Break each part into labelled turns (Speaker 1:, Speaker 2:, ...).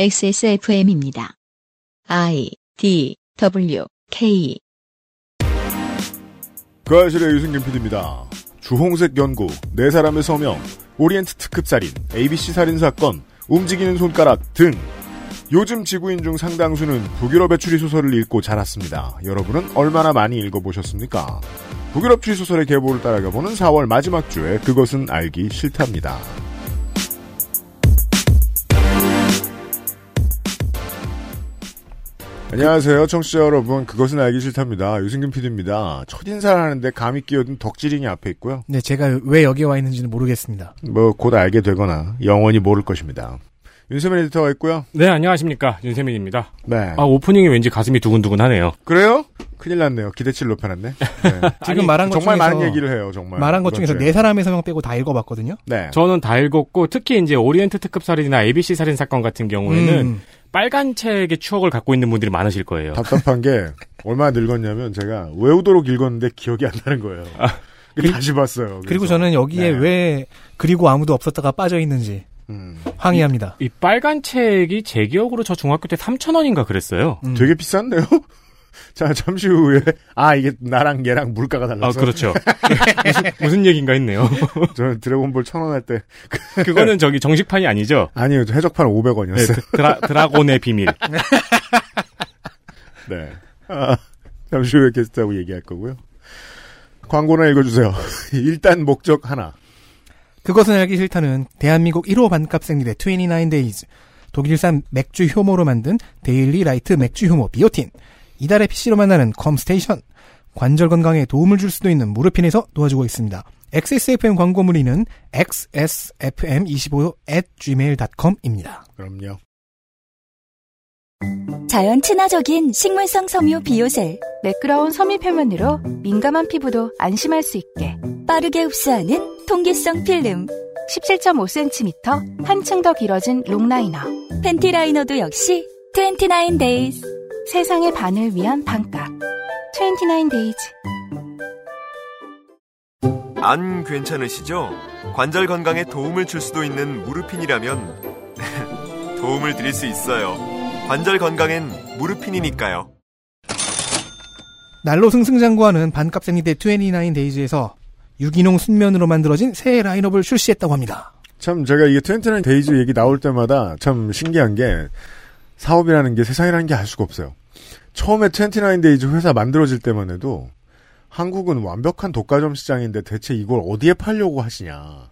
Speaker 1: XSFM입니다. I D W K
Speaker 2: 그 아실의 유승균 PD입니다. 주홍색 연구, 네 사람의 서명, 오리엔트 특급 살인, ABC 살인 사건, 움직이는 손가락 등 요즘 지구인 중 상당수는 북유럽의 추리 소설을 읽고 자랐습니다. 여러분은 얼마나 많이 읽어보셨습니까? 북유럽 추리 소설의 계보를 따라가보는 4월 마지막 주에 그것은 알기 싫답니다. 안녕하세요, 청취자 여러분. 그것은 알기 싫답니다. 유승균 PD입니다. 첫인사를 하는데 감이 끼어든 덕질인이 앞에 있고요.
Speaker 3: 네, 제가 왜 여기 와 있는지는 모르겠습니다.
Speaker 2: 뭐 곧 알게 되거나 영원히 모를 것입니다. 윤세민 에디터가 있고요.
Speaker 4: 네, 안녕하십니까. 윤세민입니다.
Speaker 2: 네.
Speaker 4: 아, 오프닝이 왠지 가슴이 두근두근 하네요.
Speaker 2: 그래요? 큰일 났네요. 기대치를 높여놨네. 네.
Speaker 3: 지금
Speaker 4: 아니,
Speaker 3: 말한 것
Speaker 2: 정말
Speaker 3: 중에서
Speaker 2: 많은 얘기를 해요, 정말.
Speaker 3: 말한 것 중에서. 네 사람의 서명 빼고 다 읽어봤거든요.
Speaker 2: 네.
Speaker 4: 저는 다 읽었고, 특히 이제 오리엔트 특급 살인이나 ABC 살인 사건 같은 경우에는
Speaker 3: 음,
Speaker 4: 빨간 책의 추억을 갖고 있는 분들이 많으실 거예요.
Speaker 2: 답답한 게 얼마나 늙었냐면 제가 외우도록 읽었는데 기억이 안 나는 거예요.
Speaker 3: 그리-
Speaker 2: 다시 봤어요.
Speaker 3: 그리고. 저는 여기에
Speaker 2: 네.
Speaker 3: 왜 그리고 아무도 없었다가 빠져 있는지
Speaker 2: 음,
Speaker 3: 항의합니다.
Speaker 4: 이 빨간 책이 제 기억으로 저 중학교 때 3,000원인가 그랬어요.
Speaker 3: 음.
Speaker 2: 되게 비싼데요? 자, 잠시 후에, 아, 이게 나랑 얘랑 물가가
Speaker 4: 아,
Speaker 2: 달라서.
Speaker 4: 그렇죠. 무슨, 무슨 얘기인가 했네요.
Speaker 2: 저는 드래곤볼 천 원 할 때.
Speaker 4: 그거는 저기 정식판이 아니죠.
Speaker 2: 아니요, 저 해적판
Speaker 4: 네,
Speaker 2: 500원이었어요.
Speaker 4: 드- 드라, 드라곤의 비밀.
Speaker 2: 네. 아, 잠시 후에 게스트하고 얘기할 거고요. 광고나 읽어주세요. 일단 목적 하나.
Speaker 3: 그것은 알기 싫다는 대한민국 1호 반값 생리대 29days 독일산 맥주 효모로 만든 데일리 라이트 맥주 효모 비오틴 이달의 PC로 만나는 컴스테이션 관절 건강에 도움을 줄 수도 있는 무르핀에서 도와주고 있습니다. XSFM 광고 문의는 xsfm25 at gmail.com입니다.
Speaker 2: 그럼요.
Speaker 5: 자연 친화적인 식물성 섬유 비오셀
Speaker 6: 매끄러운 섬유 표면으로 민감한 피부도 안심할 수 있게
Speaker 5: 빠르게 흡수하는 통기성 필름
Speaker 6: 17.5cm 한층 더 길어진 long라이너
Speaker 5: 팬티 라이너도 역시 29days
Speaker 6: 세상의 반을 위한 반값 29days
Speaker 7: 안 괜찮으시죠? 관절 건강에 도움을 줄 수도 있는 무르핀이라면 도움을 드릴 수 있어요. 관절 건강엔 무르핀이니까요.
Speaker 3: 날로 승승장구하는 반값생리대 29days에서 유기농 순면으로 만들어진 새 라인업을 출시했다고 합니다.
Speaker 2: 참, 제가 이게 29days 얘기 나올 때마다 참 신기한 게 사업이라는 게 세상이라는 게 알 수가 없어요. 처음에 29 Days 회사 만들어질 때만 해도 한국은 완벽한 독과점 시장인데 대체 이걸 어디에 팔려고 하시냐.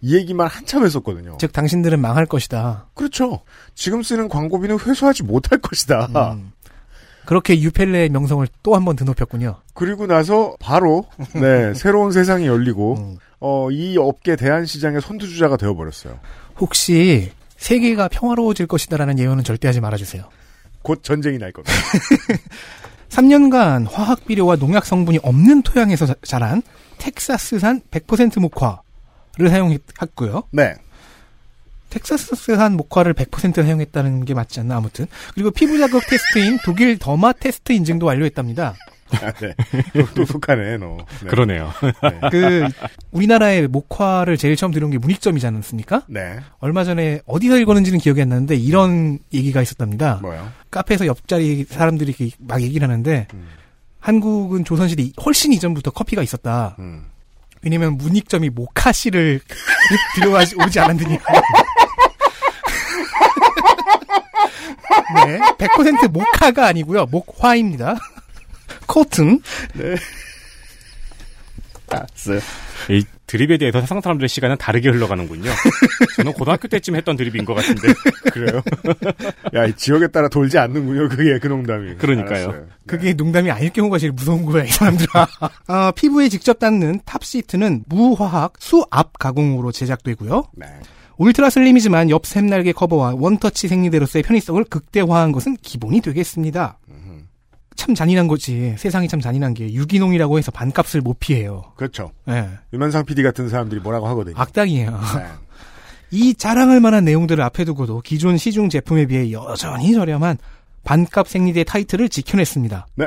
Speaker 2: 이 얘기만 한참 했었거든요.
Speaker 3: 즉 당신들은 망할 것이다.
Speaker 2: 그렇죠. 지금 쓰는 광고비는 회수하지 못할 것이다.
Speaker 3: 음. 그렇게 유펠레의 명성을 또 한 번 드높였군요.
Speaker 2: 그리고 나서 바로 네 새로운 세상이 열리고
Speaker 3: 음.
Speaker 2: 어, 이 업계 대한 시장의 선두주자가 되어버렸어요.
Speaker 3: 혹시 세계가 평화로워질 것이다라는 예언은 절대 하지 말아주세요.
Speaker 2: 곧 전쟁이 날 겁니다.
Speaker 3: 3년간 화학 비료와 농약 성분이 없는 토양에서 자- 자란 텍사스산 100% 목화를 사용했고요.
Speaker 2: 네.
Speaker 3: 텍사스산 목화를 100% 사용했다는 게 맞지 않나 아무튼 그리고 피부 자극 테스트인 독일 더마 테스트 인증도 완료했답니다.
Speaker 2: 아, 네. 똑똑하네, 너. 네.
Speaker 4: 그러네요.
Speaker 2: 네.
Speaker 3: 그 우리나라의 목화를 제일 처음 들은 게 문익점이지 않습니까?
Speaker 2: 네.
Speaker 3: 얼마 전에 어디서 읽었는지는 기억이 안 나는데 이런 얘기가 있었답니다.
Speaker 2: 뭐요?
Speaker 3: 카페에서 옆자리 사람들이 막 얘기를 하는데
Speaker 2: 음.
Speaker 3: 한국은 조선시대 훨씬 이전부터 커피가 있었다.
Speaker 2: 음.
Speaker 3: 왜냐면 문익점이 모카씨를 들여오지 않았느니까. 네, 100% 모카가 아니고요. 목화입니다. cotton.
Speaker 2: 알았어요.
Speaker 4: 이 드립에 대해서 세상 사람들의 시간은 다르게 흘러가는군요. 저는 고등학교 때쯤 했던 드립인 것 같은데.
Speaker 2: 그래요? 야, 이 지역에 따라 돌지 않는군요, 그게, 그 농담이.
Speaker 4: 그러니까요.
Speaker 2: 알았어요.
Speaker 3: 그게 농담이 아닐 경우가 제일 무서운 거야, 이 사람들아. 아, 피부에 직접 닿는 top sheet는 무화학 수압 가공으로 제작되고요.
Speaker 2: 네.
Speaker 3: ultra slim이지만 옆 샘날개 커버와 one-touch 생리대로서의 편의성을 극대화한 것은 기본이 되겠습니다. 참 잔인한 거지. 세상이 참 잔인한 게 유기농이라고 해서 반값을 못 피해요.
Speaker 2: 그렇죠.
Speaker 3: 예.
Speaker 2: 유면상 PD 같은 사람들이 뭐라고 하거든요.
Speaker 3: 악당이에요.
Speaker 2: 네.
Speaker 3: 이 자랑할 만한 내용들을 앞에 두고도 기존 시중 제품에 비해 여전히 저렴한 반값 생리대 타이틀을 지켜냈습니다.
Speaker 2: 네.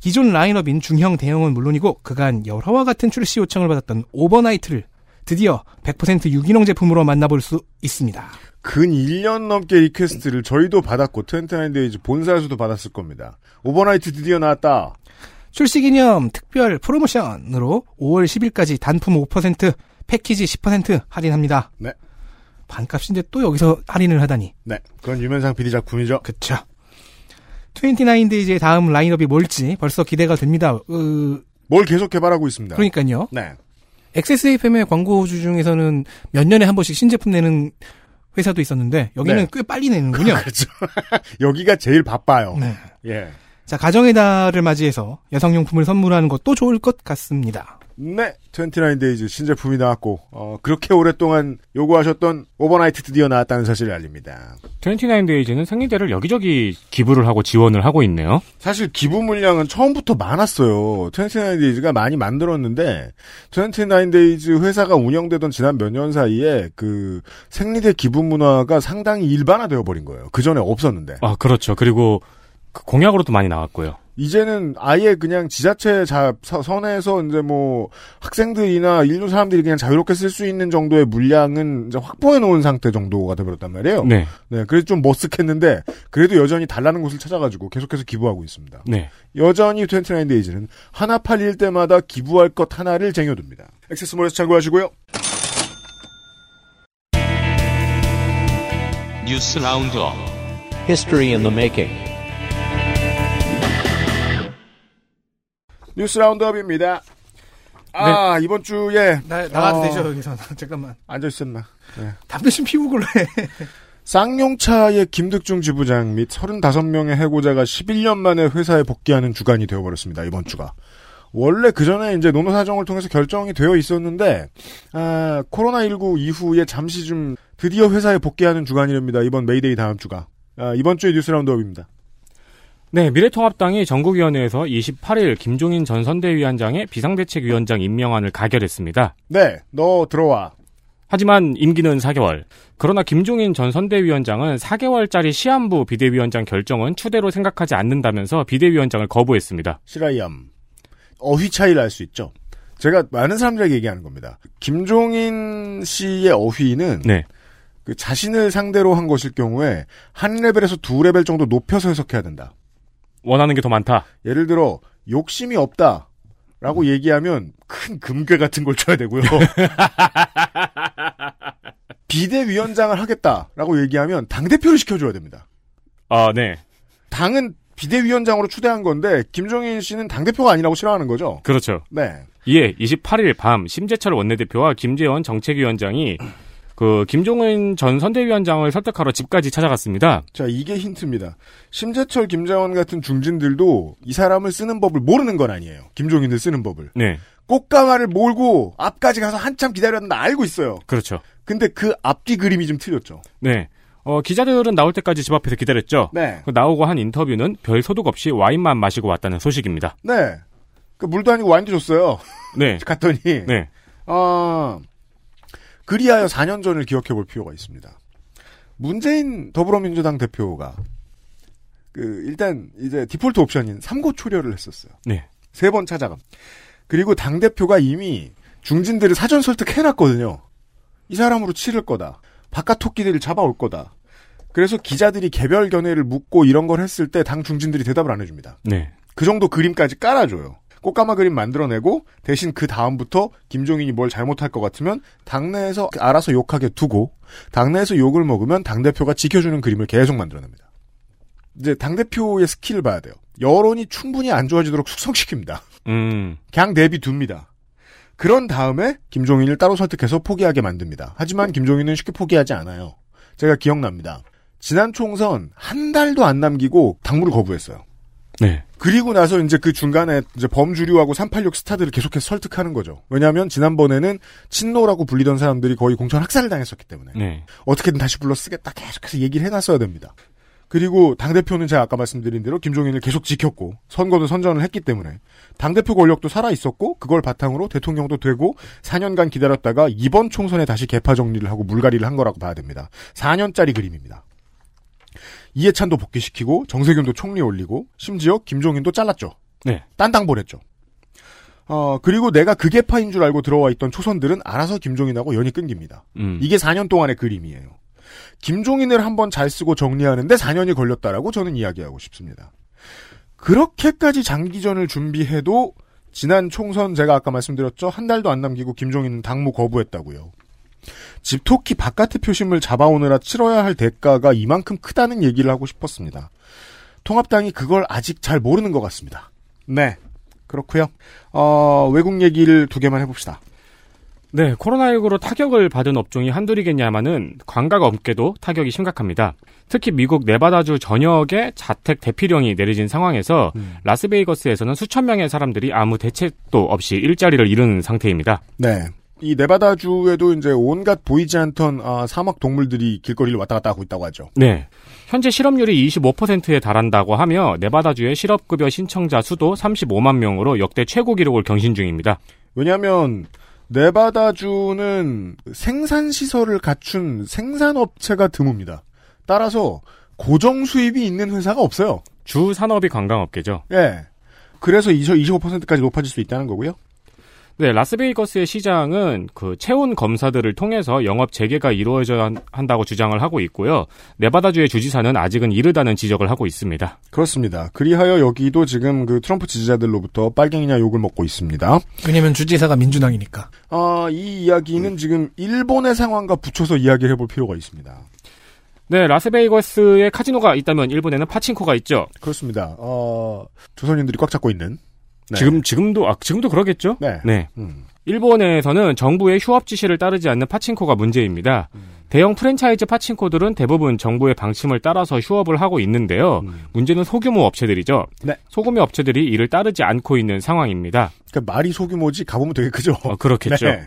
Speaker 3: 기존 라인업인 중형 대형은 물론이고 그간 열화와 같은 출시 요청을 받았던 overnight를 드디어 100% 유기농 제품으로 만나볼 수 있습니다.
Speaker 2: 근 1년 넘게 request를 저희도 받았고 29Days 본사에서도 받았을 겁니다. overnight 드디어 나왔다.
Speaker 3: 출시 기념 특별 프로모션으로 5월 10일까지 단품 5% 패키지 10% 할인합니다.
Speaker 2: 네.
Speaker 3: 반값인데 또 여기서 할인을 하다니.
Speaker 2: 네, 그건 유면상 PD 작품이죠.
Speaker 3: 그쵸. 29Days의 다음 라인업이 뭘지 벌써 기대가 됩니다. 으,
Speaker 2: 뭘 계속 개발하고 있습니다.
Speaker 3: 그러니까요.
Speaker 2: 네.
Speaker 3: XSFM의 광고주 중에서는 몇 년에 한 번씩 신제품 내는 회사도 있었는데 여기는
Speaker 2: 네.
Speaker 3: 꽤 빨리 내는군요.
Speaker 2: 그렇죠. 여기가 제일 바빠요.
Speaker 3: 네.
Speaker 2: 예.
Speaker 3: 자, 가정의 달을 맞이해서 여성용품을 선물하는 것도 좋을 것 같습니다.
Speaker 2: 네, 29Days 신제품이 나왔고 어, 그렇게 오랫동안 요구하셨던 overnight 드디어 나왔다는 사실을 알립니다.
Speaker 4: 29Days는 생리대를 여기저기 기부를 하고 지원을 하고 있네요.
Speaker 2: 사실 기부 물량은 처음부터 많았어요. 29Days가 많이 만들었는데 29Days 회사가 운영되던 지난 몇 년 사이에 그 생리대 기부 문화가 상당히 일반화되어 버린 거예요. 그 전에 없었는데.
Speaker 4: 아, 그렇죠. 그리고 그 공약으로도 많이 나왔고요.
Speaker 2: 이제는 아예 그냥 지자체 자, 서- 선에서 이제 뭐 학생들이나 일부 사람들이 그냥 자유롭게 쓸 수 있는 정도의 물량은 이제 확보해 놓은 상태 정도가 되버렸단 말이에요.
Speaker 4: 네.
Speaker 2: 네, 그래서 좀 머쓱했는데 그래도 여전히 달라는 곳을 찾아가지고 계속해서 기부하고 있습니다.
Speaker 4: 네.
Speaker 2: 여전히 29데이즈는 하나 팔릴 때마다 기부할 것 하나를 쟁여둡니다. XS몰에서 참고하시고요.
Speaker 8: 뉴스 roundup
Speaker 9: History in the making.
Speaker 2: 뉴스 roundup입니다. 아 이번 주에
Speaker 3: 나, 나가도
Speaker 2: 어.
Speaker 3: 되죠, 여기서. 잠깐만.
Speaker 2: 앉아 있었나. 네.
Speaker 3: 담배 좀 피우고 그래.
Speaker 2: 쌍용차의 김득중 지부장 및 35명의 해고자가 11년 만에 회사에 복귀하는 주간이 되어버렸습니다. 이번 주가. 원래 그 전에 이제 노노 사정을 통해서 결정이 되어 있었는데 아, 코로나19 이후에 잠시 좀 드디어 회사에 복귀하는 주간이랍니다. 이번 메이데이 다음 주가. 아, 이번 주의 뉴스 roundup입니다.
Speaker 4: 네, 미래통합당이 전국위원회에서 28일 김종인 전 선대위원장의 비상대책위원장 임명안을 가결했습니다.
Speaker 2: 네, 너 들어와.
Speaker 4: 하지만 임기는 4개월. 그러나 김종인 전 선대위원장은 4개월짜리 시한부 비대위원장 결정은 추대로 생각하지 않는다면서 비대위원장을 거부했습니다.
Speaker 2: 실화이암. 어휘 차이를 알 수 있죠. 제가 많은 사람들에게 얘기하는 겁니다. 김종인 씨의 어휘는
Speaker 4: 네.
Speaker 2: 그 자신을 상대로 한 것일 경우에 한 레벨에서 두 레벨 정도 높여서 해석해야 된다.
Speaker 4: 원하는 게 더 많다.
Speaker 2: 예를 들어 욕심이 없다. 라고 얘기하면 큰 금괴 같은 걸 줘야 되고요. 비대위원장을 하겠다라고 얘기하면 당대표를 시켜줘야 됩니다.
Speaker 4: 아, 네.
Speaker 2: 당은 비대위원장으로 추대한 건데 김종인 씨는 당대표가 아니라고 싫어하는 거죠.
Speaker 4: 그렇죠.
Speaker 2: 네.
Speaker 4: 이에 28일 밤 심재철 원내대표와 김재원 정책위원장이 그 김종인 전 선대위원장을 설득하러 집까지 찾아갔습니다.
Speaker 2: 자, 이게 힌트입니다. 심재철, 김재원 같은 중진들도 이 사람을 쓰는 법을 모르는 건 아니에요. 김종인을 쓰는 법을.
Speaker 4: 네.
Speaker 2: 꽃가마를 몰고 앞까지 가서 한참 기다렸는데 알고 있어요.
Speaker 4: 그렇죠.
Speaker 2: 근데 그 앞뒤 그림이 좀 틀렸죠.
Speaker 4: 네. 어, 기자들은 나올 때까지 집 앞에서 기다렸죠.
Speaker 2: 네.
Speaker 4: 그 나오고 한 인터뷰는 별 소득 없이 와인만 마시고 왔다는 소식입니다.
Speaker 2: 네. 그 물도 아니고 와인도 줬어요.
Speaker 4: 네.
Speaker 2: 갔더니.
Speaker 4: 네.
Speaker 2: 어, 그리하여 4년 전을 기억해 볼 필요가 있습니다. 문재인 더불어민주당 대표가 그 일단 이제 디폴트 옵션인 삼고 초려를 했었어요.
Speaker 4: 네.
Speaker 2: 세 번 찾아감. 그리고 당 대표가 이미 중진들을 사전 설득해 놨거든요. 이 사람으로 치를 거다. 바깥 토끼들을 잡아올 거다. 그래서 기자들이 개별 견해를 묻고 이런 걸 했을 때 당 중진들이 대답을 안 해줍니다.
Speaker 4: 네.
Speaker 2: 그 정도 그림까지 깔아줘요. 꽃가마 그림 만들어내고 대신 그 다음부터 김종인이 뭘 잘못할 것 같으면 당내에서 알아서 욕하게 두고 당내에서 욕을 먹으면 당 대표가 지켜주는 그림을 계속 만들어냅니다. 이제 당 대표의 skill을 봐야 돼요. 여론이 충분히 안 좋아지도록 숙성시킵니다.
Speaker 4: 음.
Speaker 2: 그냥 내비둡니다. 그런 다음에 김종인을 따로 설득해서 포기하게 만듭니다. 하지만 김종인은 쉽게 포기하지 않아요. 제가 기억납니다. 지난 총선 한 달도 안 남기고 당무를 거부했어요.
Speaker 4: 네.
Speaker 2: 그리고 나서 이제 그 중간에 이제 범주류하고 386 스타들을 계속해서 설득하는 거죠. 왜냐하면 지난번에는 친노라고 불리던 사람들이 거의 공천 학살을 당했었기 때문에
Speaker 4: 네.
Speaker 2: 어떻게든 다시 불러 쓰겠다 계속해서 얘기를 해놨어야 됩니다. 그리고 당대표는 제가 아까 말씀드린 대로 김종인을 계속 지켰고 선거도 선전을 했기 때문에 당대표 권력도 살아있었고 그걸 바탕으로 대통령도 되고 4년간 기다렸다가 이번 총선에 다시 개파 정리를 하고 물갈이를 한 거라고 봐야 됩니다. 4년짜리 그림입니다. 이해찬도 복귀시키고 정세균도 총리 올리고 심지어 김종인도 잘랐죠.
Speaker 4: 네.
Speaker 2: 딴당 보냈죠. 어, 그리고 내가 그 개파인 줄 알고 들어와 있던 초선들은 알아서 김종인하고 연이 끊깁니다.
Speaker 4: 음.
Speaker 2: 이게 4년 동안의 그림이에요. 김종인을 한번 잘 쓰고 정리하는데 4년이 걸렸다라고 저는 이야기하고 싶습니다. 그렇게까지 장기전을 준비해도 지난 총선 제가 아까 말씀드렸죠. 한 달도 안 남기고 김종인 당무 거부했다고요. 집토끼 바깥의 표심을 잡아오느라 치러야 할 대가가 이만큼 크다는 얘기를 하고 싶었습니다. 통합당이 그걸 아직 잘 모르는 것 같습니다. 네. 그렇고요. 어, 외국 얘기를 두 개만 해봅시다.
Speaker 4: 네, 코로나19로 타격을 받은 업종이 한둘이겠냐마는 관광 업계도 타격이 심각합니다. 특히 미국 네바다주 전역에 자택 대피령이 내려진 상황에서
Speaker 2: 음.
Speaker 4: 라스베이거스에서는 수천 명의 사람들이 아무 대책도 없이 일자리를 잃은 상태입니다.
Speaker 2: 네. 이 네바다주에도 이제 온갖 보이지 않던 아, 사막 동물들이 길거리를 왔다 갔다 하고 있다고 하죠.
Speaker 4: 네. 현재 실업률이 25%에 달한다고 하며 네바다주의 실업급여 신청자 수도 35만 명으로 역대 최고 기록을 경신 중입니다.
Speaker 2: 왜냐하면 네바다주는 생산 시설을 갖춘 생산업체가 드뭅니다. 따라서 고정 수입이 있는 회사가 없어요.
Speaker 4: 주 산업이 관광업계죠.
Speaker 2: 예. 그래서 25%까지 높아질 수 있다는 거고요.
Speaker 4: 네, 라스베이거스의 시장은 그 체온 검사들을 통해서 영업 재개가 이루어져야 한다고 주장을 하고 있고요. 네바다주의 주지사는 아직은 이르다는 지적을 하고 있습니다.
Speaker 2: 그렇습니다. 그리하여 여기도 지금 그 트럼프 지지자들로부터 빨갱이냐 욕을 먹고 있습니다.
Speaker 3: 왜냐면 주지사가 민주당이니까.
Speaker 2: 아, 이 이야기는 지금 일본의 상황과 붙여서 이야기를 해볼 필요가 있습니다.
Speaker 4: 네, 라스베이거스에 카지노가 있다면 일본에는 파친코가 있죠.
Speaker 2: 그렇습니다. 어, 조선인들이 꽉 잡고 있는. 네.
Speaker 4: 지금 지금도 아 지금도 그러겠죠?
Speaker 2: 네.
Speaker 4: 네.
Speaker 2: 음.
Speaker 4: 일본에서는 정부의 휴업 지시를 따르지 않는 파친코가 문제입니다. 대형 프랜차이즈 파친코들은 대부분 정부의 방침을 따라서 휴업을 하고 있는데요.
Speaker 2: 음.
Speaker 4: 문제는 소규모 업체들이죠.
Speaker 2: 네.
Speaker 4: 소규모 업체들이 이를 따르지 않고 있는 상황입니다.
Speaker 2: 그러니까 말이 소규모지 가보면 되게 크죠.
Speaker 4: 어, 그렇겠죠.
Speaker 2: 네.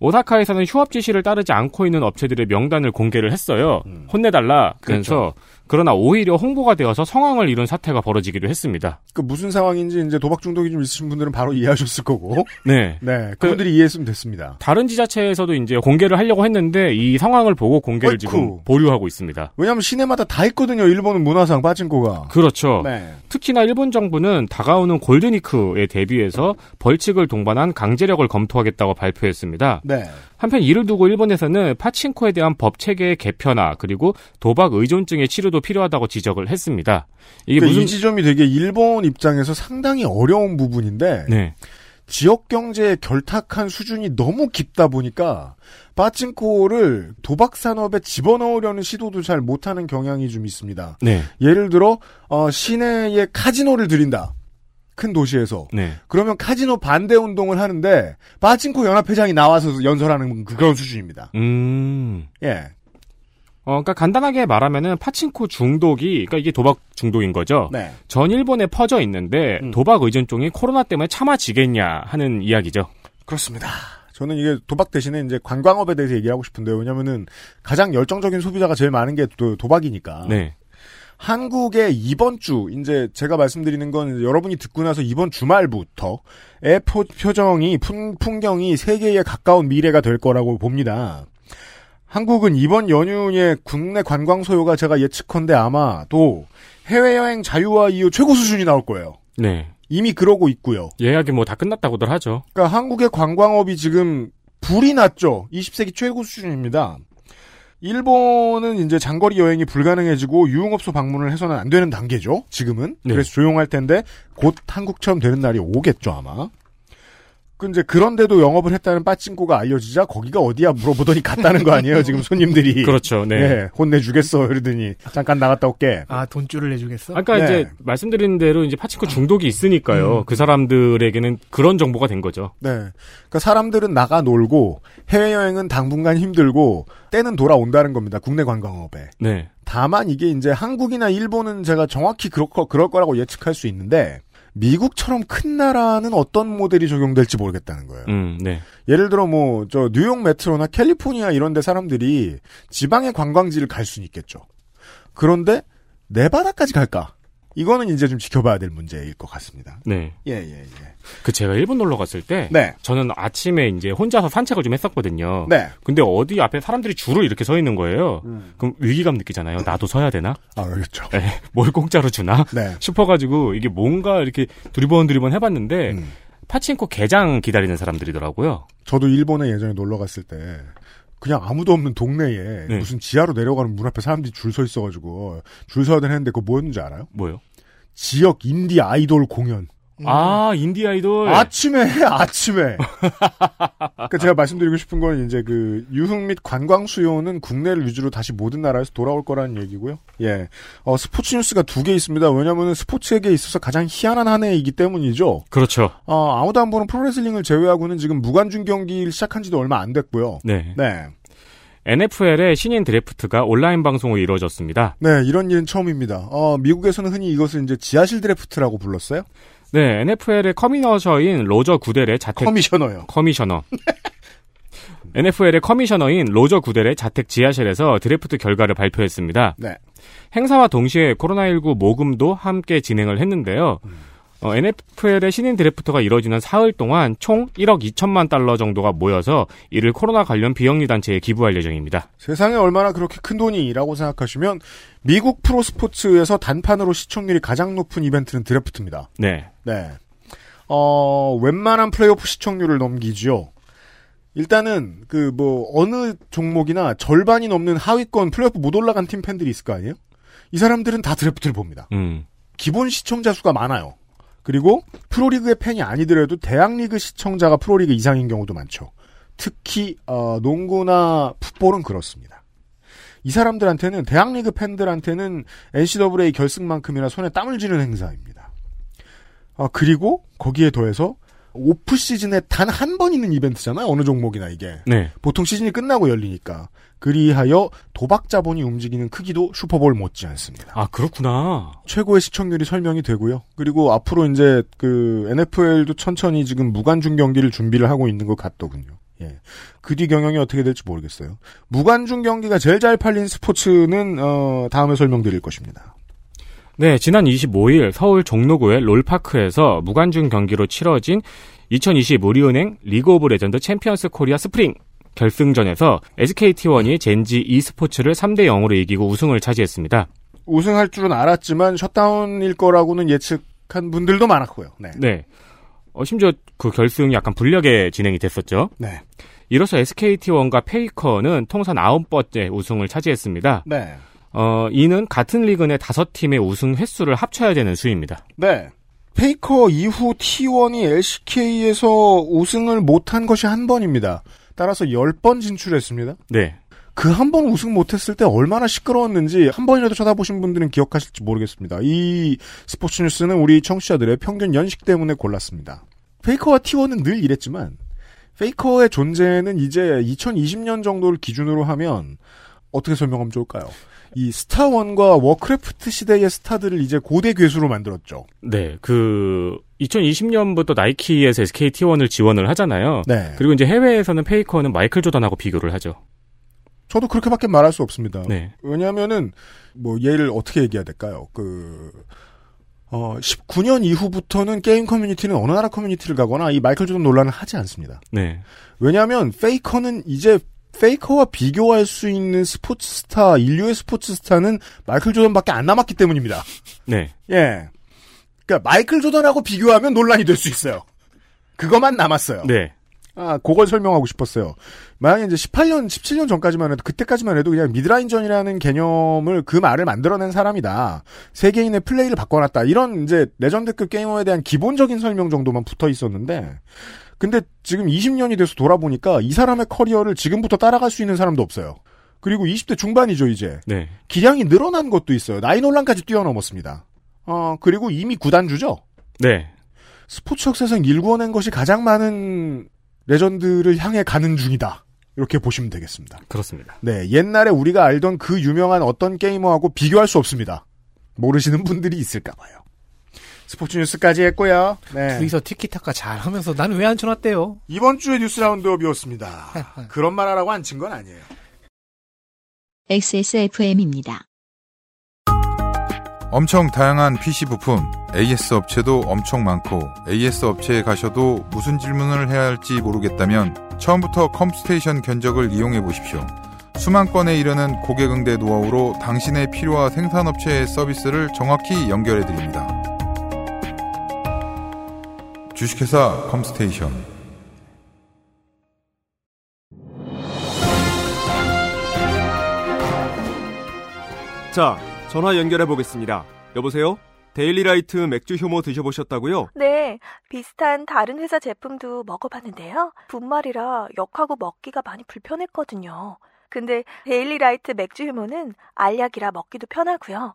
Speaker 4: 오사카에서는 휴업 지시를 따르지 않고 있는 업체들의 명단을 공개를 했어요.
Speaker 2: 음.
Speaker 4: 혼내달라. 그래서 그 러나 오히려 홍보가 되어서 성황을 이룬 사태가 벌어지기도 했습니다.
Speaker 2: 그 무슨 상황인지 이제 도박 중독이 좀 있으신 분들은 바로 이해하셨을 거고.
Speaker 4: 네.
Speaker 2: 네. 그분들이 이해했으면 됐습니다.
Speaker 4: 다른 지자체에서도 이제 공개를 하려고 했는데 이 상황을 보고 공개를
Speaker 2: 어이쿠.
Speaker 4: 지금 보류하고 있습니다.
Speaker 2: 왜냐하면 시내마다 다 있거든요. 일본은 문화상 빠진코가.
Speaker 4: 그렇죠.
Speaker 2: 네.
Speaker 4: 특히나 일본 정부는 다가오는 골든위크에 대비해서 벌칙을 동반한 강제력을 검토하겠다고 발표했습니다.
Speaker 2: 네.
Speaker 4: 한편 이를 두고 일본에서는 파친코에 대한 법 체계의 개편화 그리고 도박 의존증의 치료도 필요하다고 지적을 했습니다. 이게
Speaker 2: 그러니까
Speaker 4: 무슨
Speaker 2: 이 지점이 되게 일본 입장에서 상당히 어려운 부분인데
Speaker 4: 네.
Speaker 2: 지역 경제의 결탁한 수준이 너무 깊다 보니까 빠친코를 도박 산업에 집어넣으려는 시도도 잘 못하는 경향이 좀 있습니다.
Speaker 4: 네.
Speaker 2: 예를 들어 어, 시내에 카지노를 들인다. 큰 도시에서
Speaker 4: 네.
Speaker 2: 그러면 카지노 반대 운동을 하는데 빠친코 연합회장이 나와서 연설하는 그- 그런 수준입니다.
Speaker 4: 음.
Speaker 2: 예.
Speaker 4: 어, 그러니까 간단하게 말하면은 파친코 중독이 그러니까 이게 도박 중독인 거죠.
Speaker 2: 네.
Speaker 4: 전 일본에 퍼져 있는데
Speaker 2: 음.
Speaker 4: 도박 의존증이 코로나 때문에 참아지겠냐 하는 이야기죠.
Speaker 2: 그렇습니다. 저는 이게 도박 대신에 이제 관광업에 대해서 얘기하고 싶은데요. 왜냐면은 가장 열정적인 소비자가 제일 많은 게 도, 도박이니까.
Speaker 4: 네.
Speaker 2: 한국의 이번 주, 이제 제가 말씀드리는 건 여러분이 듣고 나서 이번 주말부터의 표, 표정이, 풍, 풍경이 세계에 가까운 미래가 될 거라고 봅니다. 한국은 이번 연휴에 국내 관광 소요가 제가 예측컨대 아마도 해외여행 자유화 이후 최고 수준이 나올 거예요.
Speaker 4: 네.
Speaker 2: 이미 그러고 있고요.
Speaker 4: 예약이 뭐 다 끝났다고들 하죠.
Speaker 2: 그러니까 한국의 관광업이 지금 불이 났죠. 20세기 최고 수준입니다. 일본은 이제 장거리 여행이 불가능해지고 유흥업소 방문을 해서는 안 되는 단계죠. 지금은
Speaker 4: 네.
Speaker 2: 그래서 조용할 텐데 곧 한국처럼 되는 날이 오겠죠 아마. 그 이제 그런데도 영업을 했다는 빠찡코가 알려지자 거기가 어디야 물어보더니 갔다는 거 아니에요 지금 손님들이.
Speaker 4: 그렇죠. 네.
Speaker 2: 예, 혼내주겠어 이러더니 잠깐 나갔다 올게.
Speaker 3: 아, 돈줄을 내주겠어?
Speaker 4: 아까
Speaker 2: 네.
Speaker 4: 이제 말씀드린 대로 이제 파친코 중독이 있으니까요.
Speaker 3: 음.
Speaker 4: 그 사람들에게는 그런 정보가 된 거죠.
Speaker 2: 네. 그러니까 사람들은 나가 놀고 해외 여행은 당분간 힘들고 때는 돌아온다는 겁니다. 국내 관광업에.
Speaker 4: 네.
Speaker 2: 다만 이게 이제 한국이나 일본은 제가 정확히 그럴, 거, 그럴 거라고 예측할 수 있는데 미국처럼 큰 나라는 어떤 모델이 적용될지 모르겠다는 거예요.
Speaker 4: 음, 네.
Speaker 2: 예를 들어 뭐 저 뉴욕 메트로나 캘리포니아 이런 데 사람들이 지방의 관광지를 갈 수는 있겠죠. 그런데 네바다까지 갈까? 이거는 이제 좀 지켜봐야 될 문제일 것 같습니다.
Speaker 4: 네.
Speaker 2: 예, 예, 예.
Speaker 4: 그 제가 일본 놀러 갔을 때
Speaker 2: 네.
Speaker 4: 저는 아침에 이제 혼자서 산책을 좀 했었거든요.
Speaker 2: 네.
Speaker 4: 근데 어디 앞에 사람들이 줄을 이렇게 서 있는 거예요. 그럼 위기감 느끼잖아요. 나도 서야 되나?
Speaker 2: 아, 그렇죠.
Speaker 4: 에, 뭘 공짜로 주나?
Speaker 2: 네.
Speaker 4: 싶어 가지고 이게 뭔가 이렇게 두리번 두리번 해 봤는데
Speaker 2: 음.
Speaker 4: 파친코 개장 기다리는 사람들이더라고요.
Speaker 2: 저도 일본에 예전에 놀러 갔을 때 그냥 아무도 없는 동네에
Speaker 4: 네.
Speaker 2: 무슨 지하로 내려가는 문 앞에 사람들이 줄 서 있어가지고 줄 서야 되는데 그거 뭐였는지 알아요?
Speaker 4: 뭐요?
Speaker 2: 지역 인디 아이돌 공연.
Speaker 4: 아, 인디 아이돌.
Speaker 2: 아침에 해, 아침에. 그러니까 제가 말씀드리고 싶은 건 이제 그 유흥 및 관광 수요는 국내를 위주로 다시 모든 나라에서 돌아올 거라는 얘기고요. 예. 어, 스포츠 뉴스가 두 개 있습니다. 왜냐면은 스포츠에게 있어서 가장 희한한 한 해이기 때문이죠.
Speaker 4: 그렇죠.
Speaker 2: 어, 아무도 안 보는 프로레슬링을 제외하고는 지금 무관중 경기를 시작한 지도 얼마 안 됐고요.
Speaker 4: 네.
Speaker 2: 네.
Speaker 4: NFL의 신인 드래프트가 온라인 방송으로 이루어졌습니다.
Speaker 2: 네, 이런 일은 처음입니다. 어, 미국에서는 흔히 이것을 이제 지하실 드래프트라고 불렀어요.
Speaker 4: 네, NFL의 커미너셔인 로저 구델의 자택
Speaker 2: 커미셔너요.
Speaker 4: 커미셔너. NFL의 커미셔너인 로저 구델의 자택 지하실에서 드래프트 결과를 발표했습니다.
Speaker 2: 네.
Speaker 4: 행사와 동시에 코로나19 모금도 함께 진행을 했는데요. 어, NFL의 신인 드래프트가 이뤄지는 사흘 동안 총 1억 2천만 달러 정도가 모여서 이를 코로나 관련 비영리 단체에 기부할 예정입니다.
Speaker 2: 세상에 얼마나 그렇게 큰 돈이라고 생각하시면 미국 프로 스포츠에서 단판으로 시청률이 가장 높은 이벤트는 드래프트입니다.
Speaker 4: 네.
Speaker 2: 네. 어, 웬만한 플레이오프 시청률을 넘기지요. 일단은 그 뭐 어느 종목이나 절반이 넘는 하위권 플레이오프 못 올라간 팀 팬들이 있을 거 아니에요? 이 사람들은 다 드래프트를 봅니다.
Speaker 4: 음.
Speaker 2: 기본 시청자 수가 많아요. 그리고 프로리그의 팬이 아니더라도 대학리그 시청자가 프로리그 이상인 경우도 많죠. 특히 어, 농구나 풋볼은 그렇습니다. 이 사람들한테는 대학리그 팬들한테는 NCAA 결승만큼이나 손에 땀을 쥐는 행사입니다. 어, 그리고 거기에 더해서 오프 시즌에 단 한 번 있는 이벤트잖아요. 어느 종목이나 이게.
Speaker 4: 네.
Speaker 2: 보통 시즌이 끝나고 열리니까. 그리하여 도박 자본이 움직이는 크기도 슈퍼볼 못지 않습니다.
Speaker 4: 아, 그렇구나.
Speaker 2: 최고의 시청률이 설명이 되고요. 그리고 앞으로 이제 그 NFL도 천천히 지금 무관중 경기를 준비를 하고 있는 것 같더군요. 예. 그 뒤 경영이 어떻게 될지 모르겠어요. 무관중 경기가 제일 잘 팔린 스포츠는 어 다음에 설명드릴 것입니다.
Speaker 4: 네, 지난 25일 서울 종로구의 LoL Park에서 무관중 경기로 치러진 2020 우리은행 League of Legends Champions Korea Spring 결승전에서 SKT1이 젠지 e스포츠를 3대 0으로 이기고 우승을 차지했습니다.
Speaker 2: 우승할 줄은 알았지만 셧아웃일 거라고는 예측한 분들도 많았고요. 네.
Speaker 4: 네. 어, 심지어 그 결승이 약간 불리하게 진행이 됐었죠.
Speaker 2: 네.
Speaker 4: 이로써 SKT1과 페이커는 통산 9번째 우승을 차지했습니다.
Speaker 2: 네.
Speaker 4: 어, 이는 같은 리그 내 다섯 팀의 우승 횟수를 합쳐야 되는 수입니다.
Speaker 2: 네. 페이커 이후 T1이 LCK에서 우승을 못한 것이 한 번입니다. 따라서 10번 진출했습니다.
Speaker 4: 네.
Speaker 2: 그 한 번 우승 못했을 때 얼마나 시끄러웠는지 한 번이라도 쳐다보신 분들은 기억하실지 모르겠습니다. 이 스포츠 뉴스는 우리 청취자들의 평균 연식 때문에 골랐습니다. 페이커와 T1은 늘 이랬지만 페이커의 존재는 이제 2020년 정도를 기준으로 하면 어떻게 설명하면 좋을까요? 이 스타1과 워크래프트 시대의 스타들을 이제 고대 괴수로 만들었죠.
Speaker 4: 네. 그 2020년부터 나이키에서 SKT1을 지원을 하잖아요.
Speaker 2: 네.
Speaker 4: 그리고 이제 해외에서는 페이커는 마이클 조던하고 비교를 하죠.
Speaker 2: 저도 그렇게밖에 말할 수 없습니다.
Speaker 4: 네.
Speaker 2: 왜냐하면은 뭐 예를 어떻게 얘기해야 될까요? 그 어, 19년 이후부터는 게임 커뮤니티는 어느 나라 커뮤니티를 가거나 이 마이클 조던 논란을 하지 않습니다.
Speaker 4: 네.
Speaker 2: 왜냐하면 페이커는 이제 페이커와 비교할 수 있는 스포츠 스타, 인류의 스포츠 스타는 마이클 조던밖에 안 남았기 때문입니다.
Speaker 4: 네.
Speaker 2: 예. 그러니까 마이클 조던하고 비교하면 논란이 될 수 있어요. 그것만 남았어요.
Speaker 4: 네.
Speaker 2: 아, 그걸 설명하고 싶었어요. 만약에 이제 18년, 17년 전까지만 해도, 그때까지만 해도 그냥 미드라인전이라는 개념을 그 말을 만들어낸 사람이다. 세계인의 플레이를 바꿔놨다. 이런 이제 레전드급 게이머에 대한 기본적인 설명 정도만 붙어 있었는데, 근데 지금 20년이 돼서 돌아보니까 이 사람의 커리어를 지금부터 따라갈 수 있는 사람도 없어요. 그리고 20대 중반이죠, 이제.
Speaker 4: 네.
Speaker 2: 기량이 늘어난 것도 있어요. 나이 논란까지 뛰어넘었습니다. 어, 그리고 이미 구단주죠?
Speaker 4: 네.
Speaker 2: 스포츠 역사상 일궈낸 것이 가장 많은 레전드를 향해 가는 중이다. 이렇게 보시면 되겠습니다.
Speaker 4: 그렇습니다.
Speaker 2: 네, 옛날에 우리가 알던 그 유명한 어떤 게이머하고 비교할 수 없습니다. 모르시는 분들이 있을까 봐요. 스포츠 뉴스까지 했고요. 네.
Speaker 3: 둘이서 티키타카 잘하면서 나는 왜 안 쳐놨대요?
Speaker 2: 이번 주의 뉴스 라운드업이었습니다. 그런 말 하라고 안 친 건 아니에요.
Speaker 1: XSFM입니다.
Speaker 8: 엄청 다양한 PC 부품, AS 업체도 엄청 많고 AS 업체에 가셔도 무슨 질문을 해야 할지 모르겠다면 처음부터 컴스테이션 견적을 이용해 보십시오. 수만 건에 이르는 고객 응대 노하우로 당신의 필요와 생산업체의 서비스를 정확히 연결해 드립니다. 주식회사 컴스테이션
Speaker 7: 자, 전화 연결해 보겠습니다. 여보세요? 데일리라이트 맥주 효모 드셔보셨다고요?
Speaker 6: 네, 비슷한 다른 회사 제품도 먹어봤는데요. 분말이라 역하고 먹기가 많이 불편했거든요. 근데 데일리라이트 맥주 효모는 알약이라 먹기도 편하고요.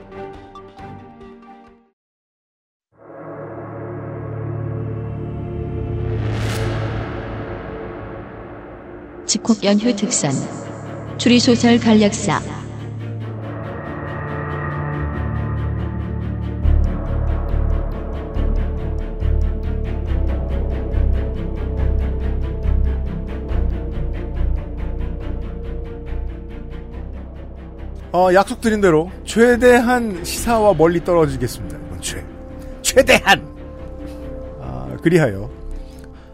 Speaker 1: 집콕 연휴 특선 추리소설 간략사
Speaker 2: 어, 약속드린 대로 최대한 시사와 멀리 떨어지겠습니다. 이번 최 최대한. 아, 그리하여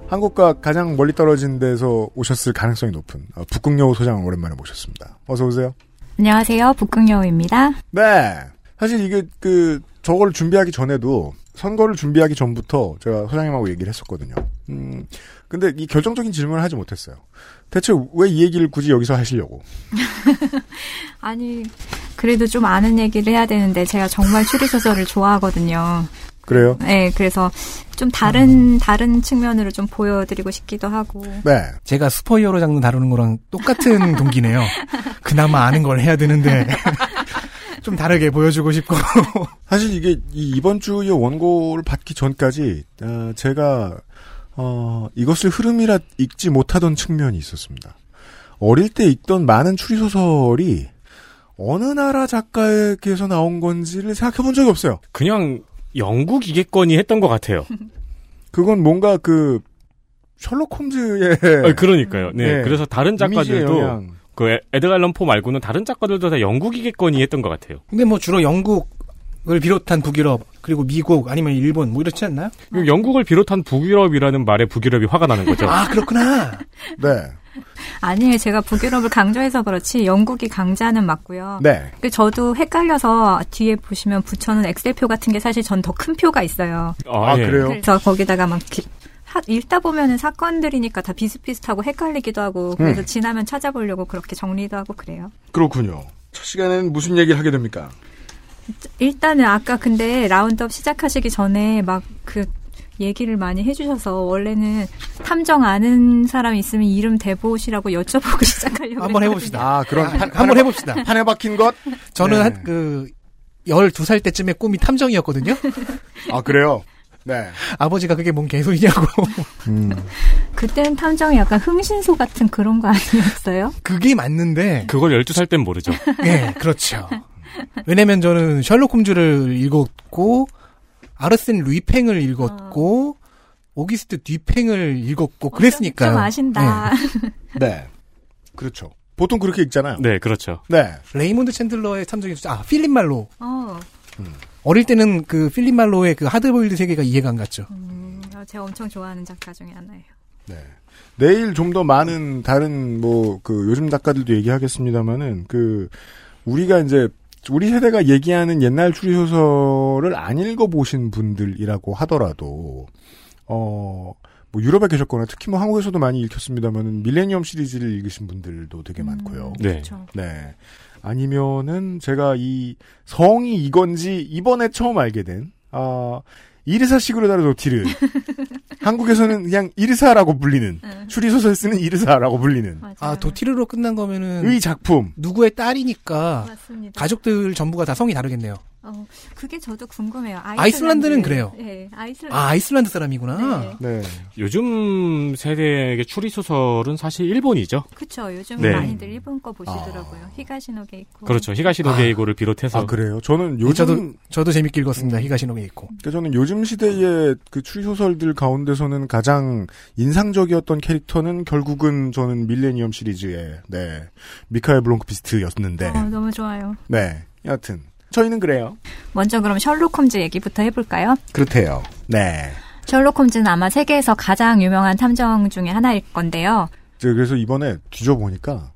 Speaker 2: 한국과 가장 멀리 떨어진 데서 오셨을 가능성이 높은 어, 북극여우 소장 오랜만에 모셨습니다. 어서 오세요.
Speaker 10: 안녕하세요. 북극여우입니다.
Speaker 2: 네. 사실 이게 그 저걸 준비하기 전에도 선거를 준비하기 전부터 제가 소장님하고 얘기를 했었거든요. 음, 근데 이 결정적인 질문을 하지 못했어요. 대체 왜 이 얘기를 굳이 여기서 하시려고?
Speaker 10: 아니, 그래도 좀 아는 얘기를 해야 되는데 제가 정말 추리소설을 좋아하거든요.
Speaker 2: 그래요?
Speaker 10: 네, 그래서 좀 다른, 다른 측면으로 좀 보여드리고 싶기도 하고.
Speaker 2: 네.
Speaker 3: 제가 슈퍼히어로 장르 다루는 거랑 똑같은 동기네요. 그나마 아는 걸 해야 되는데 좀 다르게 보여주고 싶고.
Speaker 2: 사실 이게 이 이번 주의 원고를 받기 전까지 어, 제가 어, 이것을 흐름이라 읽지 못하던 측면이 있었습니다. 어릴 때 읽던 많은 추리소설이 어느 나라 작가에게서 나온 건지를 생각해 본 적이 없어요.
Speaker 4: 그냥 영국이겠거니 했던 것 같아요.
Speaker 2: 그건 뭔가 그 셜록 홈즈의
Speaker 4: 아, 그러니까요. 네.
Speaker 2: 네.
Speaker 4: 그래서 다른 작가들도. 그 에- 에드가 앨런 포 말고는 다른 작가들도 다 영국이겠거니 했던 것 같아요.
Speaker 3: 근데 뭐 주로 영국을 비롯한 북유럽 그리고 미국 아니면 일본 뭐 이렇지 않나요?
Speaker 4: 영국을 비롯한 북유럽이라는 말에 북유럽이 화가 나는 거죠.
Speaker 3: 아 그렇구나.
Speaker 2: 네.
Speaker 10: 아니에요. 제가 북유럽을 강조해서 그렇지 영국이 강자는 맞고요.
Speaker 2: 네.
Speaker 10: 그 저도 헷갈려서 뒤에 보시면 붙여놓은 엑셀표 같은 게 사실 전 더 큰 표가 있어요.
Speaker 4: 아,
Speaker 2: 아,
Speaker 4: 예.
Speaker 2: 그래요?
Speaker 10: 그래서 거기다가 막 기- 하- 읽다 보면은 사건들이니까 다 비슷비슷하고 헷갈리기도 하고 그래서
Speaker 2: 음.
Speaker 10: 지나면 찾아보려고 그렇게 정리도 하고 그래요.
Speaker 2: 그렇군요. 첫 시간에는 무슨 얘기를 하게 됩니까?
Speaker 10: 일단은 아까 근데 라운드업 시작하시기 전에 막 그 얘기를 많이 해주셔서 원래는 탐정 아는 사람 있으면 이름 대보시라고 여쭤보고 시작하려고
Speaker 3: 한번. 해봅시다.
Speaker 2: 아, 그런
Speaker 3: 한- 한번 해봅시다.
Speaker 2: 판에 박힌 것?
Speaker 3: 저는
Speaker 2: 네.
Speaker 3: 한 그 12살 때쯤에 꿈이 탐정이었거든요.
Speaker 2: 아, 그래요? 네.
Speaker 3: 아버지가 그게 뭔 개소리냐고.
Speaker 2: 음.
Speaker 10: 그때는 탐정이 약간 흥신소 같은 그런 거 아니었어요?
Speaker 3: 그게 맞는데.
Speaker 4: 그걸 12살 땐 모르죠.
Speaker 3: 네, 그렇죠. 왜냐면 저는 셜록 홈즈를 읽었고, 아르센 뤼팽을 읽었고, 오귀스트 뒤팽을 읽었고, 그랬으니까요.
Speaker 10: 좀 아신다.
Speaker 2: 네. 그렇죠. 보통 그렇게 읽잖아요.
Speaker 4: 네, 그렇죠.
Speaker 2: 네.
Speaker 3: 레이몬드 챈들러의 탐정이, 아, 필립 말로.
Speaker 10: 어,
Speaker 3: 어릴 때는 그 필립 말로의 그 하드보일드 세계가 이해가 안 갔죠.
Speaker 10: 음, 어, 제가 엄청 좋아하는 작가 중에 하나예요.
Speaker 2: 네. 내일 좀 더 많은 다른 뭐 그 요즘 작가들도 얘기하겠습니다만은 그 우리가 이제 우리 세대가 얘기하는 옛날 추리소설을 안 읽어보신 분들이라고 하더라도 어. 뭐 유럽에 계셨거나 특히 뭐 한국에서도 많이 읽혔습니다만은 밀레니엄 시리즈를 읽으신 분들도 되게 많고요.
Speaker 4: 네.
Speaker 10: 그렇죠.
Speaker 2: 네. 아니면은 제가 이 성이 이건지 이번에 처음 알게 된 아, 이르사 시그르다르 도티르. 한국에서는 그냥 이르사라고 불리는
Speaker 10: 응.
Speaker 2: 추리소설 쓰는 이르사라고 불리는
Speaker 10: 맞아요.
Speaker 3: 아, 도티르로 끝난 거면은.
Speaker 2: 의 작품.
Speaker 3: 누구의 딸이니까
Speaker 10: 맞습니다.
Speaker 3: 가족들 전부가 다 성이 다르겠네요.
Speaker 10: 어, 그게 저도 궁금해요.
Speaker 3: 아이슬란드 는 그래요.
Speaker 10: 네, 아이슬란드.
Speaker 3: 아, 아이슬란드 사람이구나.
Speaker 10: 네.
Speaker 2: 네.
Speaker 4: 요즘 세대의 추리 소설은 사실 일본이죠.
Speaker 10: 그쵸. 요즘
Speaker 4: 네.
Speaker 10: 많이들 일본 거 보시더라고요. 히가시노게 있고.
Speaker 4: 그렇죠. 히가시노
Speaker 3: 아.
Speaker 4: 게이고를 비롯해서
Speaker 2: 아 그래요. 저는 요즘
Speaker 3: 저도, 저도 재밌게 읽었습니다. 히가시노게 있고.
Speaker 2: 그러니까 저는 요즘 시대의 그 추리 소설들 가운데서는 가장 인상적이었던 캐릭터는 결국은 저는 밀레니엄 시리즈의 네 미카엘 블롱크비스트였는데
Speaker 10: 어, 너무 좋아요.
Speaker 2: 네 여하튼 저희는 그래요.
Speaker 10: 먼저 그럼 셜록 홈즈 얘기부터 해볼까요?
Speaker 2: 그렇대요. 네.
Speaker 10: 셜록 홈즈는 아마 세계에서 가장 유명한 탐정 중에 하나일 건데요.
Speaker 2: 저 그래서 이번에 뒤져보니까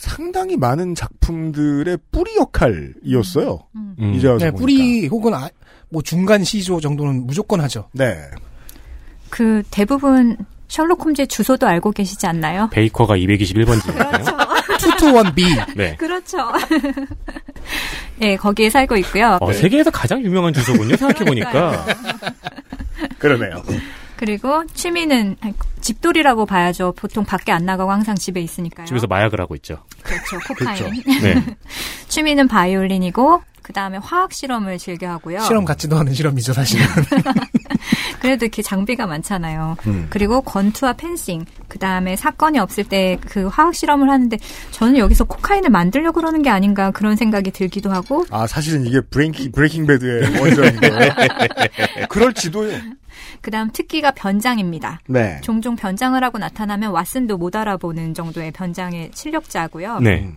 Speaker 2: 상당히 많은 작품들의 뿌리 역할이었어요.
Speaker 10: 음.
Speaker 2: 이제 와서
Speaker 3: 네,
Speaker 2: 보니까.
Speaker 3: 뿌리 혹은 아, 뭐 중간 시조 정도는 무조건 하죠.
Speaker 2: 네.
Speaker 10: 그 대부분 셜록 홈즈의 주소도 알고 계시지 않나요?
Speaker 4: 베이커가 221번지니까요.
Speaker 10: 그렇죠.
Speaker 3: 221B.
Speaker 4: 네.
Speaker 10: 그렇죠. 예, 거기에 살고 있고요.
Speaker 4: 어, 세계에서 가장 유명한 주소군요. 생각해보니까.
Speaker 2: 그러네요.
Speaker 10: 그리고 취미는 집돌이라고 봐야죠. 보통 밖에 안 나가고 항상 집에 있으니까요.
Speaker 4: 집에서 마약을 하고 있죠.
Speaker 10: 그렇죠. 코카인.
Speaker 4: 네.
Speaker 10: 취미는 바이올린이고 그 다음에 화학 실험을 즐겨 하고요.
Speaker 3: 실험 같지도 않은 실험이죠, 사실은.
Speaker 10: 그래도 이렇게 장비가 많잖아요.
Speaker 3: 음.
Speaker 10: 그리고 권투와 펜싱. 그 다음에 사건이 없을 때 그 화학 실험을 하는데 저는 여기서 코카인을 만들려고 그러는 게 아닌가 그런 생각이 들기도 하고
Speaker 2: 아 사실은 이게 브레이킹 브레이킹 배드의 원전인데 그럴지도요.
Speaker 10: 그 다음 특기가 변장입니다.
Speaker 2: 네.
Speaker 10: 종종 변장을 하고 나타나면 왓슨도 못 알아보는 정도의 변장의 실력자고요.
Speaker 4: 네.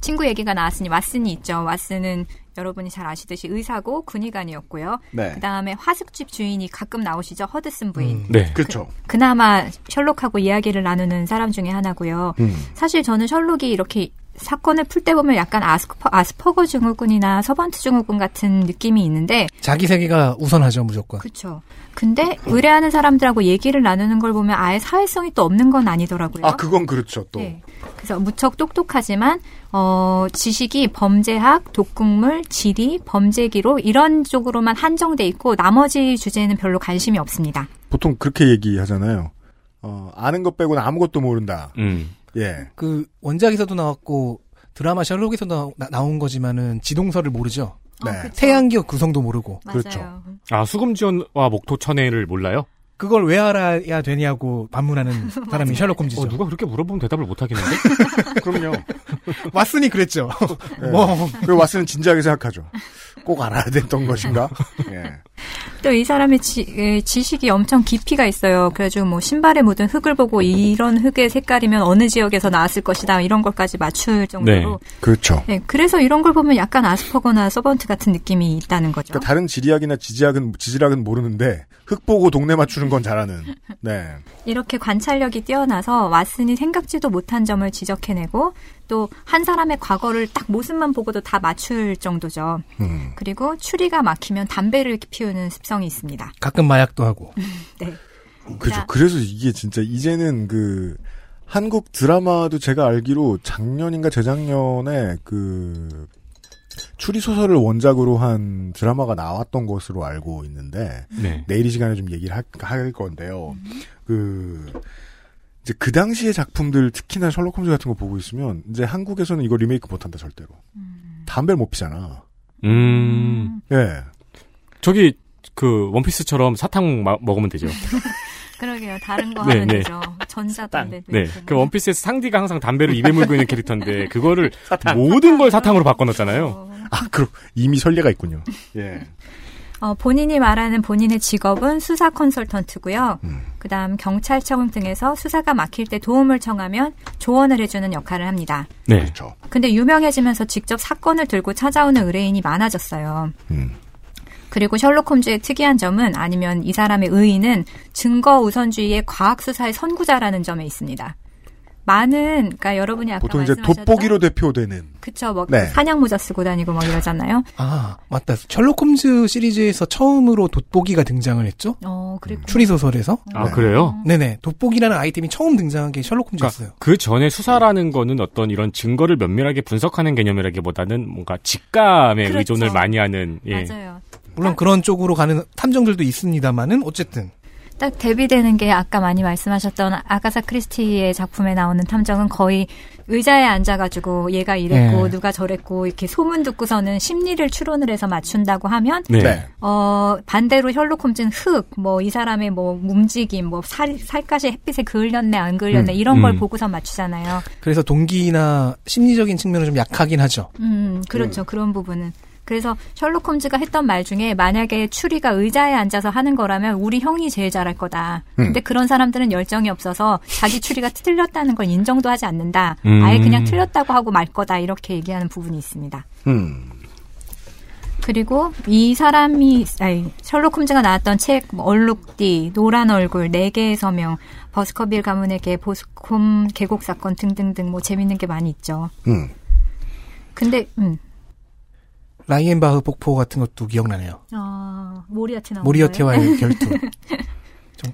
Speaker 10: 친구 얘기가 나왔으니 왓슨이 있죠. 왓슨은 여러분이 잘 아시듯이 의사고 군의관이었고요.
Speaker 2: 네.
Speaker 10: 그 다음에 하숙집 주인이 가끔 나오시죠. 허드슨 부인.
Speaker 4: 네.
Speaker 2: 그렇죠.
Speaker 10: 그나마 셜록하고 이야기를 나누는 사람 중에 하나고요.
Speaker 2: 음.
Speaker 10: 사실 저는 셜록이 이렇게 사건을 풀 때 보면 약간 아스퍼, 아스퍼거 증후군이나 서번트 증후군 같은 느낌이 있는데
Speaker 3: 자기 세계가 우선하죠, 무조건.
Speaker 10: 그렇죠. 근데 의뢰하는 사람들하고 얘기를 나누는 걸 보면 아예 사회성이 또 없는 건 아니더라고요.
Speaker 2: 아 그건 그렇죠 또.
Speaker 10: 네. 그래서 무척 똑똑하지만 어 지식이 범죄학, 독극물, 지리, 범죄기로 이런 쪽으로만 한정돼 있고 나머지 주제는 별로 관심이 없습니다.
Speaker 2: 보통 그렇게 얘기하잖아요. 어, 아는 것 빼고는 아무것도 모른다.
Speaker 4: 음.
Speaker 2: 예.
Speaker 3: 그 원작에서도 나왔고 드라마 셜록에서도 나, 나온 거지만은 지동설을 모르죠.
Speaker 2: 네.
Speaker 3: 태양기억 구성도 모르고.
Speaker 10: 맞아요.
Speaker 4: 아, 수금지원과 목토천해를 몰라요?
Speaker 3: 그걸 왜 알아야 되냐고 반문하는 사람이 셜록 홈즈죠.
Speaker 4: 어, 누가 그렇게 물어보면 대답을 못 하겠는데?
Speaker 2: 그럼요.
Speaker 3: 왓슨이 그랬죠.
Speaker 2: 네.
Speaker 3: 뭐
Speaker 2: 그리고 왓슨은 진지하게 생각하죠. 꼭 알아야 됐던 것인가? 예.
Speaker 10: 또 이 사람의 지, 에, 지식이 엄청 깊이가 있어요. 그래가지고 뭐 신발에 묻은 흙을 보고 이런 흙의 색깔이면 어느 지역에서 나왔을 것이다 이런 걸까지 맞출 정도로.
Speaker 2: 그렇죠.
Speaker 10: 네, 그래서 이런 걸 보면 약간 아스퍼거나 서번트 같은 느낌이 있다는 거죠.
Speaker 2: 그러니까 다른 지리학이나 지지학은 지질학은 모르는데 흙 보고 동네 맞추는 건 잘하는. 네.
Speaker 10: 이렇게 관찰력이 뛰어나서 왓슨이 생각지도 못한 점을 지적해내고 또 한 사람의 과거를 딱 모습만 보고도 다 맞출 정도죠.
Speaker 2: 음.
Speaker 10: 그리고 추리가 막히면 담배를 피우는 습성이 있습니다.
Speaker 3: 가끔 마약도 하고.
Speaker 10: 네.
Speaker 2: 그죠. 그래서 이게 진짜 이제는 그 한국 드라마도 제가 알기로 작년인가 재작년에 그 추리 소설을 원작으로 한 드라마가 나왔던 것으로 알고 있는데
Speaker 4: 네.
Speaker 2: 내일 이 시간에 좀 얘기를 할, 할 건데요. 그 이제 그 당시의 작품들 특히나 셜록 홈즈 같은 거 보고 있으면 이제 한국에서는 이거 리메이크 못 한다 절대로. 담배를 못 피잖아.
Speaker 4: 음.
Speaker 2: 예.
Speaker 4: 저기, 그, 원피스처럼 사탕 마- 먹으면 되죠.
Speaker 10: 그러게요. 다른 거
Speaker 4: 네,
Speaker 10: 하면
Speaker 4: 네.
Speaker 10: 되죠. 전자 담배.
Speaker 4: 네. 그 원피스에서 상디가 항상 담배를 입에 물고 있는 캐릭터인데, 그거를 모든 걸 사탕으로 바꿔놨잖아요.
Speaker 2: 아, 그럼 이미 설례가 있군요. 예.
Speaker 10: 어, 본인이 말하는 본인의 직업은 수사 컨설턴트고요. 그다음 경찰청 등에서 수사가 막힐 때 도움을 청하면 조언을 해주는 역할을 합니다.
Speaker 4: 네.
Speaker 2: 그렇죠.
Speaker 10: 근데 유명해지면서 직접 사건을 들고 찾아오는 의뢰인이 많아졌어요.
Speaker 2: 음.
Speaker 10: 그리고 셜록 홈즈의 특이한 점은 아니면 이 사람의 의의는 증거 우선주의의 과학 수사의 선구자라는 점에 있습니다. 많은 그러니까 여러분이 아까
Speaker 2: 보통 이제 돋보기로 대표되는
Speaker 10: 그쵸 뭐
Speaker 2: 네.
Speaker 10: 사냥 모자 쓰고 다니고 막 이러잖아요.
Speaker 3: 아, 맞다. 셜록 홈즈 시리즈에서 처음으로 돋보기가 등장을 했죠?
Speaker 10: 어 그리고
Speaker 3: 추리 소설에서.
Speaker 4: 아, 그래요?
Speaker 3: 네네. 돋보기라는 아이템이 처음 등장한 게 셜록 홈즈였어요.
Speaker 4: 그 전에 수사라는 거는 어떤 이런 증거를 면밀하게 분석하는 개념이라기보다는 뭔가 직감에
Speaker 10: 그렇죠.
Speaker 4: 의존을 많이 하는, 예.
Speaker 10: 맞아요.
Speaker 3: 물론 그런 쪽으로 가는 탐정들도 있습니다만은 어쨌든
Speaker 10: 딱 대비되는 게 아까 많이 말씀하셨던 아가사 크리스티의 작품에 나오는 탐정은 거의 의자에 앉아가지고 얘가 이랬고
Speaker 3: 네.
Speaker 10: 누가 저랬고 이렇게 소문 듣고서는 심리를 추론을 해서 맞춘다고 하면
Speaker 4: 네.
Speaker 2: 네.
Speaker 10: 어 반대로 셜록 홈즈는 흙, 뭐 이 사람의 뭐 움직임, 뭐 살, 살갗이 햇빛에 그을렸네 안 그을렸네
Speaker 3: 음,
Speaker 10: 이런 걸
Speaker 4: 음.
Speaker 10: 보고서 맞추잖아요.
Speaker 3: 그래서 동기나 심리적인 측면은 좀 약하긴 하죠.
Speaker 10: 음, 그렇죠. 그런 부분은. 그래서 셜록 홈즈가 했던 말 중에 만약에 추리가 의자에 앉아서 하는 거라면 우리 형이 제일 잘할 거다. 근데 그런 사람들은 열정이 없어서 자기 추리가 틀렸다는 걸 인정도 하지 않는다.
Speaker 4: 음.
Speaker 10: 아예 그냥 틀렸다고 하고 말 거다. 이렇게 얘기하는 부분이 있습니다.
Speaker 2: 음.
Speaker 10: 그리고 이 사람이 아니, 셜록 홈즈가 나왔던 책 뭐, 얼룩띠, 노란 얼굴, 네 개의 서명, 버스커빌 가문에게 보스콤 계곡 사건 등등등 뭐 재밌는 게 많이 있죠.
Speaker 2: 음.
Speaker 10: 근데 음.
Speaker 3: 라이엔바흐 폭포 같은 것도 기억나네요.
Speaker 10: 아, 모리아티 나온
Speaker 3: 모리어티와의 결투. 좀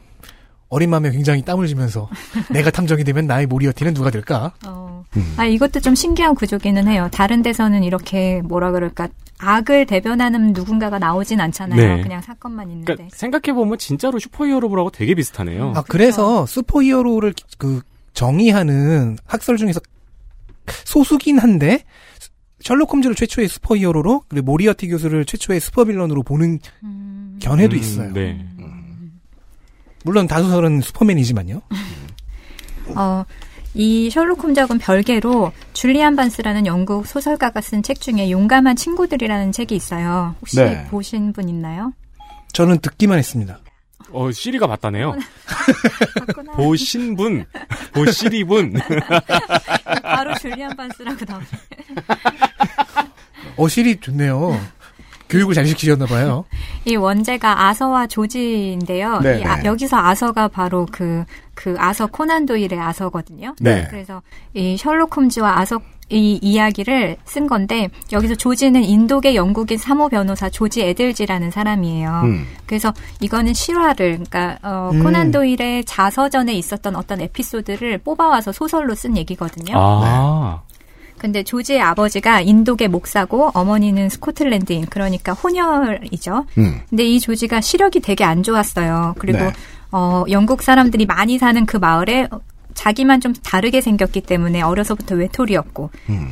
Speaker 3: 어린 마음에 굉장히 땀을 쥐면서 내가 탐정이 되면 나의 모리어티는 누가 될까?
Speaker 10: 어. 아, 이것도 좀 신기한 구조기는 해요. 다른 데서는 이렇게 뭐라 그럴까 악을 대변하는 누군가가 나오진 않잖아요.
Speaker 4: 네.
Speaker 10: 그냥 사건만 있는데.
Speaker 4: 그러니까 생각해보면 진짜로 슈퍼히어로라고 되게 비슷하네요.
Speaker 3: 아 그래서 슈퍼히어로를 그 정의하는 학설 중에서 소수긴 한데 셜록 홈즈를 최초의 슈퍼 히어로로 그리고 모리아티 교수를 최초의 슈퍼 빌런으로 보는 견해도
Speaker 4: 음,
Speaker 3: 있어요.
Speaker 4: 네.
Speaker 3: 물론 다수설은 슈퍼맨이지만요.
Speaker 10: 어, 이 셜록 홈즈하고는 별개로 줄리안 반스라는 영국 소설가가 쓴 책 중에 용감한 친구들이라는 책이 있어요. 혹시
Speaker 3: 네.
Speaker 10: 보신 분 있나요?
Speaker 3: 저는 듣기만 했습니다.
Speaker 4: 어, 시리가 맞다네요. 보신 분, 보시리 분.
Speaker 10: 바로 줄리안 반스라고 나오네.
Speaker 3: 어실이 좋네요. 교육을 잘 시키셨나 봐요.
Speaker 10: 이 원제가 아서와 조지인데요.
Speaker 3: 네,
Speaker 10: 이 아-
Speaker 3: 네.
Speaker 10: 여기서 아서가 바로 그, 그 아서 코난 도일의 아서거든요.
Speaker 3: 네.
Speaker 10: 그래서 이 셜록 홈즈와 아서 이 이야기를 쓴 건데 여기서 조지는 인도계 영국인 사모 변호사 조지 에들지라는 사람이에요.
Speaker 11: 음.
Speaker 10: 그래서 이거는 실화를 그러니까 어,
Speaker 11: 음.
Speaker 10: 코난 도일의 자서전에 있었던 어떤 에피소드를 뽑아와서 소설로 쓴 얘기거든요.
Speaker 4: 아.
Speaker 10: 근데 조지의 아버지가 인도계 목사고 어머니는 스코틀랜드인 그러니까 혼혈이죠.
Speaker 11: 음.
Speaker 10: 근데 이 조지가 시력이 되게 안 좋았어요. 그리고
Speaker 11: 네.
Speaker 10: 어 영국 사람들이 많이 사는 그 마을에 어, 자기만 좀 다르게 생겼기 때문에 어려서부터 외톨이였고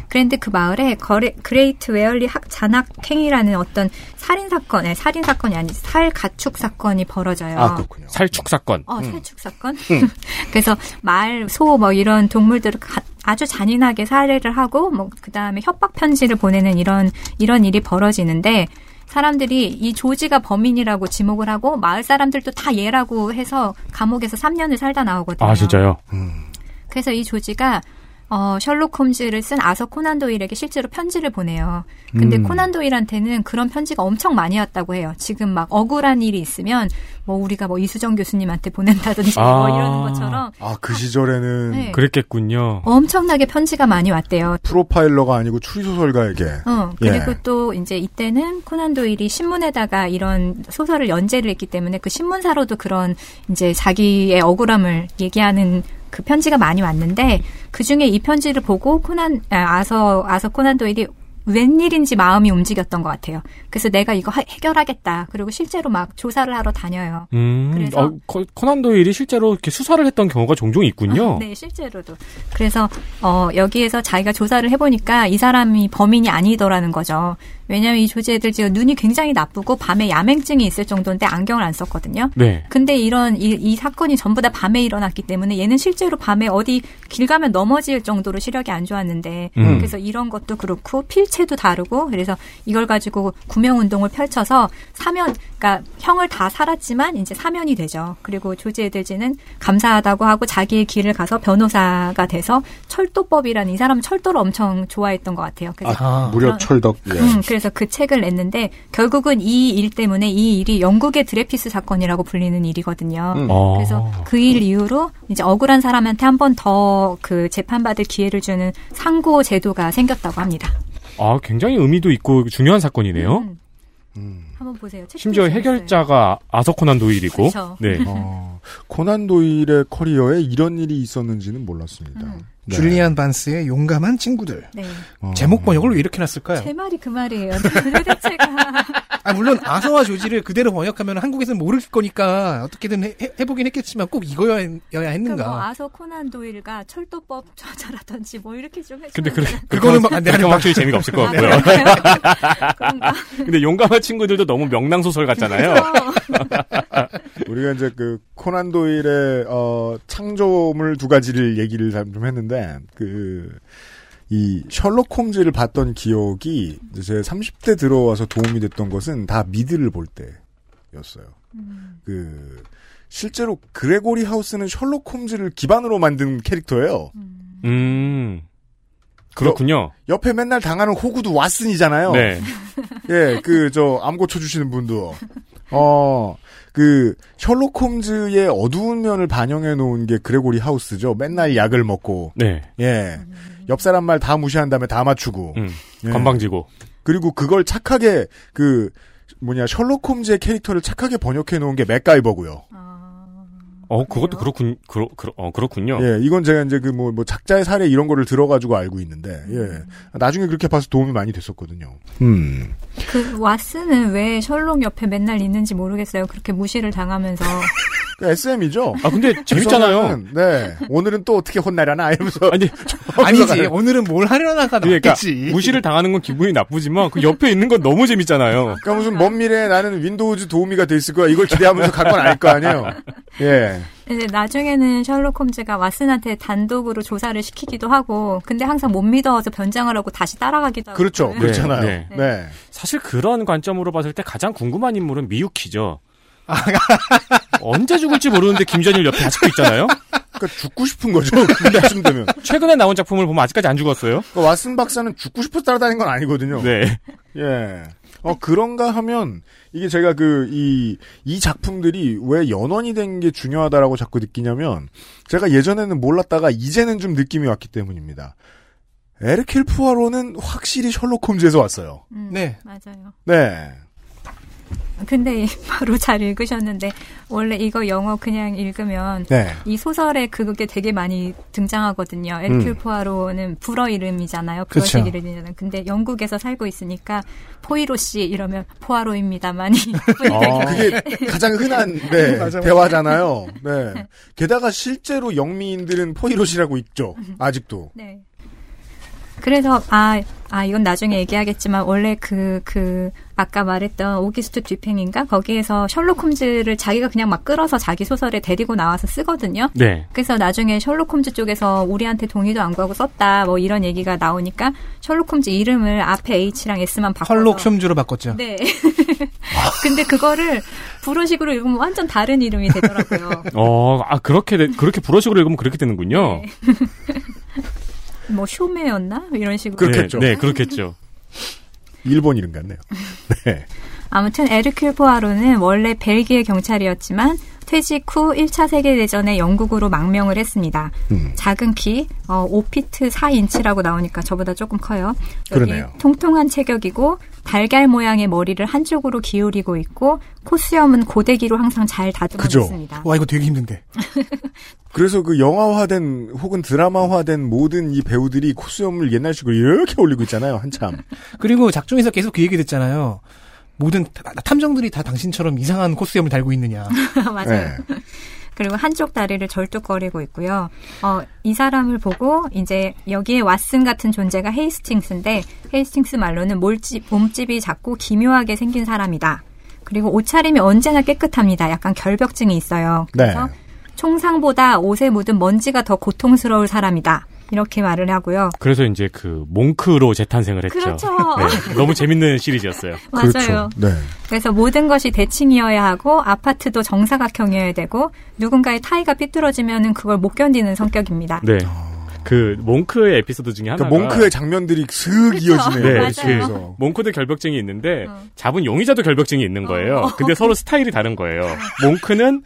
Speaker 10: 그런데 그 마을에 거레, 그레이트 웨얼리 학 잔악행이라는 어떤 살인 사건, 네, 살인 사건이 아니 살 가축 사건이 벌어져요.
Speaker 4: 아, 그렇군요. 살축 사건.
Speaker 10: 어, 살축 사건. 그래서 말, 소 뭐 이런 동물들을 가- 아주 잔인하게 살해를 하고 뭐 그다음에 협박 편지를 보내는 이런 이런 일이 벌어지는데 사람들이 이 조지가 범인이라고 지목을 하고 마을 사람들도 다 얘라고 해서 감옥에서 3년을 살다 나오거든요.
Speaker 4: 아, 진짜요?
Speaker 10: 그래서 이 조지가 어, 셜록 홈즈를 쓴 아서 코난 도일에게 실제로 편지를 보내요. 근데
Speaker 11: 음.
Speaker 10: 코난 도일한테는 그런 편지가 엄청 많이 왔다고 해요. 지금 막 억울한 일이 있으면 뭐 우리가 뭐 이수정 교수님한테 보낸다든지 뭐 이러는 것처럼
Speaker 2: 아, 그 시절에는
Speaker 10: 네.
Speaker 4: 그랬겠군요.
Speaker 10: 엄청나게 편지가 많이 왔대요.
Speaker 2: 프로파일러가 아니고 추리 소설가에게.
Speaker 10: 어, 그리고
Speaker 2: 예.
Speaker 10: 또 이제 이때는 코난 도일이 신문에다가 이런 소설을 연재를 했기 때문에 그 신문사로도 그런 이제 자기의 억울함을 얘기하는 그 편지가 많이 왔는데 그 중에 이 편지를 보고 코난 아, 아서 아서 코난 도일이 웬일인지 마음이 움직였던 것 같아요. 그래서 내가 이거 하- 해결하겠다. 그리고 실제로 막 조사를 하러 다녀요.
Speaker 4: 음,
Speaker 10: 그래서-
Speaker 4: 어, 코- 코난 도일이 실제로 이렇게 수사를 했던 경우가 종종 있군요.
Speaker 10: 네, 실제로도. 그래서 어, 여기에서 자기가 조사를 해보니까 이 사람이 범인이 아니더라는 거죠. 왜냐하면 이 조지 애들 지금 눈이 굉장히 나쁘고 밤에 야맹증이 있을 정도인데 안경을 안 썼거든요.
Speaker 4: 네.
Speaker 10: 근데 이런 이, 이 사건이 전부 다 밤에 일어났기 때문에 얘는 실제로 밤에 어디 길 가면 넘어질 정도로 시력이 안 좋았는데
Speaker 11: 음.
Speaker 10: 그래서 이런 것도 그렇고 필체도 다르고 그래서 이걸 가지고 구명 운동을 펼쳐서 사면 그러니까 형을 다 살았지만 이제 사면이 되죠. 그리고 조지 에들지는 감사하다고 하고 자기의 길을 가서 변호사가 돼서 철도법이라는 이 사람은 철도를 엄청 좋아했던 것 같아요. 그래서
Speaker 2: 아, 무려 철덕. 예.
Speaker 10: 음, 그래서 그 책을 냈는데 결국은 이 일 때문에 이 일이 영국의 드레피스 사건이라고 불리는 일이거든요.
Speaker 4: 음. 어.
Speaker 10: 그래서 그 일 이후로 이제 억울한 사람한테 한 번 더 그 재판받을 기회를 주는 상고 제도가 생겼다고 합니다.
Speaker 4: 아, 굉장히 의미도 있고 중요한 사건이네요.
Speaker 10: 한번 보세요.
Speaker 4: 심지어. 해결자가 아서 코난 도일이고.
Speaker 10: 그쵸.
Speaker 4: 네.
Speaker 2: 어, 코난 도일의 커리어에 이런 일이 있었는지는 몰랐습니다. 네.
Speaker 3: 줄리안 반스의 용감한 친구들.
Speaker 10: 네.
Speaker 2: 어.
Speaker 3: 제목 번역을 왜 이렇게 놨을까요?
Speaker 10: 제 말이 그 말이에요. 도대체가
Speaker 3: 아, 물론 아서와 조지를 그대로 번역하면 한국에서는 모를 거니까 어떻게든 해, 해- 해보긴 했겠지만 꼭 이거여야 했는가.
Speaker 10: 그러니까 뭐 아서 코난 도일과 철도법 저자라든지 뭐 이렇게 좀 해주면
Speaker 4: 근데 그래,
Speaker 3: 그거는 막 안 돼,
Speaker 4: 확실히 재미가 없을 것
Speaker 10: 아,
Speaker 4: 같고요. 근데 용감한 친구들도 너무 명랑 소설 같잖아요.
Speaker 2: 우리가 이제 그 코난 도일의 어, 창조물 두 가지를 얘기를 좀 했는데 그 이 셜록 홈즈를 봤던 기억이 이제 제 30대 들어와서 도움이 됐던 것은 다 미드를 볼 때였어요. 그 실제로 그레고리 하우스는 셜록 홈즈를 기반으로 만든 캐릭터예요.
Speaker 4: 음. 그렇군요.
Speaker 2: 옆에 맨날 당하는 호구도 왓슨이잖아요.
Speaker 4: 네.
Speaker 2: 예, 그, 저, 암 고 쳐주시는 분도. 어, 그, 셜록 홈즈의 어두운 면을 반영해 놓은 게 그레고리 하우스죠. 맨날 약을 먹고.
Speaker 4: 네.
Speaker 2: 예. 옆 사람 말 다 무시한 다음에 다 맞추고.
Speaker 4: 음,
Speaker 2: 예.
Speaker 4: 건방지고.
Speaker 2: 그리고 그걸 착하게, 그, 뭐냐, 셜록 홈즈의 캐릭터를 착하게 번역해 놓은 게 맥가이버고요.
Speaker 4: 어, 그것도 그렇군, 그렇, 그렇, 어, 그렇군요.
Speaker 2: 예, 이건 제가 이제 그 뭐, 뭐 작자의 사례 이런 거를 들어가지고 알고 있는데, 예. 나중에 그렇게 봐서 도움이 많이 됐었거든요. 음.
Speaker 10: 그 왓슨은 왜 셜록 옆에 맨날 있는지 모르겠어요. 그렇게 무시를 당하면서.
Speaker 2: SM이죠?
Speaker 4: 아, 근데 재밌잖아요.
Speaker 2: 네. 오늘은 또 어떻게 혼나려나? 이러면서.
Speaker 4: 아니,
Speaker 3: 아니지. 오늘은 뭘 하려나가
Speaker 4: 그러니까. 무시를 당하는 건 기분이 나쁘지만 그 옆에 있는 건 너무 재밌잖아요.
Speaker 2: 그러니까 무슨 먼 미래에 나는 윈도우즈 도우미가 돼 있을 거야. 이걸 기대하면서 갈 건 아닐 거 아니에요? 예.
Speaker 10: 이제 나중에는 셜록 홈즈가 왓슨한테 단독으로 조사를 시키기도 하고, 근데 항상 못 믿어서 변장을 하고 다시 따라가기도 하고.
Speaker 2: 그렇죠.
Speaker 10: 그래요.
Speaker 2: 그렇잖아요.
Speaker 4: 네,
Speaker 2: 네.
Speaker 4: 사실 그런 관점으로 봤을 때 가장 궁금한 인물은 미유키죠. 언제 죽을지 모르는데 김전일 옆에 아직도 있잖아요.
Speaker 2: 그러니까 죽고 싶은 거죠. 근데 하시면 되면.
Speaker 4: 최근에 나온 작품을 보면 아직까지 안 죽었어요.
Speaker 2: 그 왓슨 박사는 죽고 싶어 따라다니는 건 아니거든요.
Speaker 4: 네.
Speaker 2: 예. 어, 그런가 하면, 이게 제가 그, 이, 이 작품들이 왜 연원이 된 게 중요하다라고 자꾸 느끼냐면, 제가 예전에는 몰랐다가 이제는 좀 느낌이 왔기 때문입니다. 에르킬 푸아로는 확실히 셜록 홈즈에서 왔어요.
Speaker 10: 음,
Speaker 3: 네.
Speaker 10: 맞아요.
Speaker 2: 네.
Speaker 10: 근데 바로 잘 읽으셨는데, 원래 이거 영어 그냥 읽으면,
Speaker 2: 네.
Speaker 10: 이 소설에 그게 되게 많이 등장하거든요. 에르큐
Speaker 2: 음.
Speaker 10: 포아로는 불어 이름이잖아요.
Speaker 3: 그쵸.
Speaker 10: 불어식 이름이잖아요. 근데 영국에서 살고 있으니까 포이로 씨 이러면 포아로입니다. 많이
Speaker 2: 어, 그게 가장 흔한, 네, 대화잖아요. 네. 게다가 실제로 영미인들은 포이롯이라고 있죠. 아직도.
Speaker 10: 네. 그래서 아, 아 이건 나중에 얘기하겠지만 원래 그그 아까 말했던 오기스트 뒤팽인가 거기에서 셜록 홈즈를 자기가 그냥 막 끌어서 자기 소설에 데리고 나와서 쓰거든요.
Speaker 4: 네.
Speaker 10: 그래서 나중에 셜록 홈즈 쪽에서 우리한테 동의도 안 구하고 썼다 뭐 이런 얘기가 나오니까 셜록 홈즈 이름을 앞에 H랑 S만 바꿔서
Speaker 3: 헐록 숑주로 바꿨죠.
Speaker 10: 네. 근데 그거를 불어식으로 읽으면 완전 다른 이름이 되더라고요.
Speaker 4: 어, 아, 그렇게, 되- 그렇게 불어식으로 읽으면 그렇게 되는군요.
Speaker 10: 뭐 쇼메였나 이런 식으로.
Speaker 2: 그렇겠죠.
Speaker 4: 네, 네, 그렇겠죠.
Speaker 2: 일본 이름 같네요. 네.
Speaker 10: 아무튼 에르큐 포아로는 원래 벨기에 경찰이었지만 퇴직 후 1차 세계대전에 영국으로 망명을 했습니다.
Speaker 2: 음.
Speaker 10: 작은 키, 어, 5피트 4인치라고 나오니까 저보다 조금 커요.
Speaker 2: 그러네요.
Speaker 10: 통통한 체격이고 달걀 모양의 머리를 한쪽으로 기울이고 있고 코수염은 고데기로 항상 잘 다듬어
Speaker 2: 그죠.
Speaker 10: 놓습니다.
Speaker 3: 와 이거 되게 힘든데.
Speaker 2: 그래서 그 영화화된 혹은 드라마화된 모든 이 배우들이 코수염을 옛날식으로 이렇게 올리고 있잖아요. 한참.
Speaker 3: 그리고 작중에서 계속 그 얘기 듣잖아요. 모든 타- 탐정들이 다 당신처럼 이상한 코스염을 달고 있느냐.
Speaker 10: 맞아요.
Speaker 2: 네.
Speaker 10: 그리고 한쪽 다리를 절뚝거리고 있고요. 어, 이 사람을 보고 이제 여기에 왓슨 같은 존재가 헤이스팅스인데 헤이스팅스 말로는 몰집, 몸집이 작고 기묘하게 생긴 사람이다. 그리고 옷차림이 언제나 깨끗합니다. 약간 결벽증이 있어요. 그래서
Speaker 2: 네.
Speaker 10: 총상보다 옷에 묻은 먼지가 더 고통스러울 사람이다. 이렇게 말을 하고요.
Speaker 4: 그래서 이제 그 몽크로 재탄생을 했죠.
Speaker 10: 그렇죠.
Speaker 4: 네, 너무 재밌는 시리즈였어요.
Speaker 10: 맞아요.
Speaker 2: 그렇죠. 네.
Speaker 10: 그래서 모든 것이 대칭이어야 하고 아파트도 정사각형이어야 되고 누군가의 타이가 삐뚤어지면은 그걸 못 견디는 성격입니다.
Speaker 4: 네. 그 몽크의 에피소드 중에 하나가
Speaker 2: 그러니까 몽크의 장면들이 슥 이어지네요.
Speaker 4: 네,
Speaker 10: 맞아요.
Speaker 2: 그래서.
Speaker 4: 몽크도 결벽증이 있는데
Speaker 10: 어.
Speaker 4: 잡은 용의자도 결벽증이 있는 거예요. 근데 서로 스타일이 다른 거예요. 몽크는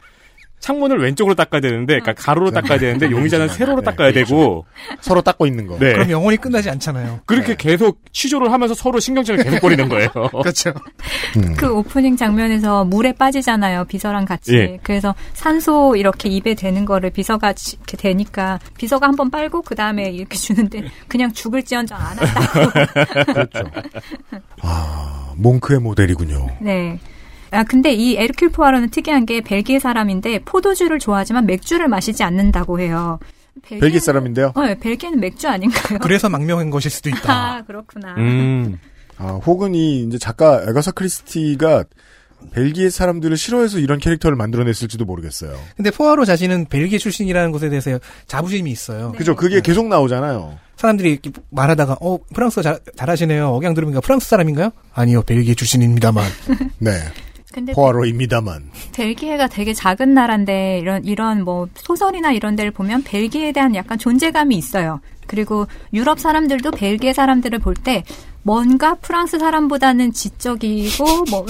Speaker 4: 창문을 왼쪽으로 닦아야 되는데, 그러니까 가로로 닦아야 되는데 용의자는 세로로
Speaker 2: 네,
Speaker 4: 닦아야 되고,
Speaker 2: 서로 닦고 있는 거.
Speaker 4: 네.
Speaker 3: 그럼 영원히 끝나지 않잖아요.
Speaker 4: 그렇게 계속 취조를 하면서 서로 신경질을 계속 버리는 거예요.
Speaker 3: 그렇죠.
Speaker 2: 음.
Speaker 10: 그 오프닝 장면에서 물에 빠지잖아요. 비서랑 같이.
Speaker 4: 예.
Speaker 10: 그래서 산소 이렇게 입에 대는 거를 비서가 지- 이렇게 되니까 비서가 한번 빨고 그 다음에 이렇게 주는데 그냥 죽을지언정 안 한다고.
Speaker 2: 그렇죠. 아, 몽크의 모델이군요.
Speaker 10: 네. 아 근데 이 에르큘 포아로는 특이한 게 벨기에 사람인데 포도주를 좋아하지만 맥주를 마시지 않는다고 해요. 벨기에는-
Speaker 2: 벨기에 사람인데요.
Speaker 10: 어, 네, 벨기에는 맥주 아닌가요?
Speaker 3: 그래서 망명한 것일 수도 있다.
Speaker 10: 아 그렇구나.
Speaker 4: 음.
Speaker 2: 아, 혹은 이 이제 작가 애거사 크리스티가 벨기에 사람들을 싫어해서 이런 캐릭터를 만들어냈을지도 모르겠어요.
Speaker 3: 근데 포아로 자신은 벨기에 출신이라는 것에 대해서 자부심이 있어요.
Speaker 10: 네.
Speaker 2: 그죠? 그게 계속 나오잖아요.
Speaker 3: 사람들이 이렇게 말하다가 어 프랑스어 잘, 잘하시네요. 억양 들으니까 프랑스 사람인가요? 아니요 벨기에 출신입니다만.
Speaker 2: 네.
Speaker 10: 근데
Speaker 2: 포아로입니다만.
Speaker 10: 벨기에가 되게 작은 나라인데 이런 이런 뭐 소설이나 이런 데를 보면 벨기에에 대한 약간 존재감이 있어요. 그리고 유럽 사람들도 벨기에 사람들을 볼 때 뭔가 프랑스 사람보다는 지적이고 뭐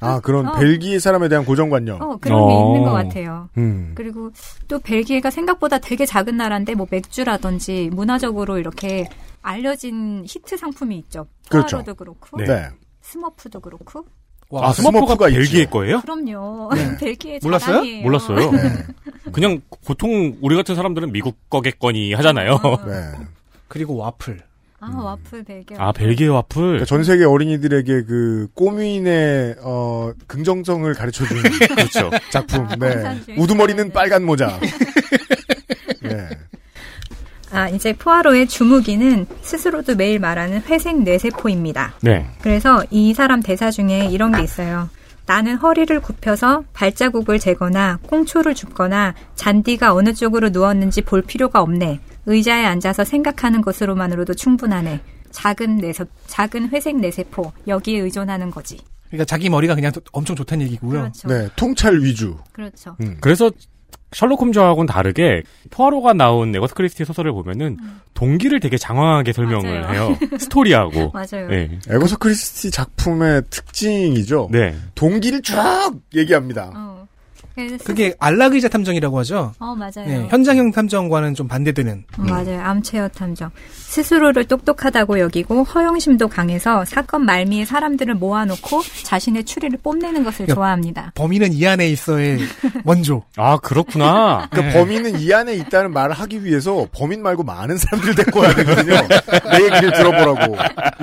Speaker 2: 아, 그런
Speaker 10: 어.
Speaker 2: 벨기에 사람에 대한 고정관념.
Speaker 10: 어, 그런 게
Speaker 4: 어.
Speaker 10: 있는 것 같아요.
Speaker 2: 음.
Speaker 10: 그리고 또 벨기에가 생각보다 되게 작은 나라인데 뭐 맥주라든지 문화적으로 이렇게 알려진 히트 상품이 있죠.
Speaker 2: 그렇죠.
Speaker 10: 그렇고
Speaker 2: 네.
Speaker 10: 스머프도 그렇고.
Speaker 4: 아, 스머프가
Speaker 2: 스머프가
Speaker 4: 벨기에. 거예요?
Speaker 10: 그럼요.
Speaker 2: 네.
Speaker 10: 벨기에
Speaker 3: 몰랐어요?
Speaker 10: 자랑이에요.
Speaker 4: 몰랐어요. 그냥 보통 우리 같은 사람들은 미국 거겠거니 하잖아요.
Speaker 2: 네.
Speaker 3: 그리고 와플.
Speaker 10: 아 와플 벨기에.
Speaker 4: 아, 벨기에 와플.
Speaker 2: 그러니까 전 세계 어린이들에게 그 꼬미인의 어 긍정성을 가르쳐 주는
Speaker 4: 그렇죠.
Speaker 2: 작품. 네. 우두머리는
Speaker 10: 네.
Speaker 2: 빨간 모자. 네.
Speaker 10: 아 이제 포아로의 주무기는 스스로도 매일 말하는 회색 뇌세포입니다.
Speaker 4: 네.
Speaker 10: 그래서 이 사람 대사 중에 이런 게 있어요. 나는 허리를 굽혀서 발자국을 재거나 꽁초를 줍거나 잔디가 어느 쪽으로 누웠는지 볼 필요가 없네. 의자에 앉아서 생각하는 것으로만으로도 충분하네. 작은 뇌세, 작은 회색 뇌세포 여기에 의존하는 거지.
Speaker 3: 그러니까 자기 머리가 그냥 엄청 좋다는 얘기고요.
Speaker 10: 그렇죠.
Speaker 2: 네. 통찰 위주.
Speaker 10: 그렇죠.
Speaker 2: 음.
Speaker 4: 그래서 셜록 홈즈하고는 다르게 포아로가 나온 에거스 크리스티 소설을 보면은 동기를 되게 장황하게 설명을
Speaker 10: 맞아요.
Speaker 4: 해요. 스토리하고.
Speaker 10: 맞아요.
Speaker 4: 네.
Speaker 2: 에거서 크리스티 작품의 특징이죠.
Speaker 4: 네.
Speaker 2: 동기를 쭉 얘기합니다.
Speaker 10: 어. 그래서
Speaker 3: 그게 안락의자 탐정이라고 하죠.
Speaker 10: 어 맞아요.
Speaker 3: 네, 현장형 탐정과는 좀 반대되는.
Speaker 10: 음, 맞아요. 암체어 탐정. 스스로를 똑똑하다고 여기고 허영심도 강해서 사건 말미에 사람들을 모아놓고 자신의 추리를 뽐내는 것을
Speaker 3: 야.
Speaker 10: 좋아합니다.
Speaker 3: 범인은 이 안에 있어의 원조.
Speaker 4: 아, 그렇구나.
Speaker 2: 그
Speaker 3: 네.
Speaker 2: 범인은 이 안에 있다는 말을 하기 위해서 범인 말고 많은 사람들 데리고 와야 되거든요. 내 얘기를 들어보라고.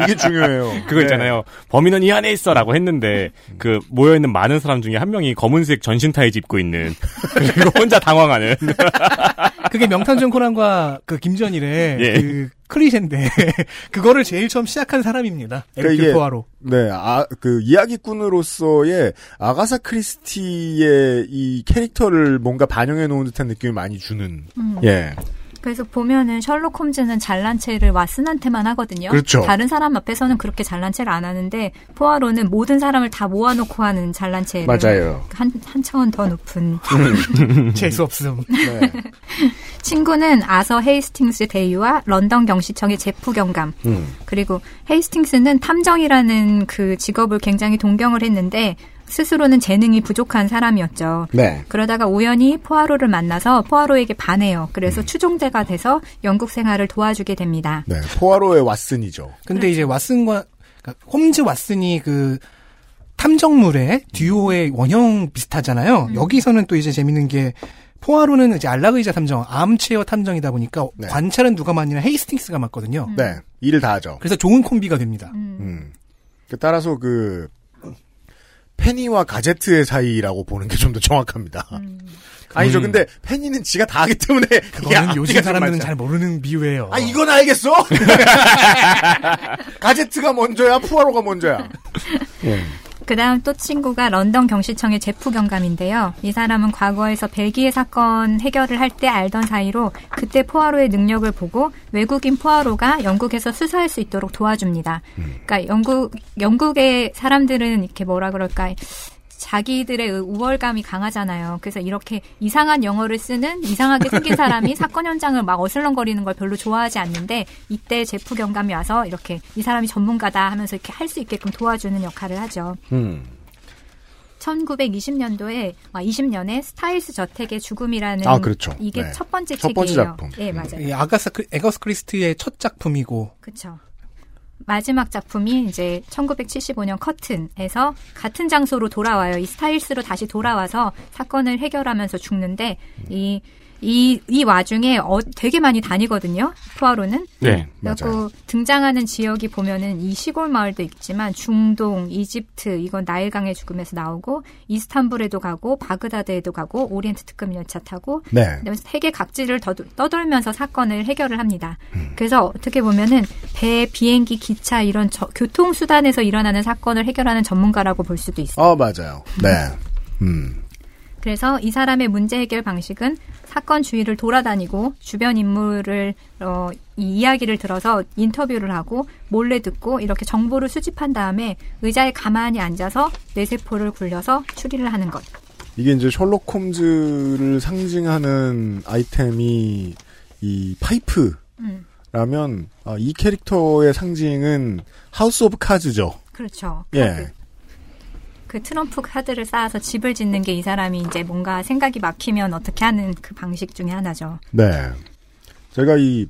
Speaker 2: 이게 중요해요.
Speaker 4: 그거
Speaker 2: 네.
Speaker 4: 있잖아요. 범인은 이 안에 있어라고 했는데 그 모여 있는 많은 사람 중에 한 명이 검은색 전신 타이즈 입고 있는 그리고 혼자 당황하는.
Speaker 3: 그게 명탐정 코난과 그 김전일의
Speaker 4: 예.
Speaker 3: 그 클리셰인데 그거를 제일 처음 시작한 사람입니다.
Speaker 2: 그러니까
Speaker 3: 에르퀼
Speaker 2: 이게-
Speaker 3: 포아로.
Speaker 2: 네, 아, 그, 이야기꾼으로서의 아가사 크리스티의 이 캐릭터를 뭔가 반영해 놓은 듯한 느낌을 많이 주는,
Speaker 10: 음.
Speaker 2: 예.
Speaker 10: 그래서 보면은 셜록 홈즈는 잘난 체를 왓슨한테만 하거든요.
Speaker 2: 그렇죠.
Speaker 10: 다른 사람 앞에서는 그렇게 잘난 체를 안 하는데 포아로는 모든 사람을 다 모아놓고 하는 잘난 체를
Speaker 2: 맞아요.
Speaker 10: 한, 한 차원 더 높은
Speaker 3: 재수 없음.
Speaker 2: 네.
Speaker 10: 친구는 아서 헤이스팅스 대위와 런던 경시청의 재프 경감
Speaker 2: 음.
Speaker 10: 그리고 헤이스팅스는 탐정이라는 그 직업을 굉장히 동경을 했는데 스스로는 재능이 부족한 사람이었죠.
Speaker 2: 네.
Speaker 10: 그러다가 우연히 포아로를 만나서 포아로에게 반해요. 그래서 추종자가 돼서 영국 생활을 도와주게 됩니다.
Speaker 2: 네. 포아로의 왓슨이죠.
Speaker 3: 근데 이제 왓슨과 그러니까 홈즈 왓슨이 그 탐정물의 듀오의 원형 비슷하잖아요.
Speaker 10: 음.
Speaker 3: 여기서는 또 이제 재밌는 게 포아로는 이제 알라그이자 탐정, 암체어 탐정이다 보니까
Speaker 2: 네.
Speaker 3: 관찰은 누가 맡느냐 헤이스팅스가 맡거든요.
Speaker 2: 네. 일을 다 하죠.
Speaker 3: 그래서 좋은 콤비가 됩니다.
Speaker 2: 음. 그 따라서 그, 페니와 가제트의 사이라고 보는 게 좀 더 정확합니다. 아니죠.
Speaker 3: 음.
Speaker 2: 근데 페니는 지가 다 하기 때문에
Speaker 3: 그거는
Speaker 2: 야,
Speaker 3: 요즘 사람들은. 잘 모르는 비유예요.
Speaker 2: 아 이건 알겠어. 가제트가 먼저야, 푸아로가 먼저야. 예.
Speaker 10: 그 다음 또 친구가 런던 경시청의 제프 경감인데요. 이 사람은 과거에서 벨기에 사건 해결을 할 때 알던 사이로 그때 포아로의 능력을 보고 외국인 포아로가 영국에서 수사할 수 있도록 도와줍니다. 그러니까 영국, 영국의 사람들은 이렇게 뭐라 그럴까. 자기들의 우월감이 강하잖아요. 그래서 이렇게 이상한 영어를 쓰는 이상하게 생긴 사람이 사건 현장을 막 어슬렁거리는 걸 별로 좋아하지 않는데 이때 제프 경감이 와서 이렇게 이 사람이 전문가다 하면서 이렇게 할 수 있게끔 도와주는 역할을 하죠.
Speaker 2: 음.
Speaker 10: 1920년도에 20년에 스타일스 저택의 죽음이라는
Speaker 2: 아, 그렇죠.
Speaker 10: 이게
Speaker 2: 네.
Speaker 10: 첫 번째
Speaker 2: 첫 번째
Speaker 10: 책이에요.
Speaker 2: 작품.
Speaker 10: 예, 맞아요.
Speaker 3: 이 아가사 크, 에거서 크리스티의 첫 작품이고
Speaker 10: 그렇죠. 마지막 작품이 이제 1975년 커튼에서 같은 장소로 돌아와요. 이 스타일스로 다시 돌아와서 사건을 해결하면서 죽는데 이 이, 이 와중에 어, 되게 많이 다니거든요. 푸아로는.
Speaker 4: 네.
Speaker 10: 그리고 등장하는 지역이 보면은 이 시골 마을도 있지만 중동, 이집트, 이건 나일강의 죽음에서 나오고 이스탄불에도 가고 바그다드에도 가고 오리엔트 특급 열차 타고
Speaker 2: 네.
Speaker 10: 세계 각지를 더- 떠돌면서 사건을 해결을 합니다. 그래서 어떻게 보면은 배, 비행기, 기차 이런 저- 교통 수단에서 일어나는 사건을 해결하는 전문가라고 볼 수도 있어요.
Speaker 2: 아, 맞아요. 네. 음.
Speaker 10: 그래서 이 사람의 문제 해결 방식은 사건 주위를 돌아다니고 주변 인물을 어, 이 이야기를 들어서 인터뷰를 하고 몰래 듣고 이렇게 정보를 수집한 다음에 의자에 가만히 앉아서 뇌세포를 굴려서 추리를 하는 것.
Speaker 2: 이게 이제 셜록 홈즈를 상징하는 아이템이 이 파이프라면
Speaker 10: 음,
Speaker 2: 아, 이 캐릭터의 상징은 House of Cards죠.
Speaker 10: 그렇죠.
Speaker 2: 예.
Speaker 10: 그 트럼프 카드를 쌓아서 집을 짓는 게 이 사람이 이제 뭔가 생각이 막히면 어떻게 하는 그 방식 중에 하나죠.
Speaker 2: 네. 제가 이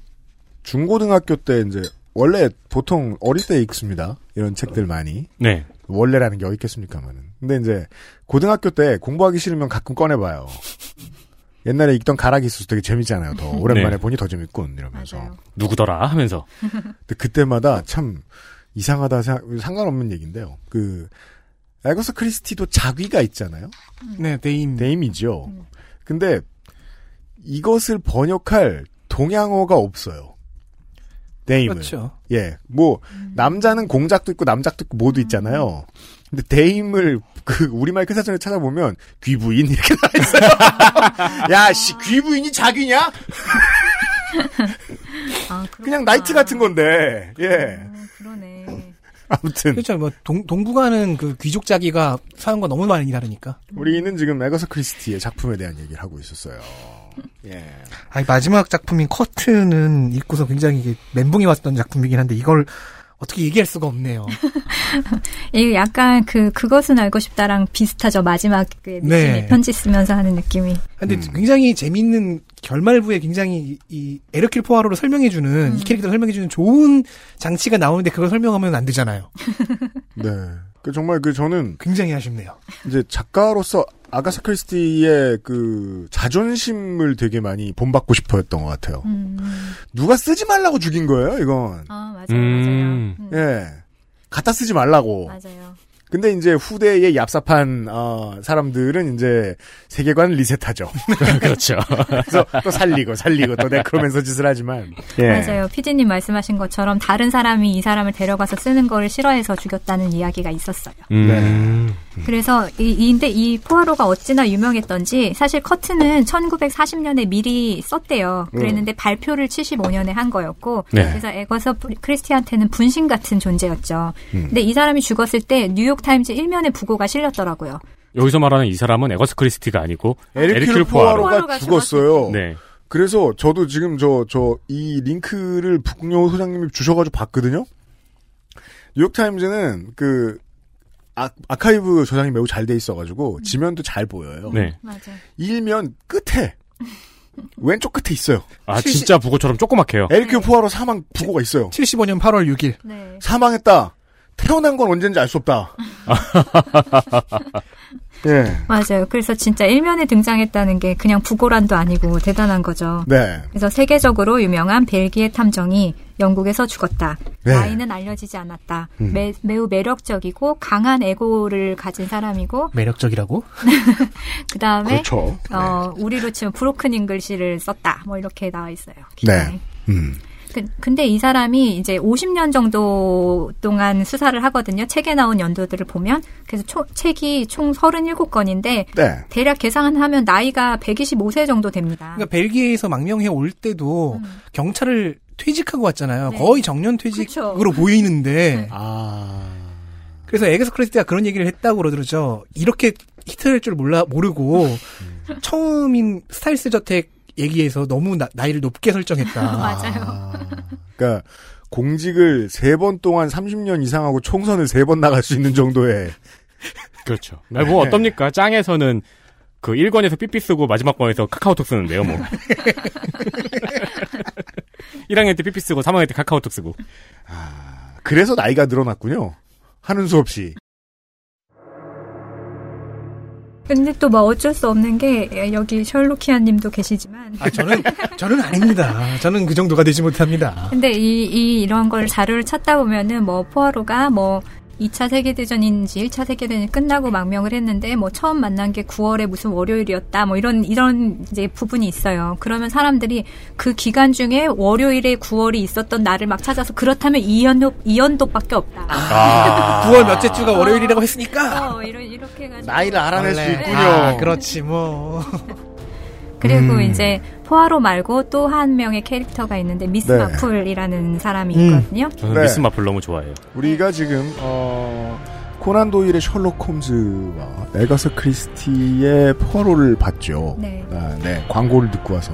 Speaker 2: 중고등학교 때 이제 원래 보통 어릴 때 읽습니다. 이런 책들 많이.
Speaker 4: 네.
Speaker 2: 원래라는 게 어디 있겠습니까만은. 근데 이제 고등학교 때 공부하기 싫으면 가끔 꺼내봐요. 옛날에 읽던 가락이 있어서 되게 재밌잖아요. 더 오랜만에
Speaker 4: 네.
Speaker 2: 보니 더 재밌군 이러면서.
Speaker 10: 맞아요.
Speaker 4: 누구더라 하면서.
Speaker 2: 근데 그때마다 참 이상하다 생각, 상관없는 얘기인데요. 그 에거서 크리스티도 작위가 있잖아요.
Speaker 3: 네,
Speaker 2: Dame. Dame이죠. 근데 이것을 번역할 동양어가 없어요. Dame을.
Speaker 3: 그렇죠.
Speaker 2: 예, 뭐 남자는 공작도 있고 남작도 있고 모두 있잖아요. 근데 데임을 그 우리말 크사전에 찾아보면 귀부인 이렇게 나와 있어요. 야, 씨, 귀부인이 자귀냐?
Speaker 10: 아,
Speaker 2: 그냥 나이트 같은 건데. 예.
Speaker 10: 그러네.
Speaker 2: 아무튼
Speaker 3: 그렇죠. 뭐 동, 동북아는 그 귀족 자기가 사는 거 너무 많이 다르니까.
Speaker 2: 우리는 지금 에거서 크리스티의 작품에 대한 얘기를 하고 있었어요. 예.
Speaker 3: 아니, 마지막 작품인 커트는 읽고서 굉장히 이게 멘붕이 왔던 작품이긴 한데 이걸 어떻게 얘기할 수가 없네요.
Speaker 10: 이게 약간 그 그것은 알고 싶다랑 비슷하죠. 마지막에 미신이
Speaker 3: 네.
Speaker 10: 편지 쓰면서 하는 느낌이.
Speaker 3: 근데 굉장히 재밌는 결말부에 굉장히 이, 이 에르킬 포아로를 설명해주는 이 캐릭터 설명해주는 좋은 장치가 나오는데 그걸 설명하면 안 되잖아요.
Speaker 2: 네. 그 정말 그 저는
Speaker 3: 굉장히 아쉽네요.
Speaker 2: 이제 작가로서 아가사 크리스티의 그 자존심을 되게 많이 본받고 싶어 했던 것 같아요.
Speaker 10: 음.
Speaker 2: 누가 쓰지 말라고 죽인 거예요, 이건.
Speaker 10: 아 맞아요,
Speaker 4: 음.
Speaker 10: 맞아요.
Speaker 2: 예. 갖다 쓰지 말라고.
Speaker 10: 맞아요.
Speaker 2: 근데 이제 후대의 얍삽한 어, 사람들은 이제 세계관 리셋하죠.
Speaker 4: 그렇죠.
Speaker 2: 그래서 또 살리고 살리고 또 네크로맨서 짓을 하지만. 예.
Speaker 10: 맞아요. 피디님 말씀하신 것처럼 다른 사람이 이 사람을 데려가서 쓰는 걸 싫어해서 죽였다는 이야기가 있었어요.
Speaker 4: 음.
Speaker 10: 그래서 이, 인데 이 포아로가 어찌나 유명했던지 사실 커트는 1940년에 미리 썼대요. 그랬는데 발표를 75년에 한 거였고
Speaker 4: 네.
Speaker 10: 그래서 에거서 크리스티한테는 분신 같은 존재였죠.
Speaker 2: 음.
Speaker 10: 근데 이 사람이 죽었을 때 뉴욕 타임즈 일면에 부고가 실렸더라고요.
Speaker 4: 여기서 말하는 이 사람은 에거서 크리스티가 아니고 포아로.
Speaker 2: 포아로가
Speaker 10: 포아로가
Speaker 2: 죽었어요.
Speaker 4: 네.
Speaker 2: 그래서 저도 지금 저 저 이 링크를 북녀 소장님이 주셔가지고 봤거든요. 뉴욕타임즈는 그 아, 아카이브 저장이 매우 잘 돼 있어가지고 지면도 잘 보여요.
Speaker 4: 네.
Speaker 10: 맞아.
Speaker 2: 일면 끝에 왼쪽 끝에 있어요.
Speaker 4: 아 진짜 부고처럼 조그맣게요.
Speaker 2: 에르퀼 포아로 사망 부고가 있어요.
Speaker 3: 75년 8월 6일.
Speaker 10: 네.
Speaker 2: 사망했다. 태어난 건 언제인지 알 수 없다. 예.
Speaker 10: 맞아요. 그래서 진짜 일면에 등장했다는 게 그냥 부고란도 아니고 대단한 거죠.
Speaker 2: 네.
Speaker 10: 그래서 세계적으로 유명한 벨기에 탐정이 영국에서 죽었다.
Speaker 2: 네.
Speaker 10: 나이는 알려지지 않았다.
Speaker 2: 음.
Speaker 10: 매, 매우 매력적이고 강한 에고를 가진 사람이고
Speaker 3: 매력적이라고?
Speaker 10: 그 다음에
Speaker 2: 그렇죠.
Speaker 10: 어, 우리로 치면 브로큰 잉글시를 썼다. 뭐 이렇게 나와 있어요. 기사에.
Speaker 2: 네. 음.
Speaker 10: 그, 근데 이 사람이 이제 50년 정도 동안 수사를 하거든요. 책에 나온 연도들을 보면. 그래서 초- 책이 총 37건인데
Speaker 2: 네.
Speaker 10: 대략 계산하면 나이가 125세 정도 됩니다.
Speaker 3: 그러니까 벨기에에서 망명해 올 때도 경찰을 퇴직하고 왔잖아요.
Speaker 10: 음. 네.
Speaker 3: 거의 정년 퇴직으로
Speaker 10: 그쵸.
Speaker 3: 보이는데
Speaker 2: 아.
Speaker 3: 그래서 에게스 크리스티가 그런 얘기를 했다고 그러더죠. 이렇게 히트할 줄 몰라 모르고 처음인 스타일스 저택 얘기에서 너무 나, 이를 높게 설정했다.
Speaker 10: 맞아요.
Speaker 2: 그러니까 공직을 세 번 동안 30년 이상 하고 총선을 세 번 나갈 수 있는 정도의
Speaker 4: 그렇죠. 아, 뭐 어떻습니까? 짱에서는 그 1권에서 삐삐 쓰고 마지막 권에서 카카오톡 쓰는데요, 뭐. 1학년 때 삐삐 쓰고 3학년 때 카카오톡 쓰고.
Speaker 2: 그래서 나이가 늘어났군요. 하는 수 없이.
Speaker 10: 근데 또 뭐 어쩔 수 없는 게 예, 여기 셜로키아 님도 계시지만
Speaker 3: 아, 저는 저는 아닙니다. 저는 그 정도가 되지 못합니다.
Speaker 10: 근데 이, 이 이런 걸 자료를 찾다 보면은 뭐 포아로가 뭐 2차 세계대전인지 1차 세계대전이 끝나고 망명을 했는데 뭐 처음 만난 게 9월에 무슨 월요일이었다 뭐 이런 이런 이제 부분이 있어요. 그러면 사람들이 그 기간 중에 월요일에 9월이 있었던 날을 막 찾아서 그렇다면 이연도 이연도밖에 없다.
Speaker 3: 아. 9월 몇째 주가 월요일이라고 했으니까
Speaker 10: 어, 이런 이렇게 해가지고
Speaker 2: 나이를 알아낼 수
Speaker 3: 원래.
Speaker 2: 있군요.
Speaker 3: 아, 그렇지 뭐.
Speaker 10: 그리고
Speaker 2: 음.
Speaker 10: 이제 포아로 말고 또 한 명의 캐릭터가 있는데 미스
Speaker 2: 네.
Speaker 10: 마플이라는 사람이
Speaker 2: 음.
Speaker 10: 있거든요.
Speaker 4: 저는
Speaker 2: 네.
Speaker 4: 미스 마플 너무 좋아해요.
Speaker 2: 우리가 지금 어, 코난 도일의 셜록 홈즈와 에거서 크리스티의 포아로를 봤죠.
Speaker 10: 네.
Speaker 2: 아, 네. 광고를 듣고 와서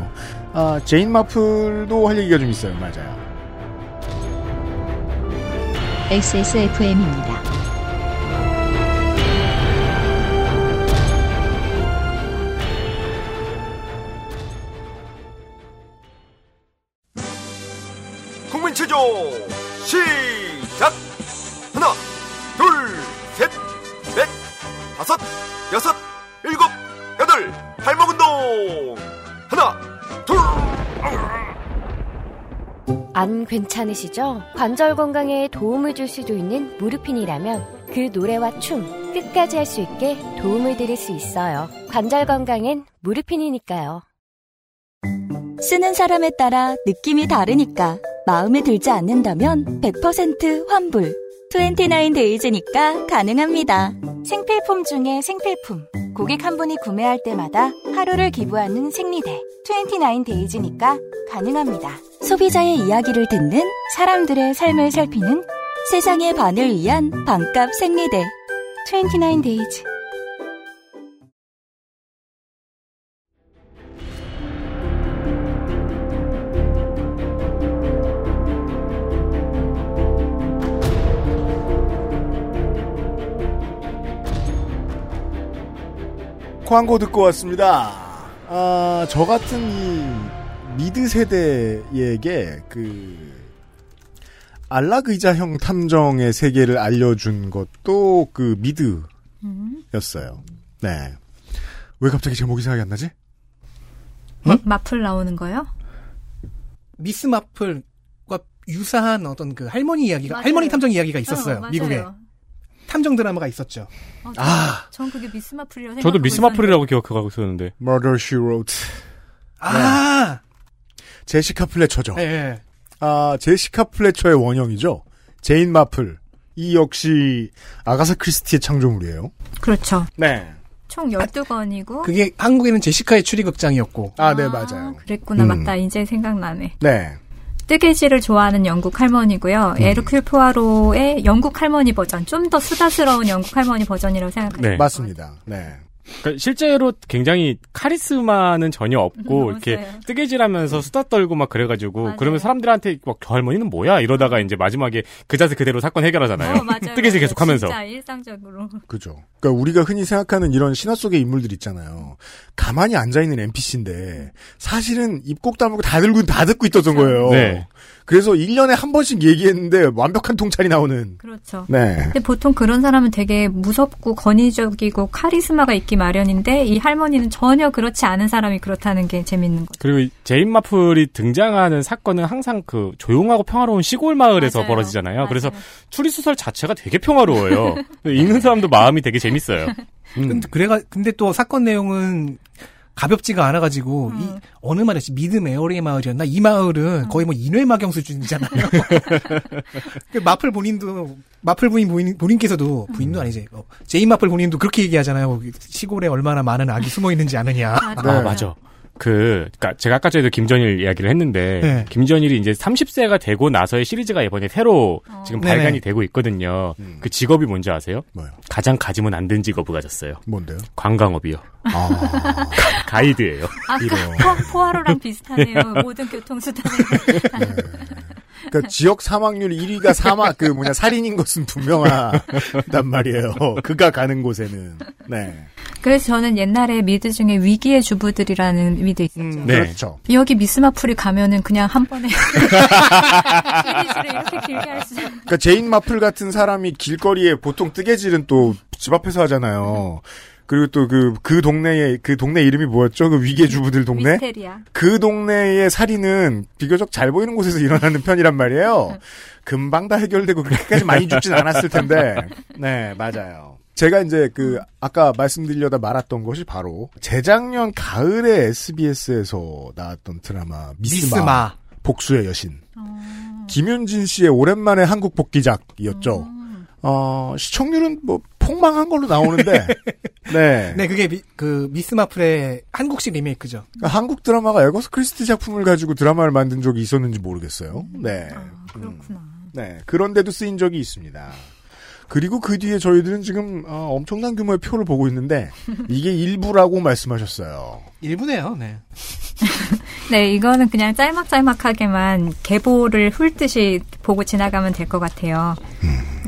Speaker 2: 아, 제인 마플도 할 얘기가 좀 있어요. 맞아요.
Speaker 1: XSFM입니다.
Speaker 7: 체조 시작 하나 둘 셋 넷 다섯 여섯 일곱 여덟 발목 운동 하나 둘
Speaker 11: 안 괜찮으시죠? 관절 건강에 도움을 줄 수도 있는 무르핀이라면 그 노래와 춤 끝까지 할 수 있게 도움을 드릴 수 있어요. 관절 건강엔 무르핀이니까요.
Speaker 5: 쓰는 사람에 따라 느낌이 다르니까 마음에 들지 않는다면 100% 환불. 29데이즈니까 가능합니다. 생필품 중에 생필품. 고객 한 분이 구매할 때마다 하루를 기부하는 생리대. 29데이즈니까 가능합니다. 소비자의 이야기를 듣는 사람들의 삶을 살피는 세상의 반을 위한 반값 생리대. 29데이즈.
Speaker 2: 광고 듣고 왔습니다. 아, 저 같은 이 미드 세대에게 그 안락 의자형 탐정의 세계를 알려준 것도 그 미드였어요. 네. 왜 갑자기 제목이 생각이 안 나지?
Speaker 10: 마플 나오는 거요?
Speaker 3: 미스 마플과 유사한 어떤 그 할머니 이야기가
Speaker 10: 맞아요.
Speaker 3: 할머니 탐정 이야기가 있었어요.
Speaker 10: 어, 맞아요.
Speaker 3: 미국에 탐정 드라마가 있었죠.
Speaker 10: 어,
Speaker 2: 아.
Speaker 10: 전 그게 미스 마플이라고 생각하고
Speaker 4: 저도 미스 마플이라고 기억하고 있었는데.
Speaker 2: Murder She Wrote.
Speaker 3: 아,
Speaker 2: 제시카 플래처죠.
Speaker 3: 예, 예.
Speaker 2: 아, 제시카 플래처의 원형이죠. 제인 마플. 이 역시 아가사 크리스티의 창조물이에요.
Speaker 10: 그렇죠.
Speaker 2: 네.
Speaker 10: 총 12권이고
Speaker 3: 그게 한국에는 제시카의 추리극장이었고.
Speaker 2: 아, 네, 맞아요.
Speaker 10: 그랬구나.
Speaker 2: 음.
Speaker 10: 맞다. 이제 생각나네.
Speaker 2: 네.
Speaker 10: 뜨개질을 좋아하는 영국 할머니고요.
Speaker 2: 음.
Speaker 10: 에르큘 포아로의 영국 할머니 버전. 좀 더 수다스러운 영국 할머니 버전이라고 생각해요.
Speaker 4: 네.
Speaker 2: 맞습니다. 네.
Speaker 4: 그러니까 실제로 굉장히 카리스마는 전혀 없고
Speaker 10: 음,
Speaker 4: 이렇게. 뜨개질하면서 수다 떨고 막 그래가지고
Speaker 10: 맞아요.
Speaker 4: 그러면 사람들한테 막 저 할머니는 뭐야 이러다가 이제 마지막에 그 자세 그대로 사건 해결하잖아요.
Speaker 10: 어, 맞아요.
Speaker 4: 뜨개질. 계속하면서.
Speaker 10: 진짜 일상적으로.
Speaker 2: 그죠. 그러니까 우리가 흔히 생각하는 이런 신화 속의 인물들 있잖아요. 가만히 앉아 있는 NPC인데 사실은 입곡 다물고 다 들고 다 듣고 있었던 거예요.
Speaker 4: 네.
Speaker 2: 그래서 1년에 한 번씩 얘기했는데 완벽한 통찰이 나오는.
Speaker 10: 그렇죠.
Speaker 2: 네.
Speaker 10: 근데 보통 그런 사람은 되게 무섭고 권위적이고 카리스마가 있기 마련인데 이 할머니는 전혀 그렇지 않은 사람이 그렇다는 게 재밌는 거죠.
Speaker 4: 그리고 이 제인 마플이 등장하는 사건은 항상 그 조용하고 평화로운 시골 마을에서
Speaker 10: 맞아요.
Speaker 4: 벌어지잖아요.
Speaker 10: 맞아요.
Speaker 4: 그래서 추리 소설 자체가 되게 평화로워요. 읽는 사람도 마음이 되게 재밌어요.
Speaker 2: 음.
Speaker 3: 근데 그래가 근데 또 사건 내용은 가볍지가 않아가지고 이 어느 마을이었지 미드 메어리의 마을이었나 이 마을은 거의 뭐 인외마경 수준이잖아요. 그 마플 본인도 마플 부인 본인, 본인께서도 부인도 아니지 어, 제인 마플 본인도 그렇게 얘기하잖아요. 시골에 얼마나 많은 악이 숨어 있는지 아느냐.
Speaker 4: 아, 맞아. 그, 그니까 제가 아까 전에도 김전일 이야기를 했는데,
Speaker 3: 네.
Speaker 4: 김전일이 이제 30세가 되고 나서의 시리즈가 이번에 새로 지금
Speaker 3: 네네.
Speaker 4: 발간이 되고 있거든요. 그 직업이 뭔지 아세요?
Speaker 2: 뭐요?
Speaker 4: 가장 가지면 안 된 직업을 가졌어요.
Speaker 2: 뭔데요?
Speaker 4: 관광업이요.
Speaker 2: 아.
Speaker 4: 가이드예요.
Speaker 10: 아까 포, 포아로랑 비슷하네요. 모든 교통수단을.
Speaker 2: 그러니까 지역 사망률 1위가 사망 그 뭐냐 살인인 것은 분명하단 말이에요. 그가 가는 곳에는. 네.
Speaker 10: 그래서 저는 옛날에 미드 중에 위기의 주부들이라는 미드 있었죠.
Speaker 3: 음,
Speaker 4: 네.
Speaker 2: 그렇죠.
Speaker 10: 여기 미스마플이 가면은 그냥 한 번에 이렇게 길게 할 수.
Speaker 2: 그러니까 제인 마플 같은 사람이 길거리에 보통 뜨개질은 또 집 앞에서 하잖아요. 그리고 또 그 그 동네에 그 동네 이름이 뭐였죠? 그 위기의 주부들 동네.
Speaker 10: 위스테리아.
Speaker 2: 그 동네의 살인은 비교적 잘 보이는 곳에서 일어나는 편이란 말이에요. 금방 다 해결되고 그렇게까지 많이 죽진 않았을 텐데. 네, 맞아요. 제가 이제 그 아까 말씀드리려다 말았던 것이 바로 재작년 가을에 SBS에서 나왔던 드라마 미스마,
Speaker 3: 미스마.
Speaker 2: 복수의 여신. 김윤진 씨의 오랜만에 한국 복귀작이었죠. 어, 시청률은 뭐 폭망한 걸로 나오는데 네.
Speaker 3: 네, 그게 미, 그 미스 마플의 한국식 리메이크죠.
Speaker 2: 그러니까 한국 드라마가 에거스 크리스티 작품을 가지고 드라마를 만든 적이 있었는지 모르겠어요. 네.
Speaker 10: 그렇구나.
Speaker 2: 네. 그런데도 쓰인 적이 있습니다. 그리고 그 뒤에 저희들은 지금 어, 엄청난 규모의 표를 보고 있는데 이게 일부라고 말씀하셨어요.
Speaker 3: 일부네요. 네.
Speaker 10: 네, 이거는 그냥 짤막짤막하게만 계보를 훑듯이 보고 지나가면 될 것 같아요.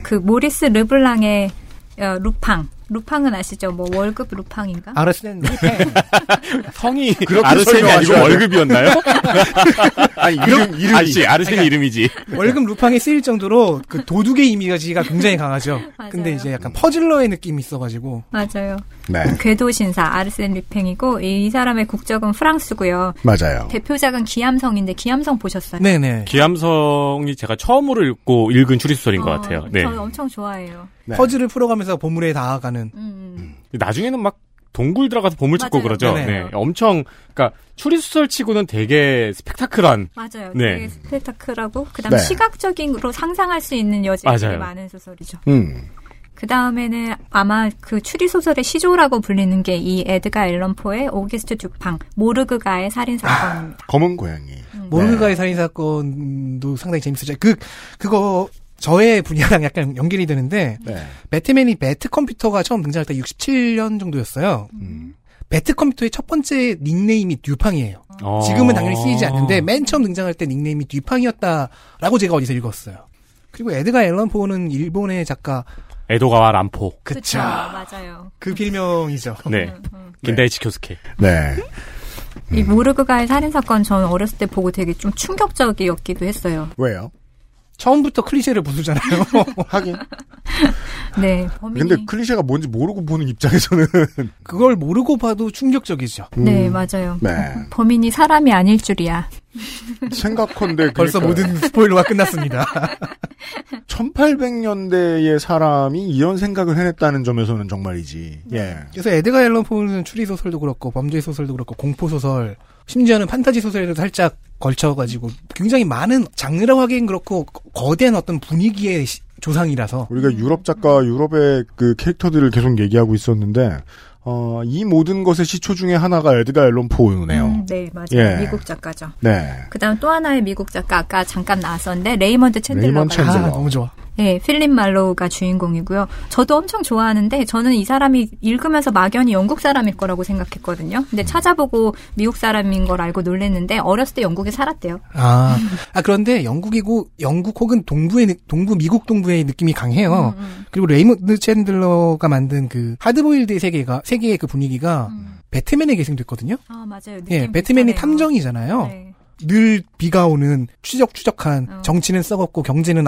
Speaker 10: 그 모리스 르블랑의 어, 루팡. 루팡은 아시죠? 뭐 월급 루팡인가?
Speaker 3: 아르센
Speaker 4: 성이
Speaker 2: 그렇게
Speaker 4: 아르센이 아니고 월급이었나요?
Speaker 2: 아니 이름 이름이
Speaker 4: 아니지 아르센이 이름이지.
Speaker 3: 월급 루팡에 쓰일 정도로 그 도둑의 이미지가 굉장히 강하죠. 근데 이제 약간 퍼즐러의 느낌이 있어가지고
Speaker 10: 맞아요.
Speaker 2: 네.
Speaker 10: 궤도 신사 아르센 루팽이고 이 사람의 국적은 프랑스고요.
Speaker 2: 맞아요.
Speaker 10: 대표작은 기암성인데 기암성 보셨어요?
Speaker 3: 네네
Speaker 4: 기암성이 제가 처음으로 읽고 읽은 추리소설인 것
Speaker 10: 어,
Speaker 4: 같아요. 네.
Speaker 10: 저 엄청 좋아해요.
Speaker 2: 네.
Speaker 3: 퍼즐을 풀어가면서 보물에 다가가는
Speaker 10: 음.
Speaker 4: 나중에는 막 동굴 들어가서 보물 찾고
Speaker 10: 맞아요.
Speaker 4: 그러죠.
Speaker 3: 네네.
Speaker 4: 네. 엄청 그러니까 추리소설 치고는 되게 스펙타클한
Speaker 10: 맞아요.
Speaker 4: 네.
Speaker 10: 되게 스펙타클하고 그다음
Speaker 2: 네.
Speaker 10: 시각적인으로 상상할 수 있는 여지가. 많은 소설이죠.
Speaker 2: 음.
Speaker 10: 그 다음에는 아마 그 추리 소설의 시조라고 불리는 게 이 에드가 앨런 포의 오기스트 듀팡 모르그가의 살인 사건입니다.
Speaker 2: 검은 고양이.
Speaker 3: 모르가의 살인 사건도 상당히 재밌었죠. 그 그거 저의 분야랑 약간 연결이 되는데
Speaker 2: 네.
Speaker 3: 배트맨이 배트 컴퓨터가 처음 등장할 때 67년 정도였어요.
Speaker 2: 음.
Speaker 3: 배트 컴퓨터의 첫 번째 닉네임이 뒤팽이에요.
Speaker 4: 어.
Speaker 3: 지금은 당연히 쓰이지 않는데 맨 처음 등장할 때 닉네임이 뒤팽이었다라고 제가 어디서 읽었어요. 그리고 에드가 앨런 포는 일본의 작가
Speaker 4: 에도가와 람포.
Speaker 3: 그쵸.
Speaker 10: 맞아요.
Speaker 3: 그 필명이죠.
Speaker 4: 네. 긴다이치 교스케.
Speaker 2: 네.
Speaker 10: 이 모르그가의 살인 사건 저는 어렸을 때 보고 되게 좀 충격적이었기도 했어요.
Speaker 2: 왜요?
Speaker 3: 처음부터 클리셰를 부수잖아요.
Speaker 2: 하긴.
Speaker 10: 네, 범인이
Speaker 2: 근데 클리셰가 뭔지 모르고 보는 입장에서는
Speaker 3: 그걸 모르고 봐도 충격적이죠.
Speaker 10: 네
Speaker 2: 음,
Speaker 10: 맞아요.
Speaker 2: 네.
Speaker 10: 범인이 사람이 아닐 줄이야.
Speaker 2: 생각컨대
Speaker 3: 벌써
Speaker 2: 그러니까
Speaker 3: 모든 스포일러가 끝났습니다.
Speaker 2: 1800년대의 사람이 이런 생각을 해냈다는 점에서는 정말이지. 예.
Speaker 3: 그래서 에드가 앨런 포는 추리 소설도 그렇고 범죄 소설도 그렇고 공포 소설, 심지어는 판타지 소설에도 살짝 걸쳐가지고 굉장히 많은 장르라고 하기엔 그렇고 거대한 어떤 분위기의 시- 조상이라서
Speaker 2: 우리가 유럽 작가, 유럽의 그 캐릭터들을 계속 얘기하고 있었는데, 어, 이 모든 것의 시초 중에 하나가 에드가 앨런 포우네요.
Speaker 10: 음, 네 맞아요.
Speaker 2: 예.
Speaker 10: 미국 작가죠.
Speaker 2: 네.
Speaker 10: 그다음 또 하나의 미국 작가 아까 잠깐 나왔었는데 레이먼드
Speaker 2: 레이먼
Speaker 10: 챈들러가
Speaker 2: 챈들러.
Speaker 3: 아, 너무 좋아.
Speaker 10: 네, 필립 말로우가 주인공이고요. 저도 엄청 좋아하는데 저는 이 사람이 읽으면서 막연히 영국 사람일 거라고 생각했거든요. 근데 찾아보고 미국 사람인 걸 알고 놀랬는데 어렸을 때 영국에 살았대요.
Speaker 3: 아, 아 그런데 영국이고 영국 혹은 동부의 느- 동부 미국 동부의 느낌이 강해요.
Speaker 10: 음,
Speaker 3: 그리고 레이먼드 챈들러가 만든 그 하드보일드의 세계가 세계의 그 분위기가
Speaker 10: 음.
Speaker 3: 배트맨에 계승됐거든요.
Speaker 10: 아 맞아요.
Speaker 3: 예, 배트맨이
Speaker 10: 비슷하네요.
Speaker 3: 탐정이잖아요.
Speaker 10: 네.
Speaker 3: 늘 비가 오는 추적추적한
Speaker 10: 어.
Speaker 3: 정치는 썩었고 경제는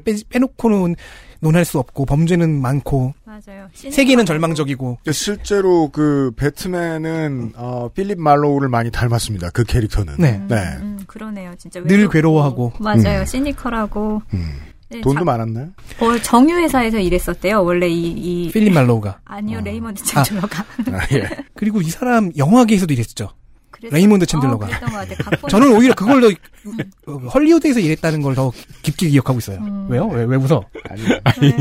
Speaker 3: 빼, 빼놓고는 논할 수 없고 범죄는 많고
Speaker 10: 맞아요.
Speaker 3: 세계는 절망적이고
Speaker 2: 실제로 그 배트맨은 어, 필립 말로우를 많이 닮았습니다. 그 캐릭터는.
Speaker 3: 네.
Speaker 2: 네.
Speaker 10: 음, 그러네요. 진짜
Speaker 3: 늘
Speaker 10: 외롭고.
Speaker 3: 괴로워하고.
Speaker 10: 맞아요.
Speaker 2: 음.
Speaker 10: 시니컬하고
Speaker 2: 음.
Speaker 10: 네,
Speaker 2: 돈도
Speaker 10: 자-
Speaker 2: 많았나요?
Speaker 10: 어, 정유 회사에서 일했었대요. 원래 이, 이
Speaker 3: 필립 말로우가
Speaker 10: 아니요 레이먼드
Speaker 3: 아.
Speaker 10: 챈들러가
Speaker 2: 아, 예.
Speaker 3: 그리고 이 사람 영화계에서도 일했죠. 레이먼드
Speaker 10: 어,
Speaker 3: 챈들러가.
Speaker 10: 각본
Speaker 3: 저는 오히려 그걸 더 어, 헐리우드에서 일했다는 걸 더 깊게 기억하고 있어요.
Speaker 10: 음.
Speaker 3: 왜요? 왜, 왜 웃어?
Speaker 2: 아니,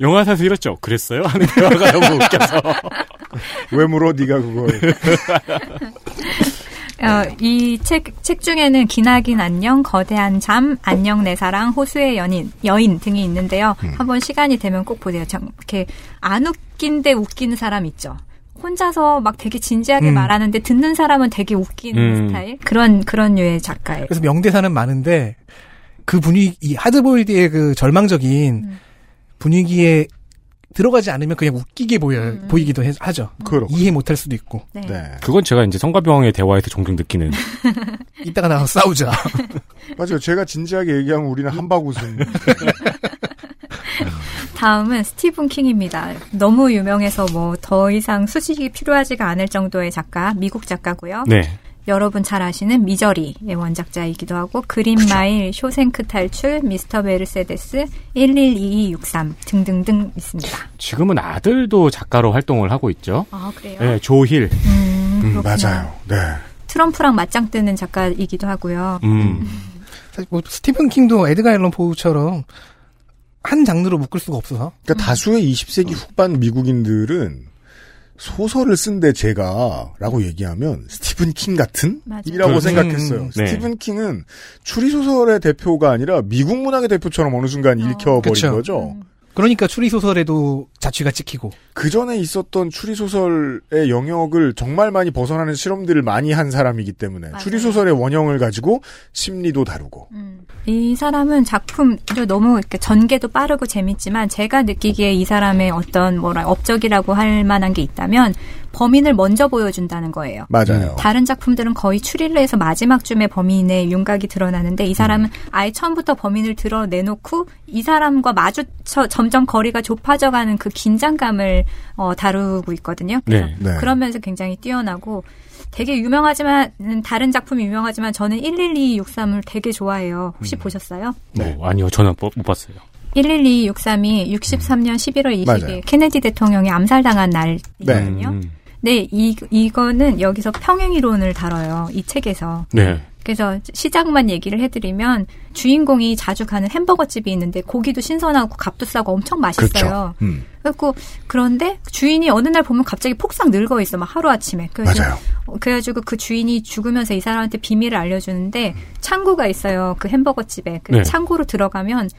Speaker 4: 영화사에서 일했죠. 그랬어요? 하는 대화가 너무 웃겨서.
Speaker 2: 왜 물어, 네가 그걸.
Speaker 10: 어, 이 책, 책 중에는 기나긴 안녕, 거대한 잠, 안녕 내 사랑, 호수의 연인, 여인 등이 있는데요. 한번 시간이 되면 꼭 보세요. 참, 이렇게 안 웃긴데 웃기는 사람 있죠. 혼자서 막 되게 진지하게
Speaker 3: 음.
Speaker 10: 말하는데 듣는 사람은 되게 웃기는
Speaker 4: 음.
Speaker 10: 스타일? 그런, 그런 류의 작가예요.
Speaker 3: 그래서 명대사는 많은데 그 분위기, 이 하드보일드의 그 절망적인
Speaker 10: 음.
Speaker 3: 분위기에 들어가지 않으면 그냥 웃기게 보여 보이기도 해- 하죠.
Speaker 2: 그렇고.
Speaker 3: 이해 못할 수도 있고.
Speaker 10: 네.
Speaker 2: 네.
Speaker 4: 그건 제가 이제 성가병의 대화에서 종종 느끼는.
Speaker 3: 이따가 나와서 싸우자.
Speaker 2: 맞아요. 제가 진지하게 얘기하면 우리는 한박 웃음.
Speaker 10: 다음은 스티븐 킹입니다. 너무 유명해서 뭐 더 이상 수식이 필요하지가 않을 정도의 작가, 미국 작가고요.
Speaker 4: 네.
Speaker 10: 여러분 잘 아시는 미저리의 원작자이기도 하고 그린마일, 쇼생크 탈출, 미스터 메르세데스, 112263 등등등 있습니다.
Speaker 4: 지금은 아들도 작가로 활동을 하고 있죠.
Speaker 10: 아 그래요?
Speaker 4: 네, 조힐.
Speaker 10: 음,
Speaker 2: 음. 맞아요. 네.
Speaker 10: 트럼프랑 맞짱 뜨는 작가이기도 하고요.
Speaker 4: 음.
Speaker 3: 사실 뭐 스티븐 킹도 에드가 앨런 포우처럼 한 장르로 묶을 수가 없어서
Speaker 2: 그러니까 다수의 20세기 후반 미국인들은 소설을 쓴데 제가라고 얘기하면 스티븐 킹 같은
Speaker 10: 맞아요.
Speaker 2: 이라고
Speaker 4: 음,
Speaker 2: 생각했어요.
Speaker 4: 네.
Speaker 2: 스티븐 킹은 추리 소설의 대표가 아니라 미국 문학의 대표처럼 어느 순간 읽혀버린
Speaker 3: 그쵸.
Speaker 2: 거죠.
Speaker 3: 그러니까 추리 소설에도 자취가 찍히고
Speaker 2: 그 전에 있었던 추리 소설의 영역을 정말 많이 벗어나는 실험들을 많이 한 사람이기 때문에
Speaker 10: 맞아요.
Speaker 2: 추리 소설의 원형을 가지고 심리도 다루고
Speaker 10: 이 사람은 작품도 너무 이렇게 전개도 빠르고 재밌지만 제가 느끼기에 이 사람의 어떤 뭐라 업적이라고 할 만한 게 있다면 범인을 먼저 보여준다는 거예요.
Speaker 2: 맞아요.
Speaker 10: 다른 작품들은 거의 추리를 해서 마지막 쯤에 범인의 윤곽이 드러나는데 이 사람은 아예 처음부터 범인을 드러내놓고 이 사람과 마주쳐 점점 거리가 좁아져가는 그 긴장감을 어, 다루고 있거든요. 그래서
Speaker 2: 네, 네.
Speaker 10: 그런 면에서 굉장히 뛰어나고 되게 유명하지만 다른 작품이 유명하지만 저는 11263을 되게 좋아해요. 혹시 보셨어요?
Speaker 4: 네. 아니요, 저는 못, 못 봤어요.
Speaker 10: 11263이 63년 11월 20일
Speaker 2: 맞아요.
Speaker 10: 케네디 대통령이 암살당한 날이거든요.
Speaker 4: 음.
Speaker 10: 네, 이, 이거는 여기서 평행이론을 다뤄요. 이 책에서.
Speaker 4: 네.
Speaker 10: 그래서 시작만 얘기를 해드리면 주인공이 자주 가는 햄버거 집이 있는데 고기도 신선하고 값도 싸고 엄청 맛있어요.
Speaker 2: 그렇죠. 음,
Speaker 10: 그래갖고 그런데 주인이 어느 날 보면 갑자기 폭삭 늙어 있어 막 하루 아침에. 그래서
Speaker 2: 맞아요.
Speaker 10: 어, 그래가지고 그 주인이 죽으면서 이 사람한테 비밀을 알려주는데 창고가 있어요. 그 햄버거 집에. 그
Speaker 4: 네.
Speaker 10: 창고로 들어가면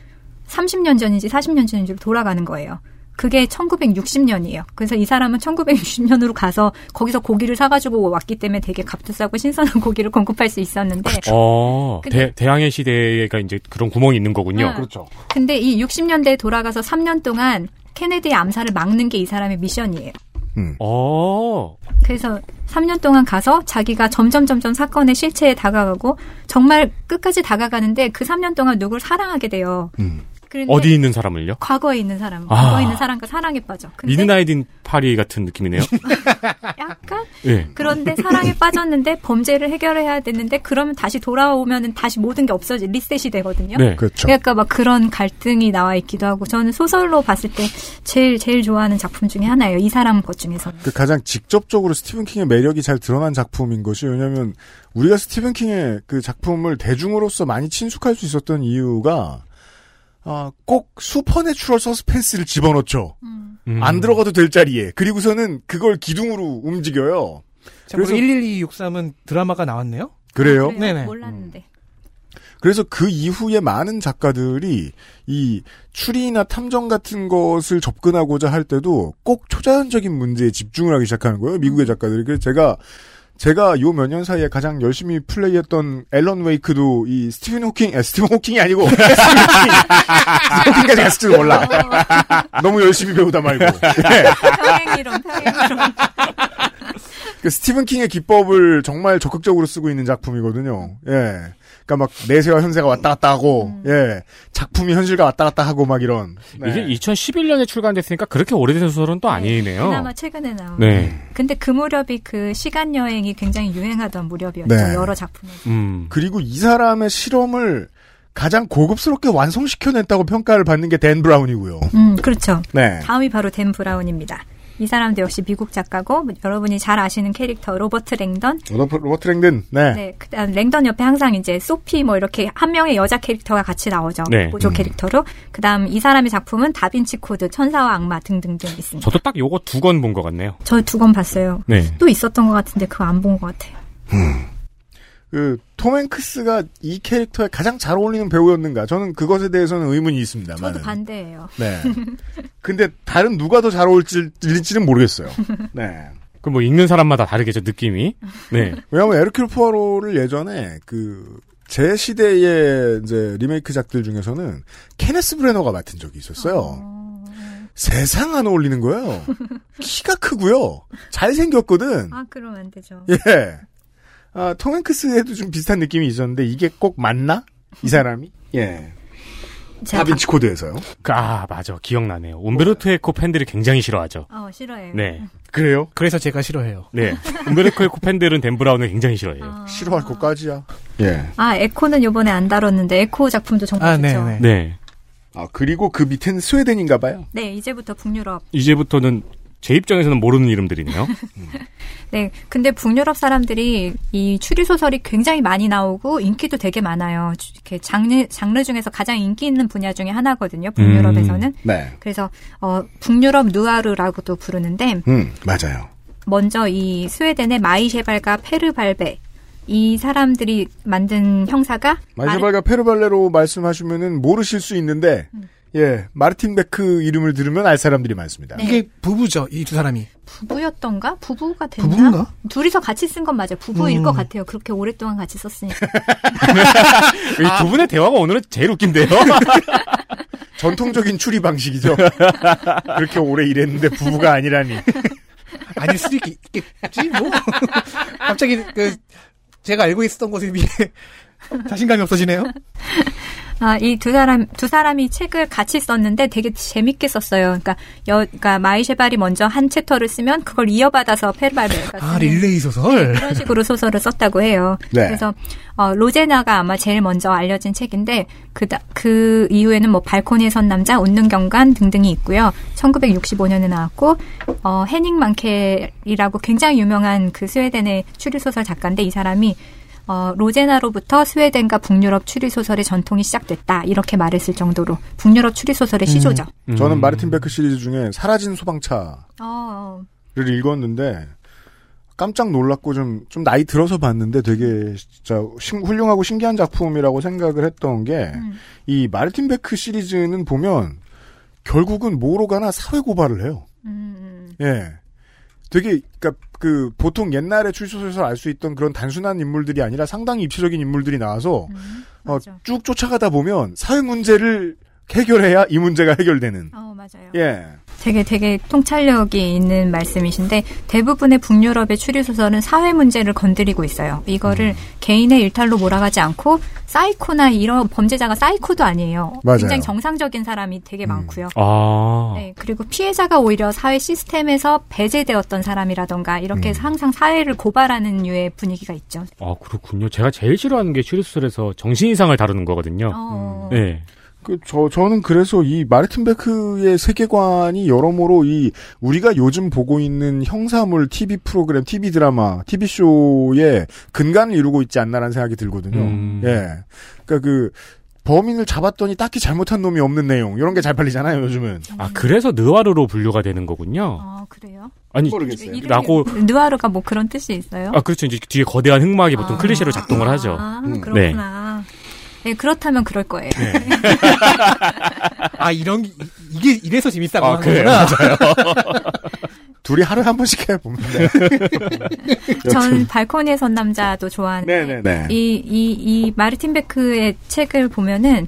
Speaker 10: 30년 전인지 40년 전인지 돌아가는 거예요. 그게 1960년이에요. 그래서 이 사람은 1960년으로 가서 거기서 고기를 사가지고 왔기 때문에 되게 값도 싸고 신선한 고기를 공급할 수 있었는데
Speaker 2: 그렇죠.
Speaker 4: 어, 대, 대항해 시대가 이제 그런 구멍이 있는 거군요.
Speaker 10: 응.
Speaker 2: 그렇죠.
Speaker 10: 근데 이 60년대에 돌아가서 3년 동안 케네디의 암살을 막는 게 이 사람의 미션이에요.
Speaker 2: 음.
Speaker 4: 어,
Speaker 10: 그래서 3년 동안 가서 자기가 점점 점점 사건의 실체에 다가가고 정말 끝까지 다가가는데 그 3년 동안 누굴 사랑하게 돼요.
Speaker 2: 음.
Speaker 10: 그런데
Speaker 4: 어디 있는 사람을요?
Speaker 10: 과거에 있는 사람,
Speaker 4: 아.
Speaker 10: 과거에 있는 사람과 사랑에 빠져.
Speaker 4: Midnight in 파리 같은 느낌이네요.
Speaker 10: 약간
Speaker 4: 예.
Speaker 10: 그런데 사랑에 빠졌는데 범죄를 해결해야 되는데 그러면 다시 돌아오면은 다시 모든 게 없어지 리셋이 되거든요.
Speaker 4: 네.
Speaker 2: 그렇죠.
Speaker 10: 그러니까 막 그런 갈등이 나와 있기도 하고 저는 소설로 봤을 때 제일 제일 좋아하는 작품 중에 하나예요. 이 사람 것 중에서는.
Speaker 2: 그 가장 직접적으로 스티븐 킹의 매력이 잘 드러난 작품인 것이 왜냐하면 우리가 스티븐 킹의 그 작품을 대중으로서 많이 친숙할 수 있었던 이유가 아, 꼭 supernatural 서스펜스를 집어넣죠.
Speaker 4: 음.
Speaker 2: 안 들어가도 될 자리에. 그리고서는 그걸 기둥으로 움직여요. 그래서-
Speaker 3: 11263은 드라마가 나왔네요.
Speaker 2: 그래요?
Speaker 10: 그래요?
Speaker 3: 네네.
Speaker 10: 몰랐는데.
Speaker 2: 그래서 그 이후에 많은 작가들이 이 추리나 탐정 같은 것을 접근하고자 할 때도 꼭 초자연적인 문제에 집중을 하기 시작하는 거예요. 미국의 작가들이. 그래서 제가 제가 요 몇 년 사이에 가장 열심히 플레이했던 앨런 웨이크도 이 스티븐 호킹, 아, 스티븐 호킹이 아니고 스티븐 호킹. 호킹까지 갔을지도 몰라. 너무 열심히 배우다 말고. 예.
Speaker 10: 평행이론, 평행이론.
Speaker 2: 그 스티븐 킹의 기법을 정말 적극적으로 쓰고 있는 작품이거든요. 예. 그러니까 막 내세와 현세가 왔다 갔다 하고, 예. 작품이 현실과 왔다 갔다 하고 막 이런. 네.
Speaker 4: 이게 2011년에 출간됐으니까 그렇게 오래된 소설은 또 아니네요.
Speaker 10: 그나마 최근에 나온.
Speaker 4: 네.
Speaker 10: 근데 그 무렵이 그 시간 여행이 굉장히 유행하던 무렵이었죠.
Speaker 2: 네.
Speaker 10: 여러 작품에.
Speaker 4: 음.
Speaker 2: 그리고 이 사람의 실험을 가장 고급스럽게 완성시켜냈다고 평가를 받는 게 댄 브라운이고요.
Speaker 10: 음, 그렇죠.
Speaker 2: 네.
Speaker 10: 다음이 바로 댄 브라운입니다. 이 사람도 역시 미국 작가고 여러분이 잘 아시는 캐릭터 로버트 랭던.
Speaker 2: 로버트, 로버트 랭든, 네.
Speaker 10: 네, 그다음 랭던 옆에 항상 이제 소피 뭐 이렇게 한 명의 여자 캐릭터가 같이 나오죠.
Speaker 4: 네.
Speaker 10: 보조
Speaker 2: 음.
Speaker 10: 캐릭터로. 그다음 이 사람의 작품은 다빈치 코드, 천사와 악마 등등등 있습니다.
Speaker 4: 저도 딱 요거 두 권 본 것 같네요.
Speaker 10: 저 두 권 봤어요.
Speaker 4: 네.
Speaker 10: 또 있었던 것 같은데 그거 안 본 것 같아요.
Speaker 2: 그, 톰 행크스가 이 캐릭터에 가장 잘 어울리는 배우였는가? 저는 그것에 대해서는 의문이 있습니다.
Speaker 10: 저도 반대예요.
Speaker 2: 네. 근데 다른 누가 더 잘 어울릴지는 모르겠어요. 네.
Speaker 4: 그뭐 읽는 사람마다 다르겠죠, 느낌이. 네.
Speaker 2: 왜냐하면 에르큐르 포아로를 예전에 그, 제 시대의 이제 리메이크작들 중에서는 케네스 브레너가 맡은 적이 있었어요. 세상 안 어울리는 거예요. 키가 크고요. 잘생겼거든.
Speaker 10: 아, 그러면 안 되죠.
Speaker 2: 예. 아, 톰 행크스에도 좀 비슷한 느낌이 있었는데 이게 꼭 맞나? 이 사람이? 예. 다빈치 코드에서요.
Speaker 4: 아, 맞아. 기억나네요. umberto eco 팬들이 굉장히 싫어하죠.
Speaker 10: 어, 싫어해요.
Speaker 4: 네.
Speaker 2: 그래요?
Speaker 3: 그래서 제가 싫어해요.
Speaker 4: 네. 움베르토 에코 팬들은 댄 브라운을 굉장히 싫어해요.
Speaker 2: 싫어할 것까지야. 예.
Speaker 10: 아, 에코는 요번에 안 다뤘는데 에코 작품도 정말
Speaker 3: 아,
Speaker 10: 좋죠.
Speaker 3: 네, 네.
Speaker 4: 네.
Speaker 2: 아, 그리고 그 밑에는 스웨덴인가 봐요.
Speaker 10: 네, 이제부터 북유럽.
Speaker 4: 이제부터는 제 입장에서는 모르는 이름들이네요.
Speaker 10: 네, 근데 북유럽 사람들이 이 추리 소설이 굉장히 많이 나오고 인기도 되게 많아요. 주- 이렇게 장르 장르 중에서 가장 인기 있는 분야 중에 하나거든요. 북유럽에서는.
Speaker 2: 네.
Speaker 10: 그래서 어 북유럽 누아르라고도 부르는데
Speaker 2: 음, 맞아요.
Speaker 10: 먼저 이 스웨덴의 마이 셰발과 페르 발뢰 이 사람들이 만든 형사가
Speaker 2: 마이 셰발과 페르 발뢰로 말씀하시면은 모르실 수 있는데,
Speaker 10: 음.
Speaker 2: 예, 마르틴 베크 이름을 들으면 알 사람들이 많습니다.
Speaker 10: 네.
Speaker 3: 이게 부부죠, 이 두 사람이.
Speaker 10: 부부였던가? 부부가 됐나?
Speaker 3: 부부인가?
Speaker 10: 둘이서 같이 쓴 건 맞아요. 부부일
Speaker 3: 음.
Speaker 10: 것 같아요. 그렇게 오랫동안 같이 썼으니까.
Speaker 4: 이 두 분의 대화가 오늘은 제일 웃긴데요.
Speaker 2: 전통적인 추리 방식이죠. 그렇게 오래 일했는데 부부가 아니라니.
Speaker 3: 아닐 수도 있, 있겠지, 뭐. 갑자기, 그, 제가 알고 있었던 것에 비해 자신감이 없어지네요.
Speaker 10: 아, 이 두 사람, 두 사람이 책을 같이 썼는데 되게 재밌게 썼어요. 그러니까, 여, 그러니까 마이셰발이 먼저 한 챕터를 쓰면 그걸 이어받아서 페르발베가
Speaker 3: 아, 릴레이 소설.
Speaker 10: 그런 식으로 소설을 썼다고 해요.
Speaker 2: 네.
Speaker 10: 그래서 어, 로제나가 아마 제일 먼저 알려진 책인데 그다, 그 이후에는 뭐 발코니에 선 남자, 웃는 경관 등등이 있고요. 1965년에 나왔고 어, 헤닝 만켈이라고 굉장히 유명한 그 스웨덴의 추리 소설 작가인데 이 사람이 어, 로재나로부터 스웨덴과 북유럽 추리 소설의 전통이 시작됐다 이렇게 말했을 정도로 북유럽 추리 소설의 시조죠.
Speaker 2: 저는 마르틴 베크 시리즈 중에 사라진 소방차를
Speaker 10: 어,
Speaker 2: 읽었는데, 깜짝 놀랐고 좀, 좀 나이 들어서 봤는데 되게 진짜 신- 훌륭하고 신기한 작품이라고 생각을 했던 게,
Speaker 10: 음.
Speaker 2: 이 마르틴 베크 시리즈는 보면, 결국은 뭐로 가나 사회 고발을 해요.
Speaker 10: 음,
Speaker 2: 예. 되게, 그니까, 그, 보통 옛날에 출소설에서 알 수 있던 그런 단순한 인물들이 아니라 상당히 입체적인 인물들이 나와서,
Speaker 10: 음,
Speaker 2: 어. 쭉 쫓아가다 보면 사회 문제를 해결해야 이 문제가 해결되는.
Speaker 10: 어, 맞아요.
Speaker 2: 예.
Speaker 10: 되게 되게 통찰력이 있는 말씀이신데 대부분의 북유럽의 추리 소설은 사회 문제를 건드리고 있어요. 이거를
Speaker 2: 음.
Speaker 10: 개인의 일탈로 몰아가지 않고 사이코나 이런 범죄자가 사이코도 아니에요.
Speaker 2: 맞아요. 음.
Speaker 10: 굉장히 정상적인 사람이 되게 많고요.
Speaker 4: 아.
Speaker 10: 네, 그리고 피해자가 오히려 사회 시스템에서 배제되었던 사람이라던가 이렇게
Speaker 2: 음.
Speaker 10: 항상 사회를 고발하는 류의 분위기가 있죠.
Speaker 4: 아, 그렇군요. 제가 제일 싫어하는 게 추리 소설에서 정신 이상을 다루는 거거든요.
Speaker 10: 어,
Speaker 4: 네.
Speaker 2: 그, 저, 저는 그래서 이 마르틴 베크의 세계관이 여러모로 이, 우리가 요즘 보고 있는 형사물 TV 프로그램, TV 드라마, TV쇼의 근간을 이루고 있지 않나라는 생각이 들거든요.
Speaker 4: 음.
Speaker 2: 예. 그니까 그, 범인을 잡았더니 딱히 잘못한 놈이 없는 내용, 이런 게 잘 팔리잖아요, 요즘은.
Speaker 4: 아, 그래서 느와르로 분류가 되는 거군요.
Speaker 10: 아, 그래요?
Speaker 4: 아니,
Speaker 2: 모르겠어요.
Speaker 4: 라고,
Speaker 10: 느와르가 뭐 그런 뜻이 있어요?
Speaker 4: 아, 그렇죠. 이제 뒤에 거대한 흑막이 보통
Speaker 10: 아.
Speaker 4: 클리셰로 작동을 하죠.
Speaker 10: 아,
Speaker 2: 음.
Speaker 10: 그렇구나. 네. 그렇다면 그럴 거예요.
Speaker 3: 아, 이런, 게- 이게, 이래서 재밌다고
Speaker 4: 아, 그래요?
Speaker 3: 거구나.
Speaker 2: 둘이 하루에 한 번씩 해 보면 돼.
Speaker 10: 전 발코니에 선 남자도 좋아하는데
Speaker 2: 네네네.
Speaker 10: 이, 이, 이 마르틴 베크의 책을 보면은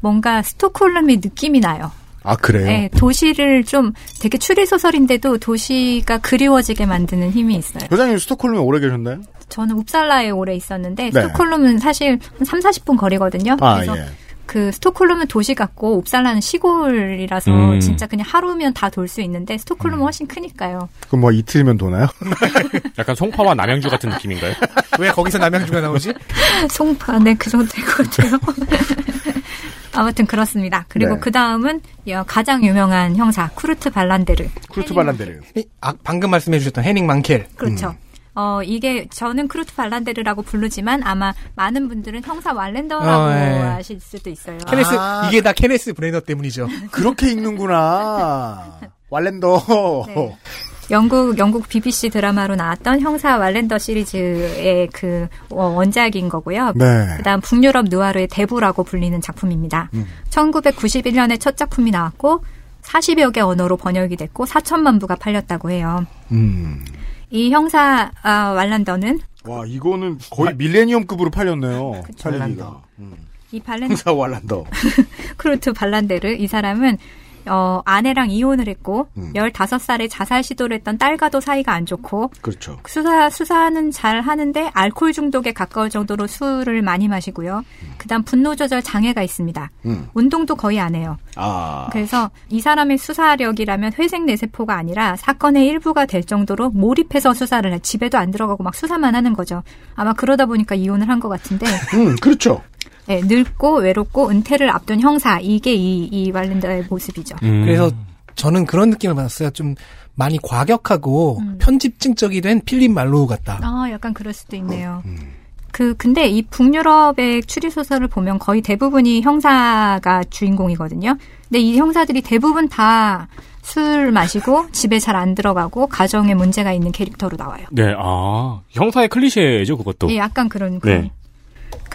Speaker 10: 뭔가 스톡홀름의 느낌이 나요.
Speaker 2: 아, 그래요?
Speaker 10: 네, 도시를 좀 되게 추리 소설인데도 도시가 그리워지게 만드는 힘이 있어요.
Speaker 2: 회장님 스톡홀름에 오래 계셨나요?
Speaker 10: 저는 웁살라에 오래 있었는데
Speaker 2: 네.
Speaker 10: 스톡홀름은 사실 한 3, 40분 거리거든요.
Speaker 2: 아,
Speaker 10: 그래서
Speaker 2: 예.
Speaker 10: 그 스톡홀름은 도시 같고 웁살라는 시골이라서
Speaker 4: 음.
Speaker 10: 진짜 그냥 하루면 다 돌 수 있는데
Speaker 2: 음.
Speaker 10: 스톡홀름은 훨씬 크니까요.
Speaker 2: 그럼 뭐 이틀이면 도나요?
Speaker 4: 약간 송파와 남양주 같은 느낌인가요?
Speaker 3: 왜 거기서 남양주가 나오지?
Speaker 10: 송파, 네, 그 정도 될 것 같아요. 아무튼 그렇습니다. 그리고
Speaker 2: 네.
Speaker 10: 그 다음은 가장 유명한 형사 쿠르트 발란데르.
Speaker 2: 쿠르트 발란데르.
Speaker 3: 아, 방금 말씀해 주셨던 헤닝 만켈.
Speaker 10: 그렇죠. 어, 이게 저는 쿠르트 발란데르라고 부르지만 아마 많은 분들은 형사 왈렌더라고
Speaker 3: 어, 예.
Speaker 10: 아실 수도 있어요.
Speaker 3: 케네스,
Speaker 2: 아.
Speaker 3: 이게 다 케네스 브래너 때문이죠.
Speaker 2: 그렇게 읽는구나. 왈렌더.
Speaker 10: 네. 영국 영국 BBC 드라마로 나왔던 형사 왈렌더 시리즈의 그 어, 원작인 거고요.
Speaker 2: 네.
Speaker 10: 그다음 북유럽 누아르의 대부라고 불리는 작품입니다.
Speaker 2: 음.
Speaker 10: 1991년에 첫 작품이 나왔고 40여 개 언어로 번역이 됐고 4천만 부가 팔렸다고 해요.
Speaker 2: 음.
Speaker 10: 이 형사 아, 왈란더는
Speaker 2: 와, 이거는 거의 밀레니엄급으로 팔렸네요. 팔리기가. 음.
Speaker 10: 이 발란
Speaker 2: 형사 왈란더.
Speaker 10: 쿠르트 발란데르 이 사람은 어, 아내랑 이혼을 했고
Speaker 2: 음.
Speaker 10: 15살에 자살 시도를 했던 딸과도 사이가 안 좋고
Speaker 2: 그렇죠.
Speaker 10: 수사 수사는 잘 하는데 알코올 중독에 가까울 정도로 술을 많이 마시고요. 그다음 분노 조절 장애가 있습니다.
Speaker 2: 음.
Speaker 10: 운동도 거의 안 해요.
Speaker 2: 아.
Speaker 10: 그래서 이 사람의 수사력이라면 회색 뇌세포가 아니라 사건의 일부가 될 정도로 몰입해서 수사를 해. 집에도 안 들어가고 막 수사만 하는 거죠. 아마 그러다 보니까 이혼을 한 것 같은데.
Speaker 2: 음, 그렇죠.
Speaker 10: 네, 늙고 외롭고 은퇴를 앞둔 형사 이게 이, 이 왈렌더의 모습이죠.
Speaker 4: 음.
Speaker 3: 그래서 저는 그런 느낌을 받았어요. 좀 많이 과격하고
Speaker 10: 음.
Speaker 3: 편집증적이 된 필립 말로우 같다.
Speaker 10: 아, 약간 그럴 수도 있네요. 그 근데 이 북유럽의 추리 소설을 보면 거의 대부분이 형사가 주인공이거든요. 근데 이 형사들이 대부분 다 술 마시고 집에 잘 안 들어가고 가정에 문제가 있는 캐릭터로 나와요.
Speaker 4: 네, 아 형사의 클리셰죠 그것도.
Speaker 10: 예, 약간 그런 그런.
Speaker 4: 네.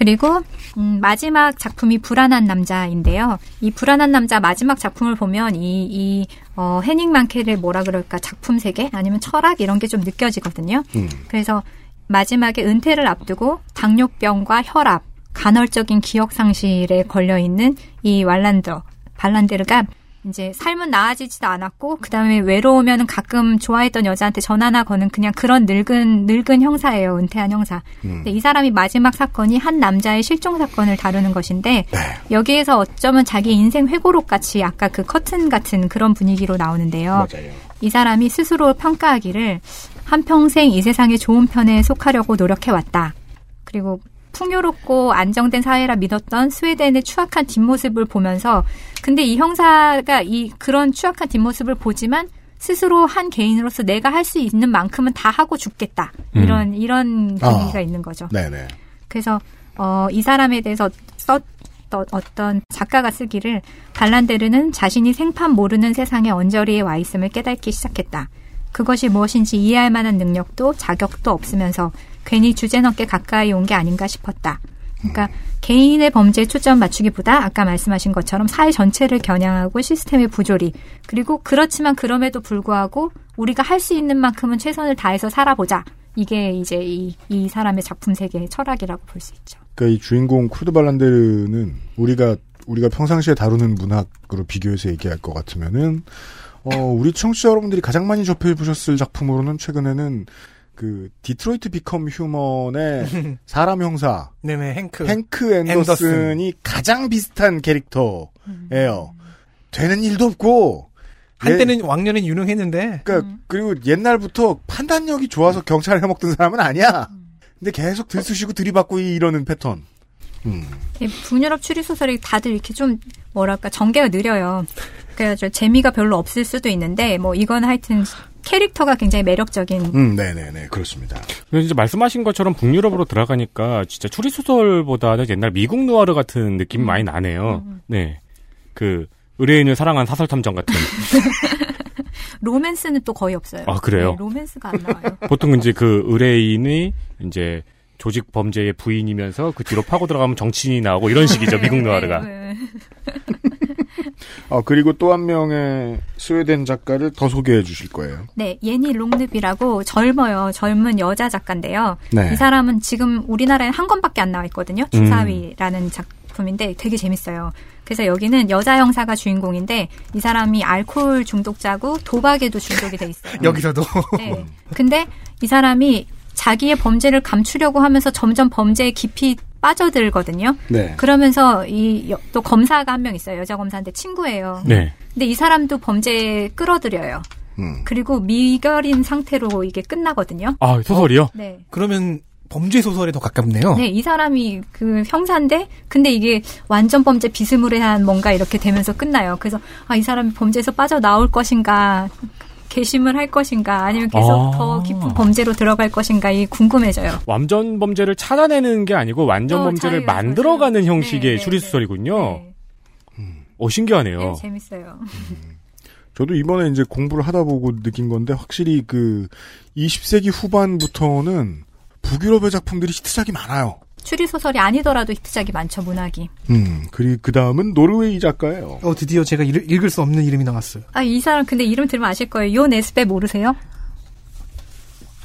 Speaker 10: 그리고 음, 마지막 작품이 불안한 남자인데요. 이 불안한 남자 마지막 작품을 보면 이, 이 어, 해닝 만켈의 뭐라 그럴까 작품 세계 아니면 철학 이런 게 좀 느껴지거든요.
Speaker 2: 음.
Speaker 10: 그래서 마지막에 은퇴를 앞두고 당뇨병과 혈압, 간헐적인 기억 상실에 걸려 있는 이 왈란더 발란데르가 이제 삶은 나아지지도 않았고 그다음에 외로우면은 가끔 좋아했던 여자한테 전화나 거는 그냥 그런 늙은 늙은 형사예요 은퇴한 형사. 근데 이 사람이 마지막 사건이 한 남자의 실종 사건을 다루는 것인데 여기에서 어쩌면 자기 인생 회고록 같이 아까 그 커튼 같은 그런 분위기로 나오는데요.
Speaker 2: 맞아요.
Speaker 10: 이 사람이 스스로 평가하기를 한평생 이 세상의 좋은 편에 속하려고 노력해왔다. 그리고 풍요롭고 안정된 사회라 믿었던 스웨덴의 추악한 뒷모습을 보면서 근데 이 형사가 이 그런 추악한 뒷모습을 보지만 스스로 한 개인으로서 내가 할 수 있는 만큼은 다 하고 죽겠다. 이런 이런 분위기가
Speaker 2: 아.
Speaker 10: 있는 거죠.
Speaker 2: 네네.
Speaker 10: 그래서 어, 이 사람에 대해서 썼던 어떤 작가가 쓰기를 발란데르는 자신이 생판 모르는 세상에 언저리에 와 있음을 깨닫기 시작했다. 그것이 무엇인지 이해할 만한 능력도 자격도 없으면서 괜히 주제넘게 가까이 온 게 아닌가 싶었다. 그러니까 개인의 범죄에 초점 맞추기보다 아까 말씀하신 것처럼 사회 전체를 겨냥하고 시스템의 부조리 그리고 그렇지만 그럼에도 불구하고 우리가 할 수 있는 만큼은 최선을 다해서 살아보자. 이게 이제 이, 이 사람의 작품 세계의 철학이라고 볼 수 있죠.
Speaker 2: 그러니까 이 주인공 쿠르트 발란데르는 우리가 우리가 평상시에 다루는 문학으로 비교해서 얘기할 것 같으면은 어 우리 청취자 여러분들이 가장 많이 접해 보셨을 작품으로는 최근에는 그 Detroit Become Human의 사람 형사
Speaker 3: 네네 행크.
Speaker 2: 행크 앤더슨이
Speaker 3: 앤더슨.
Speaker 2: 가장 비슷한 캐릭터예요. 되는 일도 없고
Speaker 3: 한때는 왕년엔 유능했는데
Speaker 2: 그러니까 그리고 옛날부터 판단력이 좋아서 경찰을 해먹던 사람은 아니야. 근데 계속 들쑤시고 들이받고 이- 이러는 패턴. 음.
Speaker 10: 이 북유럽 추리 소설이 다들 이렇게 좀 뭐랄까 전개가 느려요. 그래서 재미가 별로 없을 수도 있는데 뭐 이건 하여튼 캐릭터가 굉장히 매력적인
Speaker 2: 음, 네네네 그렇습니다.
Speaker 4: 근데 진짜 말씀하신 것처럼 북유럽으로 들어가니까 진짜 추리 소설보다는 옛날 미국 누아르 같은 느낌이 많이 나네요. 네, 그 의뢰인을 사랑한 사설 탐정 같은.
Speaker 10: 로맨스는 또 거의 없어요.
Speaker 4: 아, 그래요?
Speaker 10: 네, 로맨스가 안 나와요.
Speaker 4: 보통 이제 그 의뢰인이 이제 조직 범죄의 부인이면서 그 뒤로 파고 들어가면 정치인이 나오고 이런 식이죠 미국 누아르가.
Speaker 10: 네.
Speaker 2: 어, 그리고 또 한 명의 스웨덴 작가를 더 소개해 주실 거예요.
Speaker 10: 네, 예니 롱늪이라고 젊어요. 젊은 여자 작가인데요.
Speaker 2: 네.
Speaker 10: 이 사람은 지금 우리나라에 한 권밖에 안 나와 있거든요. 주사위라는 작품인데 되게 재밌어요. 그래서 여기는 여자 형사가 주인공인데 이 사람이 알코올 중독자고 도박에도 중독이 돼 있어요.
Speaker 3: 여기서도
Speaker 10: 네. 근데 이 사람이 자기의 범죄를 감추려고 하면서 점점 범죄에 깊이 빠져들거든요.
Speaker 2: 네.
Speaker 10: 그러면서 이 또 검사가 한 명 있어요. 여자 검사인데 친구예요.
Speaker 4: 네.
Speaker 10: 근데 이 사람도 범죄에 끌어들여요.
Speaker 2: 음.
Speaker 10: 그리고 미결인 상태로 이게 끝나거든요.
Speaker 4: 아 소설이요?
Speaker 10: 네.
Speaker 3: 그러면 범죄 소설에 더 가깝네요.
Speaker 10: 네, 이 사람이 그 형사인데, 근데 이게 완전 범죄 비스무리한 뭔가 이렇게 되면서 끝나요. 그래서, 아, 이 사람이 범죄에서 빠져 나올 것인가, 개심을 할 것인가, 아니면 계속
Speaker 4: 아.
Speaker 10: 더 깊은 범죄로 들어갈 것인가, 이 궁금해져요.
Speaker 4: 완전 범죄를 찾아내는 게 아니고 완전
Speaker 10: 어,
Speaker 4: 범죄를
Speaker 10: 자유로운
Speaker 4: 만들어가는
Speaker 10: 소설.
Speaker 4: 형식의
Speaker 10: 네, 네,
Speaker 4: 추리
Speaker 10: 네.
Speaker 4: 소설이군요.
Speaker 10: 네.
Speaker 4: 어 신기하네요.
Speaker 10: 네, 재밌어요.
Speaker 2: 저도 이번에 이제 공부를 하다 보고 느낀 건데 확실히 그 20세기 후반부터는 북유럽의 작품들이 히트작이 많아요.
Speaker 10: 추리 소설이 아니더라도 히트작이 많죠, 문학이.
Speaker 2: 음, 그리고 그 다음은 노르웨이 작가예요.
Speaker 3: 어 드디어 제가 읽, 읽을 수 없는 이름이 나왔어요.
Speaker 10: 아, 이 사람 근데 이름 들으면 아실 거예요. 요 네스베 모르세요?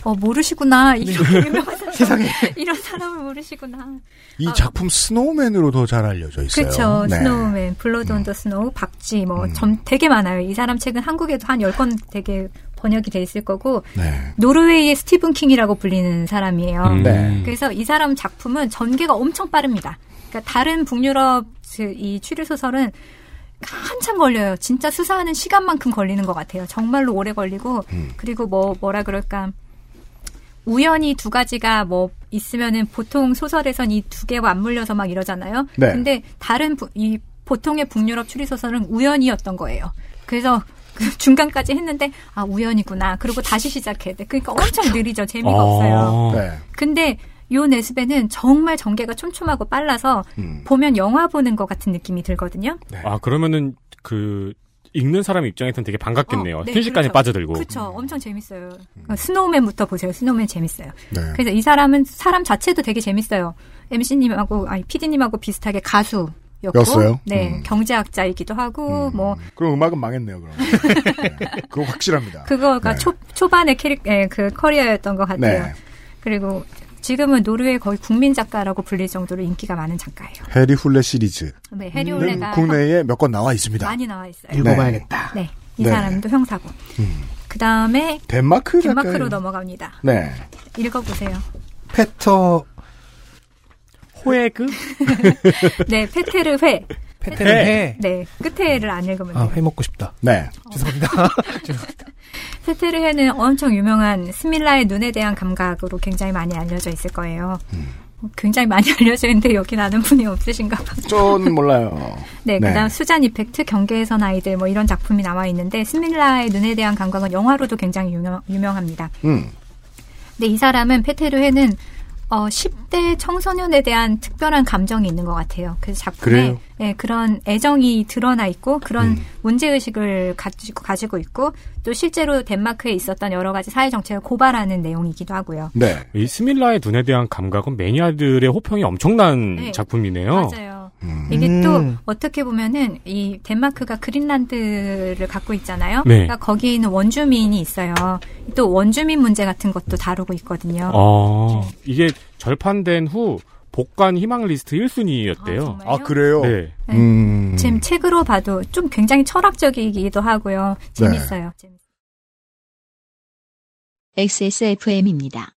Speaker 10: 어, 모르시구나. 이런
Speaker 3: 네.
Speaker 10: 유명한 사람.
Speaker 3: 세상에.
Speaker 10: 이런 사람을 모르시구나.
Speaker 2: 이
Speaker 10: 아.
Speaker 2: 작품 Snowman으로 더 잘 알려져 있어요.
Speaker 10: 그렇죠.
Speaker 2: 네.
Speaker 10: Snowman, Blood on the Snow, 박쥐 뭐 좀 되게 많아요. 이 사람 책은 한국에도 한 10권 되게 번역이 돼 있을 거고
Speaker 2: 네.
Speaker 10: 노르웨이의 스티븐 킹이라고 불리는 사람이에요.
Speaker 4: 음.
Speaker 2: 네.
Speaker 10: 그래서 이 사람 작품은 전개가 엄청 빠릅니다. 그러니까 다른 북유럽 그이 추리 소설은 한참 걸려요. 진짜 수사하는 시간만큼 걸리는 것 같아요. 정말로 오래 걸리고
Speaker 2: 음.
Speaker 10: 그리고 뭐 뭐라 그럴까 우연히 두 가지가 뭐 있으면은 보통 소설에선 이 두 개가 안 물려서 막 이러잖아요.
Speaker 2: 네.
Speaker 10: 근데 다른 부- 이 보통의 북유럽 추리 소설은 우연이었던 거예요. 그래서 그 중간까지 했는데 아 우연이구나. 그리고 다시 시작해야 돼. 그러니까 엄청 느리죠. 재미가
Speaker 4: 아.
Speaker 10: 없어요.
Speaker 2: 네.
Speaker 10: 근데 요 네스베는 정말 전개가 촘촘하고 빨라서
Speaker 2: 음.
Speaker 10: 보면 영화 보는 것 같은 느낌이 들거든요.
Speaker 4: 아 그러면은 그 읽는 사람 입장에서는 되게 반갑겠네요.
Speaker 10: 어, 네,
Speaker 4: 순식간에
Speaker 10: 그렇죠.
Speaker 4: 빠져들고.
Speaker 10: 그렇죠. 엄청 재밌어요. Snowman부터 보세요. Snowman 재밌어요.
Speaker 2: 네.
Speaker 10: 그래서 이 사람은 사람 자체도 되게 재밌어요. MC님하고 아니 PD님하고 비슷하게 가수 였고? 네
Speaker 2: 음.
Speaker 10: 경제학자이기도 하고 뭐
Speaker 2: 그럼 음악은 망했네요, 그럼. 네. 그거 확실합니다.
Speaker 10: 그거가
Speaker 2: 네.
Speaker 10: 초 초반의 커리 예, 그 커리어였던 것 같아요.
Speaker 2: 네.
Speaker 10: 그리고 지금은 노르웨이 거의 국민 작가라고 불릴 정도로 인기가 많은 작가예요.
Speaker 2: 해리 홀레 시리즈.
Speaker 10: 네, 해리
Speaker 2: 는
Speaker 10: 홀레가
Speaker 2: 국내에 몇 권 나와 있습니다.
Speaker 10: 많이 나와 있어요.
Speaker 3: 읽어봐야겠다.
Speaker 10: 네, 이
Speaker 2: 네.
Speaker 10: 사람도 형사고.
Speaker 2: 음.
Speaker 10: 그 다음에
Speaker 2: 덴마크
Speaker 10: 덴마크로
Speaker 2: 작가예요.
Speaker 10: 넘어갑니다.
Speaker 2: 네.
Speaker 10: 읽어보세요.
Speaker 3: 페터
Speaker 4: 호에그?
Speaker 10: 네, 페테르 회.
Speaker 3: 페테르 해.
Speaker 10: 네, 끝에를 안 읽으면
Speaker 3: 아,
Speaker 10: 돼요.
Speaker 3: 회 먹고 싶다.
Speaker 2: 네.
Speaker 3: 죄송합니다.
Speaker 10: 페테르 회는 엄청 유명한 스밀라의 눈에 대한 감각으로 굉장히 많이 알려져 있을 거예요.
Speaker 2: 음.
Speaker 10: 굉장히 많이 알려져 있는데 여기 아는 분이 없으신가 봐.
Speaker 2: 저는 몰라요.
Speaker 10: 네,
Speaker 2: 네.
Speaker 10: 그다음 수잔 이펙트, 경계에선 아이들 뭐 이런 작품이 나와 있는데 스밀라의 눈에 대한 감각은 영화로도 굉장히 유명, 유명합니다.
Speaker 2: 음.
Speaker 10: 근데 이 사람은 페테르 회는 어, 10대 청소년에 대한 특별한 감정이 있는 것 같아요. 그래서 작품에
Speaker 2: 그래요?
Speaker 10: 예, 그런 애정이 드러나 있고 그런
Speaker 2: 음.
Speaker 10: 문제의식을 가지고, 가지고 있고 또 실제로 덴마크에 있었던 여러 가지 사회 정책을 고발하는 내용이기도 하고요.
Speaker 2: 네.
Speaker 4: 이 스밀라의 눈에 대한 감각은 매니아들의 호평이 엄청난
Speaker 10: 네.
Speaker 4: 작품이네요.
Speaker 10: 맞아요.
Speaker 2: 음.
Speaker 10: 이게
Speaker 3: 음.
Speaker 10: 또 어떻게 보면은 이 덴마크가 그린란드를 갖고 있잖아요.
Speaker 4: 네.
Speaker 10: 그러니까 거기 있는 원주민이 있어요. 또 원주민 문제 같은 것도 다루고 있거든요.
Speaker 4: 어, 이게 절판된 후 복관 희망 리스트 1순위였대요.
Speaker 10: 정말요?
Speaker 2: 아, 그래요?
Speaker 4: 네.
Speaker 10: 네.
Speaker 2: 음.
Speaker 10: 지금 책으로 봐도 좀 굉장히 철학적이기도 하고요. 재밌어요. 재밌어요.
Speaker 1: XSFM입니다.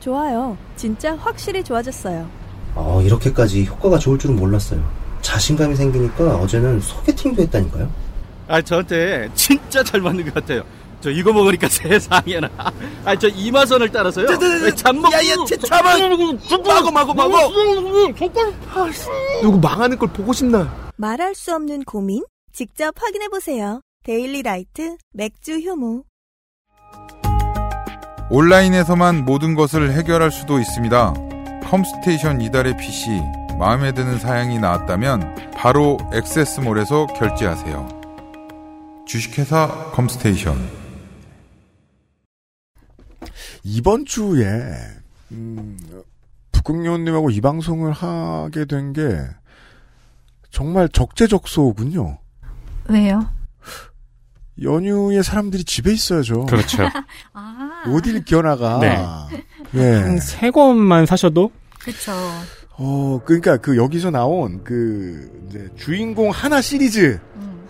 Speaker 12: 좋아요. 진짜 확실히 좋아졌어요.
Speaker 13: 어, 이렇게까지 효과가 좋을 줄은 몰랐어요. 자신감이 생기니까 어제는 소개팅도 했다니까요.
Speaker 7: 아, 저한테 진짜 잘 맞는 것 같아요. 저 이거 먹으니까 세상에나. 아, 저 이마선을 따라서요. 잠먹. 야야, 잠만. 마고 마고 마고. 누구 망하는 걸 보고 싶나?
Speaker 12: 말할 수 없는 고민? 직접 확인해 보세요. 데일리 라이트 맥주 효모.
Speaker 8: 온라인에서만 모든 것을 해결할 수도 있습니다. 컴스테이션 이달의 PC 마음에 드는 사양이 나왔다면 바로 액세스몰에서 결제하세요. 주식회사 컴스테이션
Speaker 2: 이번 주에 음, 북극요원님하고 이 방송을 하게 된 게 정말 적재적소군요.
Speaker 10: 왜요?
Speaker 2: 연휴에 사람들이 집에 있어야죠.
Speaker 4: 그렇죠.
Speaker 10: 아,
Speaker 2: 어딜 기어나가.
Speaker 4: 네.
Speaker 2: 예.
Speaker 4: 한 세 권만 사셔도
Speaker 10: 그쵸.
Speaker 2: 어, 그러니까 그 여기서 나온 그 이제 주인공 하나 시리즈
Speaker 10: 음.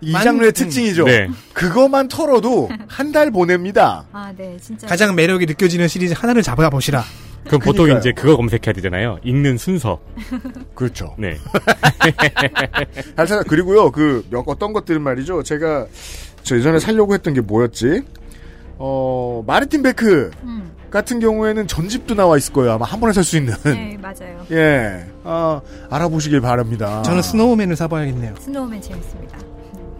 Speaker 2: 이
Speaker 3: 만-
Speaker 2: 장르의
Speaker 3: 음.
Speaker 2: 특징이죠.
Speaker 4: 네.
Speaker 2: 그거만 털어도 한 달 보냅니다.
Speaker 10: 아, 네, 진짜.
Speaker 3: 가장 매력이 느껴지는 시리즈 하나를 잡아 보시라.
Speaker 4: 그럼 보통
Speaker 2: 그러니까요.
Speaker 4: 이제 그거 검색해야 되잖아요. 읽는 순서.
Speaker 2: 그렇죠.
Speaker 4: 네.
Speaker 2: 잘 찾아. 그리고요, 그, 몇, 어떤 것들은 말이죠. 제가, 저 예전에 살려고 했던 게 뭐였지? 어, 마르틴 베크
Speaker 10: 음,
Speaker 2: 같은 경우에는 전집도 나와 있을 거예요. 아마 한 번에 살 수 있는.
Speaker 10: 네, 맞아요.
Speaker 2: 예. 아, 알아보시길 바랍니다.
Speaker 3: 저는 Snowman을 사봐야겠네요.
Speaker 10: Snowman 재밌습니다.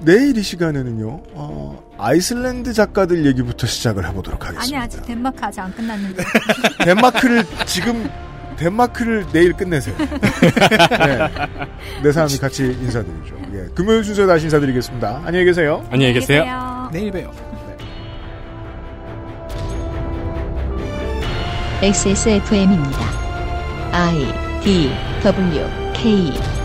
Speaker 2: 내일 이 시간에는요, 어, 아이슬란드 작가들 얘기부터 시작을 해보도록
Speaker 10: 아니,
Speaker 2: 하겠습니다.
Speaker 10: 아직 덴마크 아직 안 끝났는데.
Speaker 2: 덴마크를 지금, 덴마크를 내일 끝내세요. 네. 네 사람이 같이 인사드리죠. 예. 금요일 순서에 다시 인사드리겠습니다. 안녕히 계세요.
Speaker 4: 안녕히 계세요.
Speaker 3: 내일 봬요.
Speaker 1: XSFM입니다. I D W K